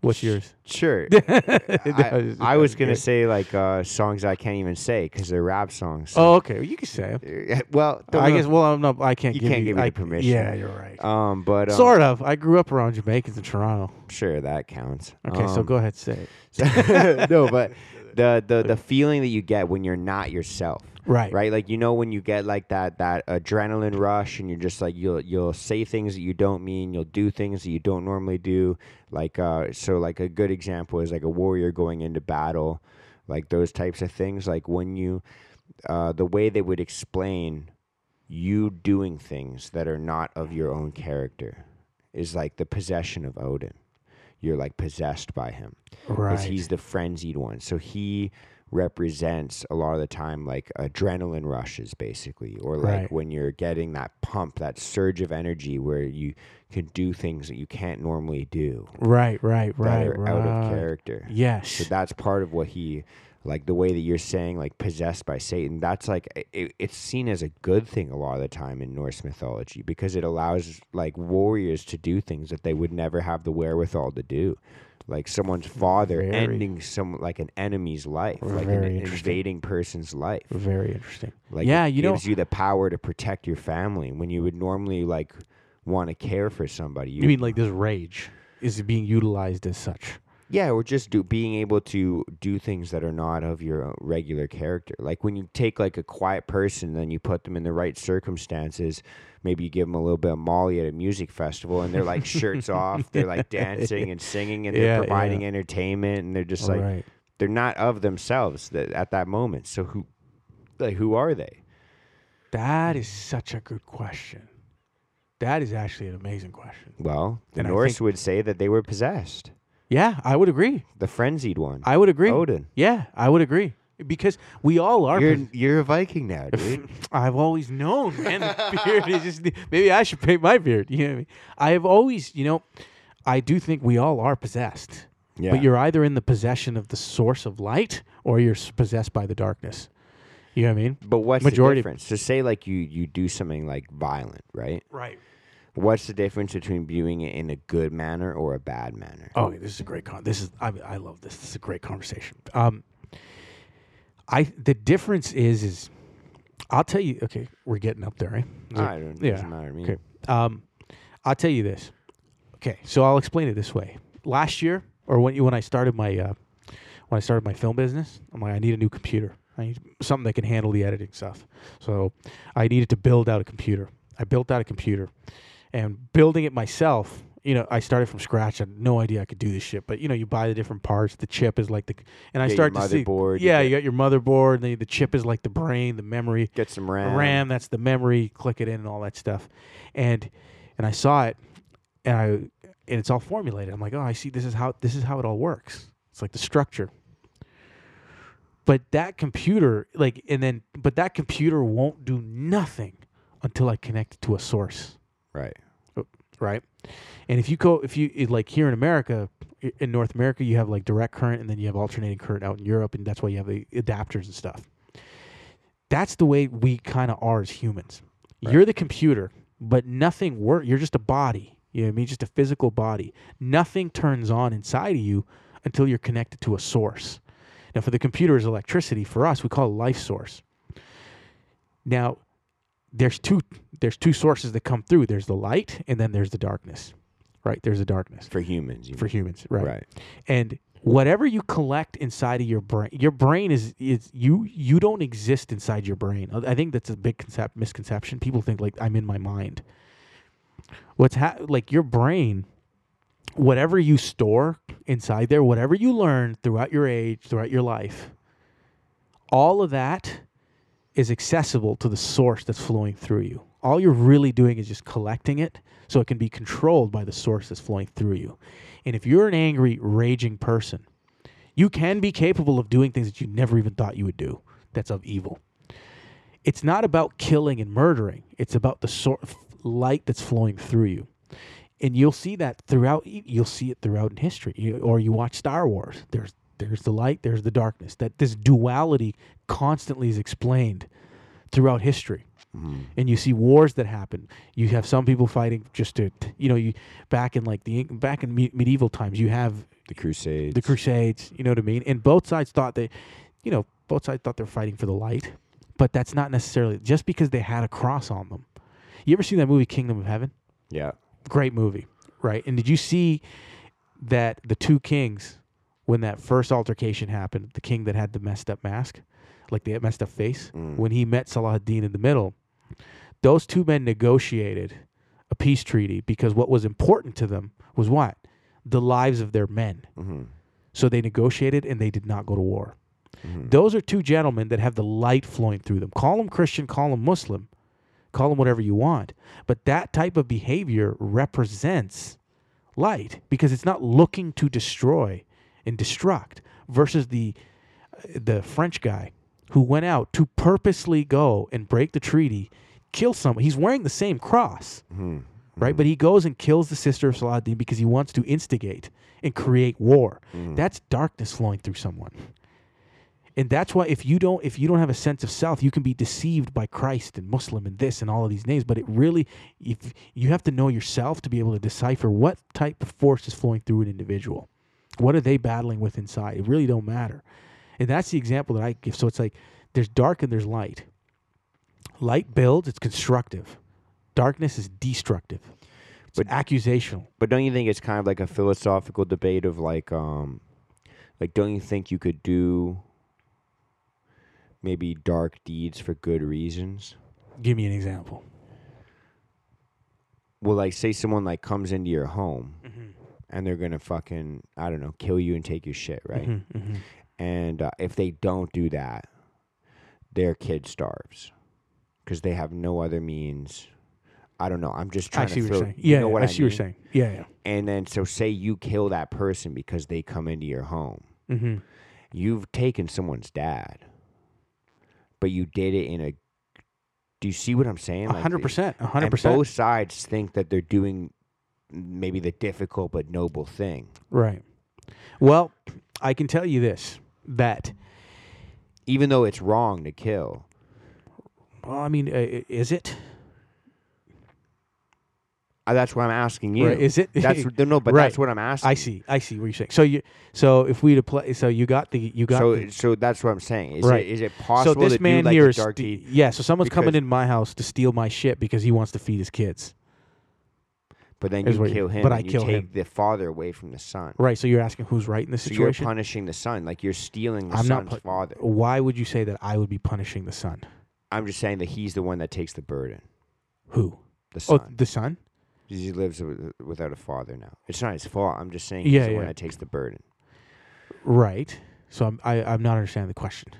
What's yours? sure I, I, was gonna say like uh songs i can't even say because they're rap songs Oh, okay. Well, you can say 'em. well I know. guess. Well, I'm not. I can't. You give can't you, give me I, permission. Yeah, you're right. um but um, sort of. I grew up around Jamaicans in Toronto. sure that counts Okay, so Um, go ahead, say it. no, but the, the the feeling that you get when you're not yourself, Right. right? Like you know when you get like that that adrenaline rush, and you're just like you'll you'll say things that you don't mean, you'll do things that you don't normally do. Like uh, so, like a good example is like a warrior going into battle, like those types of things. Like when you, uh, the way they would explain you doing things that are not of your own character is like the possession of Odin. You're like possessed by him because he's the frenzied one. So he represents a lot of the time like adrenaline rushes, basically, or like Right. when you're getting that pump, that surge of energy where you can do things that you can't normally do right. Right. that Right. are right. out of character. Yes. So that's part of what he like the way that you're saying like possessed by Satan. That's like it, it's seen as a good thing a lot of the time in Norse mythology because it allows like warriors to do things that they would never have the wherewithal to do. Like someone's father Very- ending some like an enemy's life, like an invading person's life. Very interesting. Like Yeah, it you know- gives you the power to protect your family when you would normally like want to care for somebody. You mean like this rage is being utilized as such? Yeah, or just do being able to do things that are not of your regular character. Like when you take like a quiet person, and then you put them in the right circumstances. Maybe you give them a little bit of Molly at a music festival, and they're like shirts off, they're like dancing and singing, and they're providing yeah. entertainment, and they're just like right. they're not of themselves that, at that moment. So who, like, who are they? That is such a good question. That is actually an amazing question. Well, the And Norse think- would say that they were possessed. Yeah, I would agree. The frenzied one. I would agree. Odin. Yeah, I would agree because we all are. You're you're a Viking now, dude. I've always known, man. The beard is just maybe I should paint my beard. You know what I mean? I have always, you know, I do think we all are possessed. yeah. But you're either in the possession of the source of light or you're possessed by the darkness. You know what I mean? But what's majority- the difference? To say like you you do something like violent, right? Right. What's the difference between viewing it in a good manner or a bad manner? Oh, this is a great con. This is I, I love this. This is a great conversation. Um, I the difference is is I'll tell you. Okay, we're getting up there, right? Is I don't. yeah. Doesn't matter to me. Okay. Um, I'll tell you this. Okay, so I'll explain it this way. Last year, or when you when I started my uh, when I started my film business, I'm like, I need a new computer. I need something that can handle the editing stuff. So I needed to build out a computer. I built out a computer, and building it myself. You know, I started from scratch. I had no idea I could do this shit. But you know, you buy the different parts. The chip is like the, and I start to see. motherboard, you Yeah, you got your motherboard. The, the chip is like the brain, the memory Get some RAM. RAM, that's the memory, click it in and all that stuff. And and I saw it and I and it's all formulated. I'm like, "Oh, I see this is how this is how it all works." It's like the structure. But that computer like and then but that computer won't do nothing until I connect it to a source, Right. Right? And if you go if you like here in America in North America you have like direct current and then you have alternating current out in Europe and that's why you have the adapters and stuff that's the way we kind of are as humans. Right. You're the computer, but nothing work. You're just a body. You know what I mean? Just a physical body. Nothing turns on inside of you until you're connected to a source. Now, for the computer is electricity. For us, we call it life source. Now, there's two there's two sources that come through. There's the light, and then there's the darkness. Right? There's the darkness For humans. For humans. Right Right. and whatever you collect inside of your brain your brain is is you you don't exist inside your brain i think that's a big concept misconception people think like i'm in my mind what's ha- like your brain whatever you store inside there whatever you learn throughout your age throughout your life all of that is accessible to the source that's flowing through you all you're really doing is just collecting it so it can be controlled by the source that's flowing through you and if you're an angry, raging person, you can be capable of doing things that you never even thought you would do that's of evil. It's not about killing and murdering, it's about the sort of light that's flowing through you. And you'll see that throughout you'll see it throughout in history. You, or you watch Star Wars. There's there's the light, there's the darkness. That this duality constantly is explained throughout history Mhm. and you see wars that happen. You have some people fighting just to, you know, you back in like the back in me- medieval times, you have The Crusades. the Crusades. You know what I mean? And both sides thought they, you know, both sides thought they're fighting for the light, but that's not necessarily just because they had a cross on them. You ever seen that movie Kingdom of Heaven? Yeah. Great movie, right? And did you see that the two kings, when that first altercation happened, the king that had the messed up mask, like the messed up face, Mm. when he met Salahuddin in the middle, those two men negotiated a peace treaty because what was important to them was what? The lives of their men. hmm So they negotiated and they did not go to war. hmm Those are two gentlemen that have the light flowing through them. Call them Christian, call them Muslim, call them whatever you want. But that type of behavior represents light because it's not looking to destroy and destruct versus the the French guy who went out to purposely go and break the treaty, kill someone. He's wearing the same cross hmm right? But he goes and kills the sister of Saladin because he wants to instigate and create war. Mhm. That's darkness flowing through someone. And that's why if you don't if you don't have a sense of self, you can be deceived by Christ and Muslim and this and all of these names. But it really if you have to know yourself to be able to decipher what type of force is flowing through an individual. What are they battling with inside? It really don't matter. And that's the example that I give. So it's like there's dark and there's light. Light builds, it's constructive. Darkness is destructive. It's But- accusational. But don't you think it's kind of like a philosophical debate of like, um, like, don't you think you could do maybe dark deeds for good reasons? Give me an example. Well, like, say someone like comes into your home Mm-hmm. and they're gonna fucking, I don't know, kill you and take your shit, right? Mm-hmm. And uh, if they don't do that, their kid starves because they have no other means I don't know. I'm just trying I see to what you're saying. you Yeah, know yeah, what I I see what you're saying. Yeah, yeah. And then so say you kill that person because they come into your home. Mm-hmm. You've taken someone's dad, but you did it in a. Do you see what I'm saying? A hundred percent. Hundred percent. both sides think that they're doing maybe the difficult but noble thing. Right. Well, I can tell you this that Even though it's wrong to kill. well, I mean, uh, is it? Uh, That's what I'm asking you. Right, is it? That's no, but Right. that's what I'm asking. I see. I see what you're saying. So you, so if we to play, so you got the, you got So, the, so that's what I'm saying. Is Right. it is it possible? so this to man do like here is st- yeah. So someone's coming in my house to steal my shit because he wants to feed his kids. But then is you what you- kill him. but and I you kill take him. the father away from the son. Right. So you're asking who's right in this So you're situation. punishing the son, like you're stealing the I'm not son's pu- father. Why would you say that I would be punishing the son? I'm just saying that he's the one that takes the burden. Who? The son. Oh, son. the son. he lives wi- without a father now. It's not his fault. I'm just saying Yeah, he's the one yeah. that takes the burden. Right. So I'm I, I'm not understanding the question.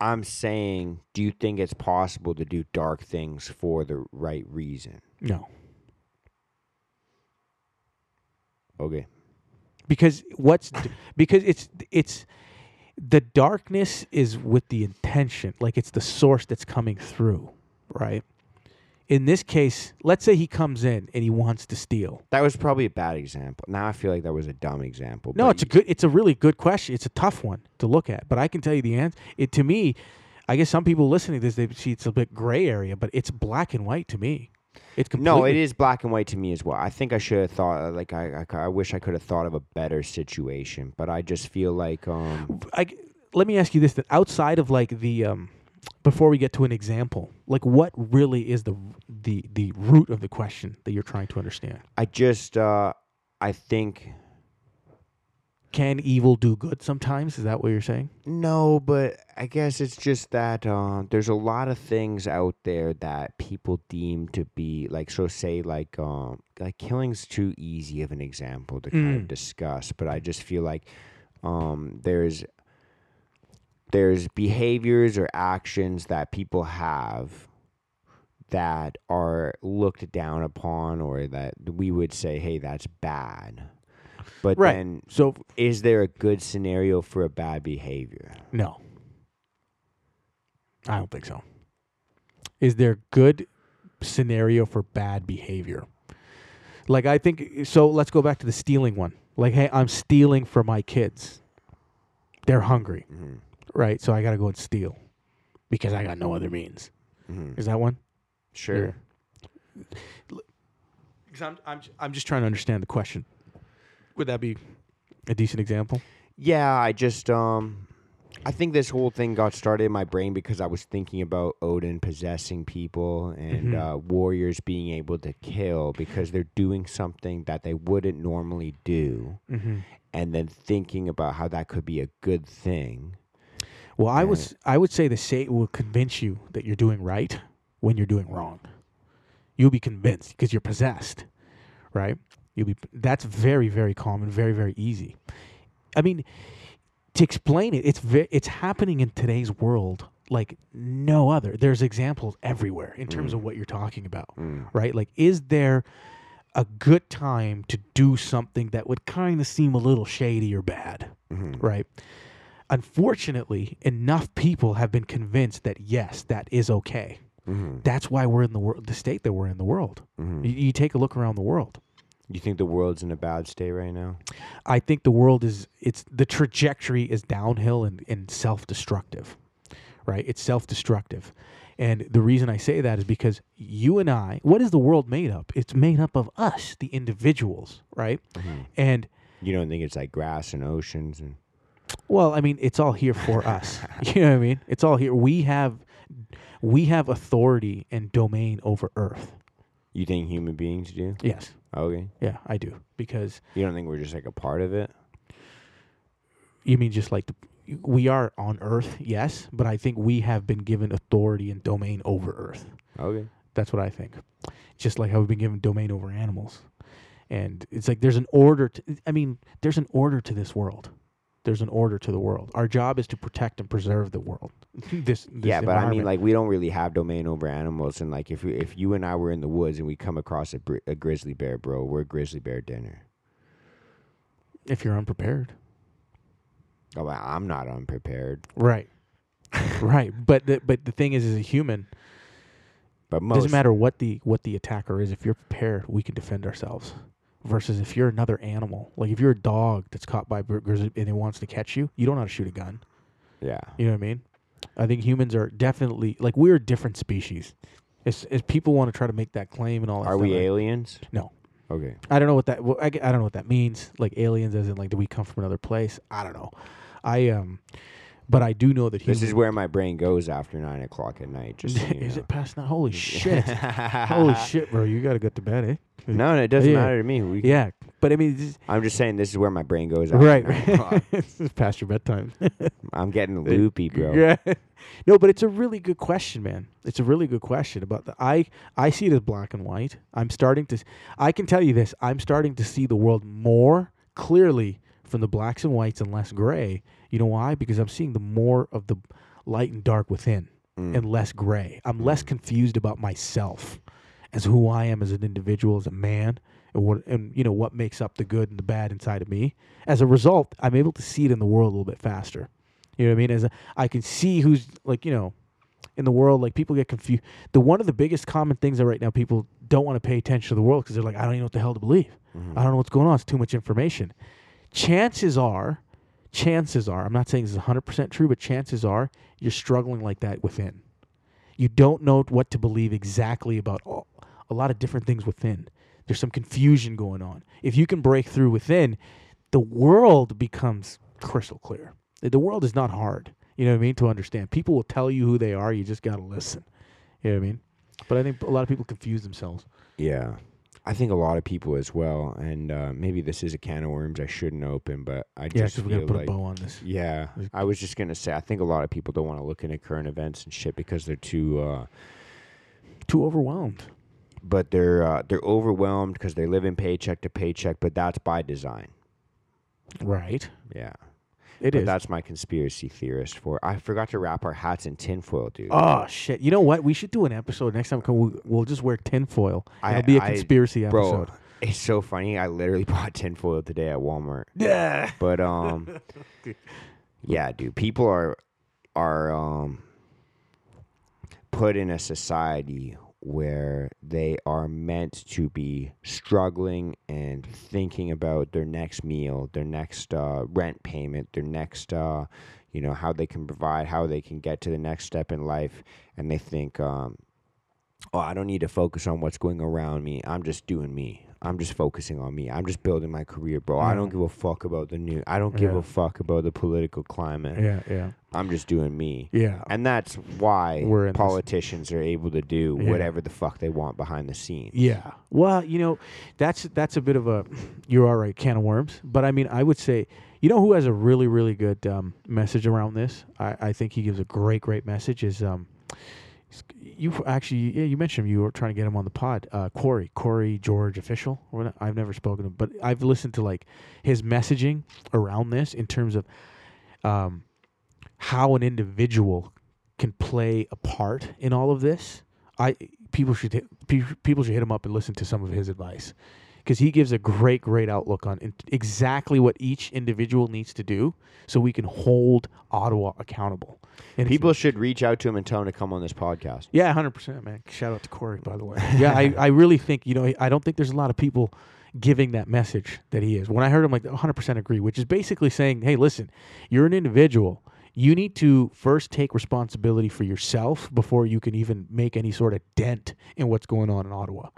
I'm saying, do you think it's possible to do dark things for the right reason? No. Okay. because what's because it's it's the darkness is with the intention like it's the source that's coming through right in this case let's say he comes in and he wants to steal That was probably a bad example. Now I feel like that was a dumb example. no but it's a good it's a really good question it's a tough one to look at but i can tell you the answer it to me i guess some people listening to this they see it's a bit gray area but it's black and white to me it's completely No, it is black and white to me as well. I think I should have thought uh, like I, I, I wish I could have thought of a better situation, but I just feel like um I, let me ask you this: that outside of like the um, before we get to an example, like what really is the the the root of the question that you're trying to understand? I just uh I think Can evil do good sometimes? Is that what you're saying? no, but I guess it's just that um there's a lot of things out there that people deem to be like so say like um like killing's too easy of an example to kind of Mm. discuss, but I just feel like um there's there's behaviors or actions that people have that are looked down upon or that we would say hey that's bad but Right. then So is there a good scenario for a bad behavior no, I don't think so. Is there good scenario for bad behavior? Like I think so. Let's go back to the stealing one. Like, hey, I'm stealing for my kids. They're hungry, mm-hmm. right? So I got to go and steal because I got no other means. Mm-hmm. Is that one? sure Because I'm, I'm, I'm just trying to understand the question. Would that be a decent example? yeah i just um i think this whole thing got started in my brain because i was thinking about odin possessing people and Mhm. uh, warriors being able to kill because they're doing something that they wouldn't normally do Mm-hmm. and then thinking about how that could be a good thing Well, I was I would say the Satan will convince you that you're doing right when you're doing wrong. You'll be convinced because you're possessed, right? You'll be. That's very very common, very very easy. I mean, to explain it, it's ve- it's happening in today's world like no other. There's examples everywhere in terms Mm. of what you're talking about. mm. right? Like, is there a good time to do something that would kind of seem a little shady or bad, hmm right? Unfortunately, enough people have been convinced that yes, that is okay. hmm That's why we're in the world, the state that we're in the world. hmm You, you take a look around the world. You think the world's in a bad state right now I think the world is it's the trajectory is downhill and, and self-destructive, right? It's self-destructive. And the reason I say that is because you and I, what is the world made up? It's made up of us, the individuals, right? Mhm. And you don't think it's like grass and oceans and well, I mean, it's all here for us. You know what I mean? It's all here. We have we have authority and domain over earth. you think human beings do Yes. Okay Yeah, I do. Because you don't think we're just like a part of it You mean just like the, we are on Earth, yes, but I think we have been given authority and domain over Earth. okay That's what I think. Just like how we've been given domain over animals, and it's like there's an order. To, I mean, there's an order to this world, There's an order to the world. Our job is to protect and preserve the world. this, this yeah, but I mean, like we don't really have domain over animals, and like if we, if you and I were in the woods and we come across a, bri- a grizzly bear, bro, we're grizzly bear dinner. if you're unprepared, Oh, well, I'm not unprepared, right, right. But the, but the thing is, as a human, but most doesn't matter what the what the attacker is. If you're prepared, we can defend ourselves. Versus if you're another animal, like if you're a dog that's caught by a grizzly and it wants to catch you, you don't know how to shoot a gun. Yeah, You know what I mean? I think humans are definitely like we're a different species. As, as people want to try to make that claim and all that. are stuff, we I- aliens? No. Okay. I don't know what that. Well, I, I don't know what that means. Like aliens, as in like, do we come from another place? I don't know. I um, but I do know that humans, This is where my brain goes after nine o'clock at night. Just so is know. it past nine? Holy shit! Holy shit, bro! You gotta get to bed, eh? No, no, it doesn't Yeah. matter to me. We, Yeah, but I mean, this, I'm just saying this is where my brain goes. Right? nine o'clock. it's past your bedtime. I'm getting loopy, bro. Yeah. No, but it's a really good question, man. It's a really good question about the I I see it as black and white. I'm starting to I can tell you this, I'm starting to see the world more clearly from the blacks and whites and less gray. You know why? Because I'm seeing the more of the light and dark within Mm. and less gray. I'm less confused about myself as who I am as an individual, as a man, and what and you know what makes up the good and the bad inside of me. As a result, I'm able to see it in the world a little bit faster. You know what I mean? As a, I can see who's like you know in the world, like people get confused. The one of the biggest common things that right now people don't want to pay attention to the world because they're like, I don't even know what the hell to believe. Mhm. I don't know what's going on. It's too much information. Chances are, chances are, I'm not saying this is 100% true, but chances are you're struggling like that within. You don't know what to believe exactly about all, a lot of different things within. There's some confusion going on. If you can break through within, the world becomes crystal clear. The world is not hard. You know what I mean? To understand. People will tell you who they are. You just got to listen. You know what I mean? But I think a lot of people confuse themselves. Yeah. I think a lot of people as well, and uh, maybe this is a can of worms I shouldn't open, but I Yeah, just we're feel going to put like a bow on this. yeah. I was just gonna say I think a lot of people don't want to look into current events and shit because they're too, uh, Too overwhelmed. but they're uh, they're overwhelmed because they live living paycheck to paycheck, but that's by design. Right. Yeah, It but is. that's my conspiracy theorist for. I forgot to wrap our hats in tinfoil, dude. Oh shit! You know what? We should do an episode next time. We'll, we'll just wear tinfoil. I- It'll be a I- conspiracy bro, episode. it's so funny. I literally bought tinfoil today at Walmart. Yeah. But um, yeah, dude, people are are um put in a society where they are meant to be struggling and thinking about their next meal, their next uh, rent payment, their next uh, you know how they can provide, how they can get to the next step in life, and they think um. Oh, I don't need to focus on what's going around me. I'm just doing me. I'm just focusing on me. I'm just building my career, bro. I don't give a fuck about the new. I don't give Yeah. a fuck about the political climate. Yeah. Yeah. I'm just doing me. Yeah. And that's why We're in this- politicians are able to do Yeah. whatever the fuck they want behind the scenes. Yeah. Well, you know, that's that's a bit of a you're all right can of worms. But I mean, I would say, you know, who has a really really good um, message around this? I, I think he gives a great great message. Is um, you actually yeah you mentioned him. You were trying to get him on the pod. Uh, Corey Corey George official. I've never spoken to him, but I've listened to like his messaging around this in terms of um, how an individual can play a part in all of this. I people should hit, people should hit him up and listen to some of his advice because he gives a great great outlook on exactly what each individual needs to do so we can hold Ottawa accountable. And People should reach out to him and tell him to come on this podcast. yeah, hundred percent, man. Shout out to Corey, by the way. yeah, I, I really think you know I don't think there's a lot of people giving that message that he is. When I heard him, like 100 percent agree, which is basically saying, hey, listen, you're an individual. You need to first take responsibility for yourself before you can even make any sort of dent in what's going on in Ottawa,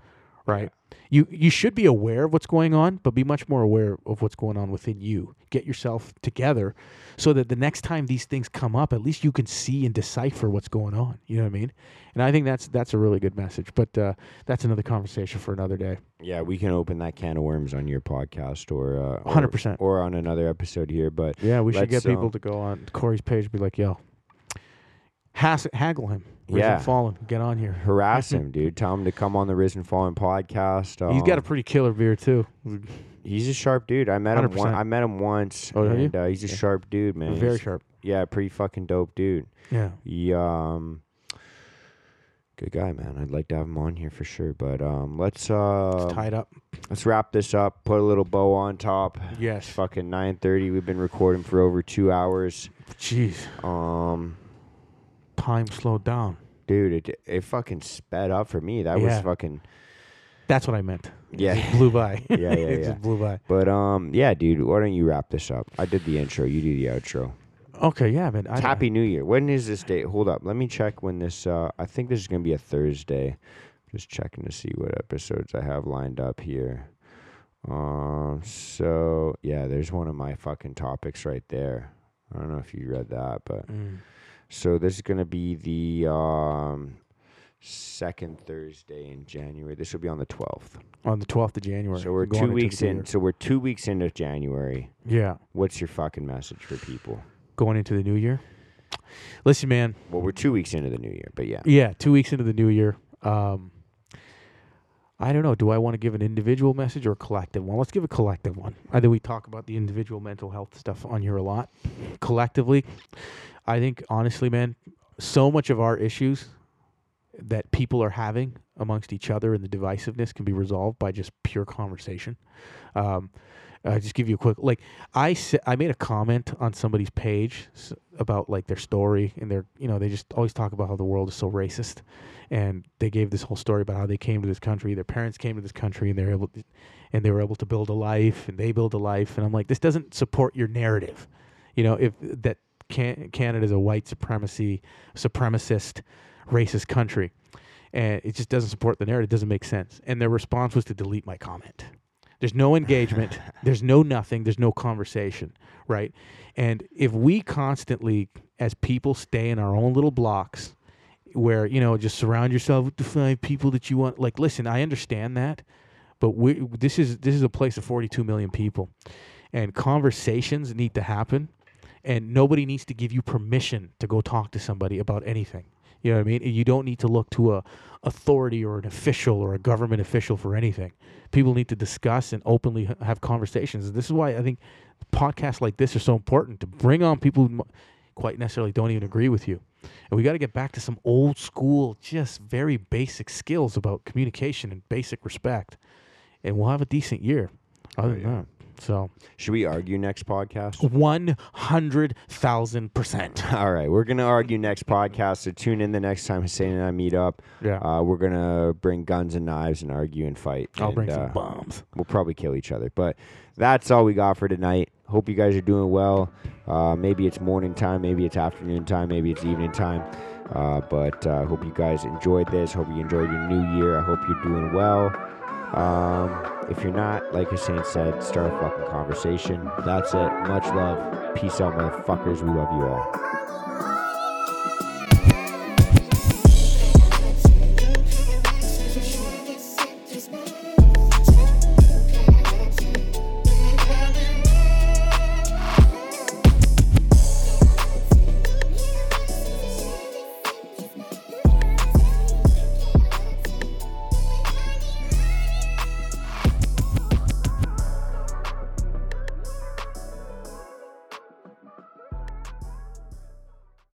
right? You you should be aware of what's going on, but be much more aware of what's going on within you. Get yourself together so that the next time these things come up, at least you can see and decipher what's going on. You know what I mean? And I think that's that's a really good message. But uh, that's another conversation for another day. Yeah, we can open that can of worms on your podcast or uh, 100%. or on another episode here. But Yeah, we should get people um, to go on Corey's page, and be like, "Yo, haggle him, Risen Yeah. fallen, get on here." harass him, dude. Tell him to come on the Risen Fallen podcast. He's got a um, pretty killer beer too. He's a sharp dude. I met him. One, I met him once, Oh, and uh, he's a Yeah. sharp dude, man. Very He's- sharp. Yeah, pretty fucking dope dude. Yeah. He um, good guy, man. I'd like to have him on here for sure. But um, let's uh, It's tied up. let's wrap this up. Put a little bow on top. It's Yes. fucking nine thirty. We've been recording for over two hours. Jeez. Um, Time slowed down. dude, it it fucking sped up for me. That was Yeah. fucking That's what I meant. yeah. It blew by. Yeah, yeah, it yeah. just blew by. But um, yeah, dude. Why don't you wrap this up? I did the intro. You do the outro. Okay, yeah, man. I, It's Happy New Year. When is this date? Hold up. Let me check when this. Uh, I think this is gonna be a Thursday. Just checking to see what episodes I have lined up here. Um. So yeah, there's one of my fucking topics right there. I don't know if you read that, but Mm. So this is gonna be the um second Thursday in January. This will be on the twelfth. on the 12th of January. So we're two weeks in. So we're two weeks into January. Yeah, What's your fucking message for people? going into the new year. Listen, man. Well, we're two weeks into the new year, but yeah. Yeah, two weeks into the new year. Um, I don't know. Do I want to give an individual message or a collective one? Let's give a collective one. Either we talk about the individual mental health stuff on here a lot. Collectively, I think honestly, man, so much of our issues that people are having amongst each other and the divisiveness can be resolved by just pure conversation. Um, I just give you a quick like I sa- I made a comment on somebody's page about like their story and their you know they just always talk about how the world is so racist. And they gave this whole story about how they came to this country their parents came to this country and they're able to, and they were able to build a life and they build a life. And I'm like this doesn't support your narrative. You know if that can, Canada is a white supremacy supremacist racist country and it just doesn't support the narrative it doesn't make sense and their response was to delete my comment there's no engagement. there's no nothing. There's no conversation, right? And if we constantly, as people, stay in our own little blocks, where you know, just surround yourself with the five people that you want. Like, listen, I understand that, but we this is this is a place of 42 million people, and conversations need to happen, and nobody needs to give you permission to go talk to somebody about anything. You know what I mean? You don't need to look to a authority or an official or a government official for anything. People need to discuss and openly have conversations. This is why I think podcasts like this are so important to bring on people who quite necessarily don't even agree with you. And we got to get back to some old school, just very basic skills about communication and basic respect. And we'll have a decent year. Other oh, than yeah. that. So Should we argue next podcast? one hundred thousand percent. All right, we're gonna argue next podcast. So tune in the next time Hussein and I meet up. Yeah. Uh, we're gonna bring guns and knives and argue and fight. I'll and, bring uh, some bombs. We'll probably kill each other, but that's all we got for tonight. Hope you guys are doing well. Uh, maybe it's morning time, maybe it's afternoon time, maybe it's evening time. Uh, but uh, hope you guys enjoyed this. Hope you enjoyed your new year. I hope you're doing well. Um, if you're not, like Hussein said, start a fucking conversation. That's it. Much love. Peace out, motherfuckers. We love you all.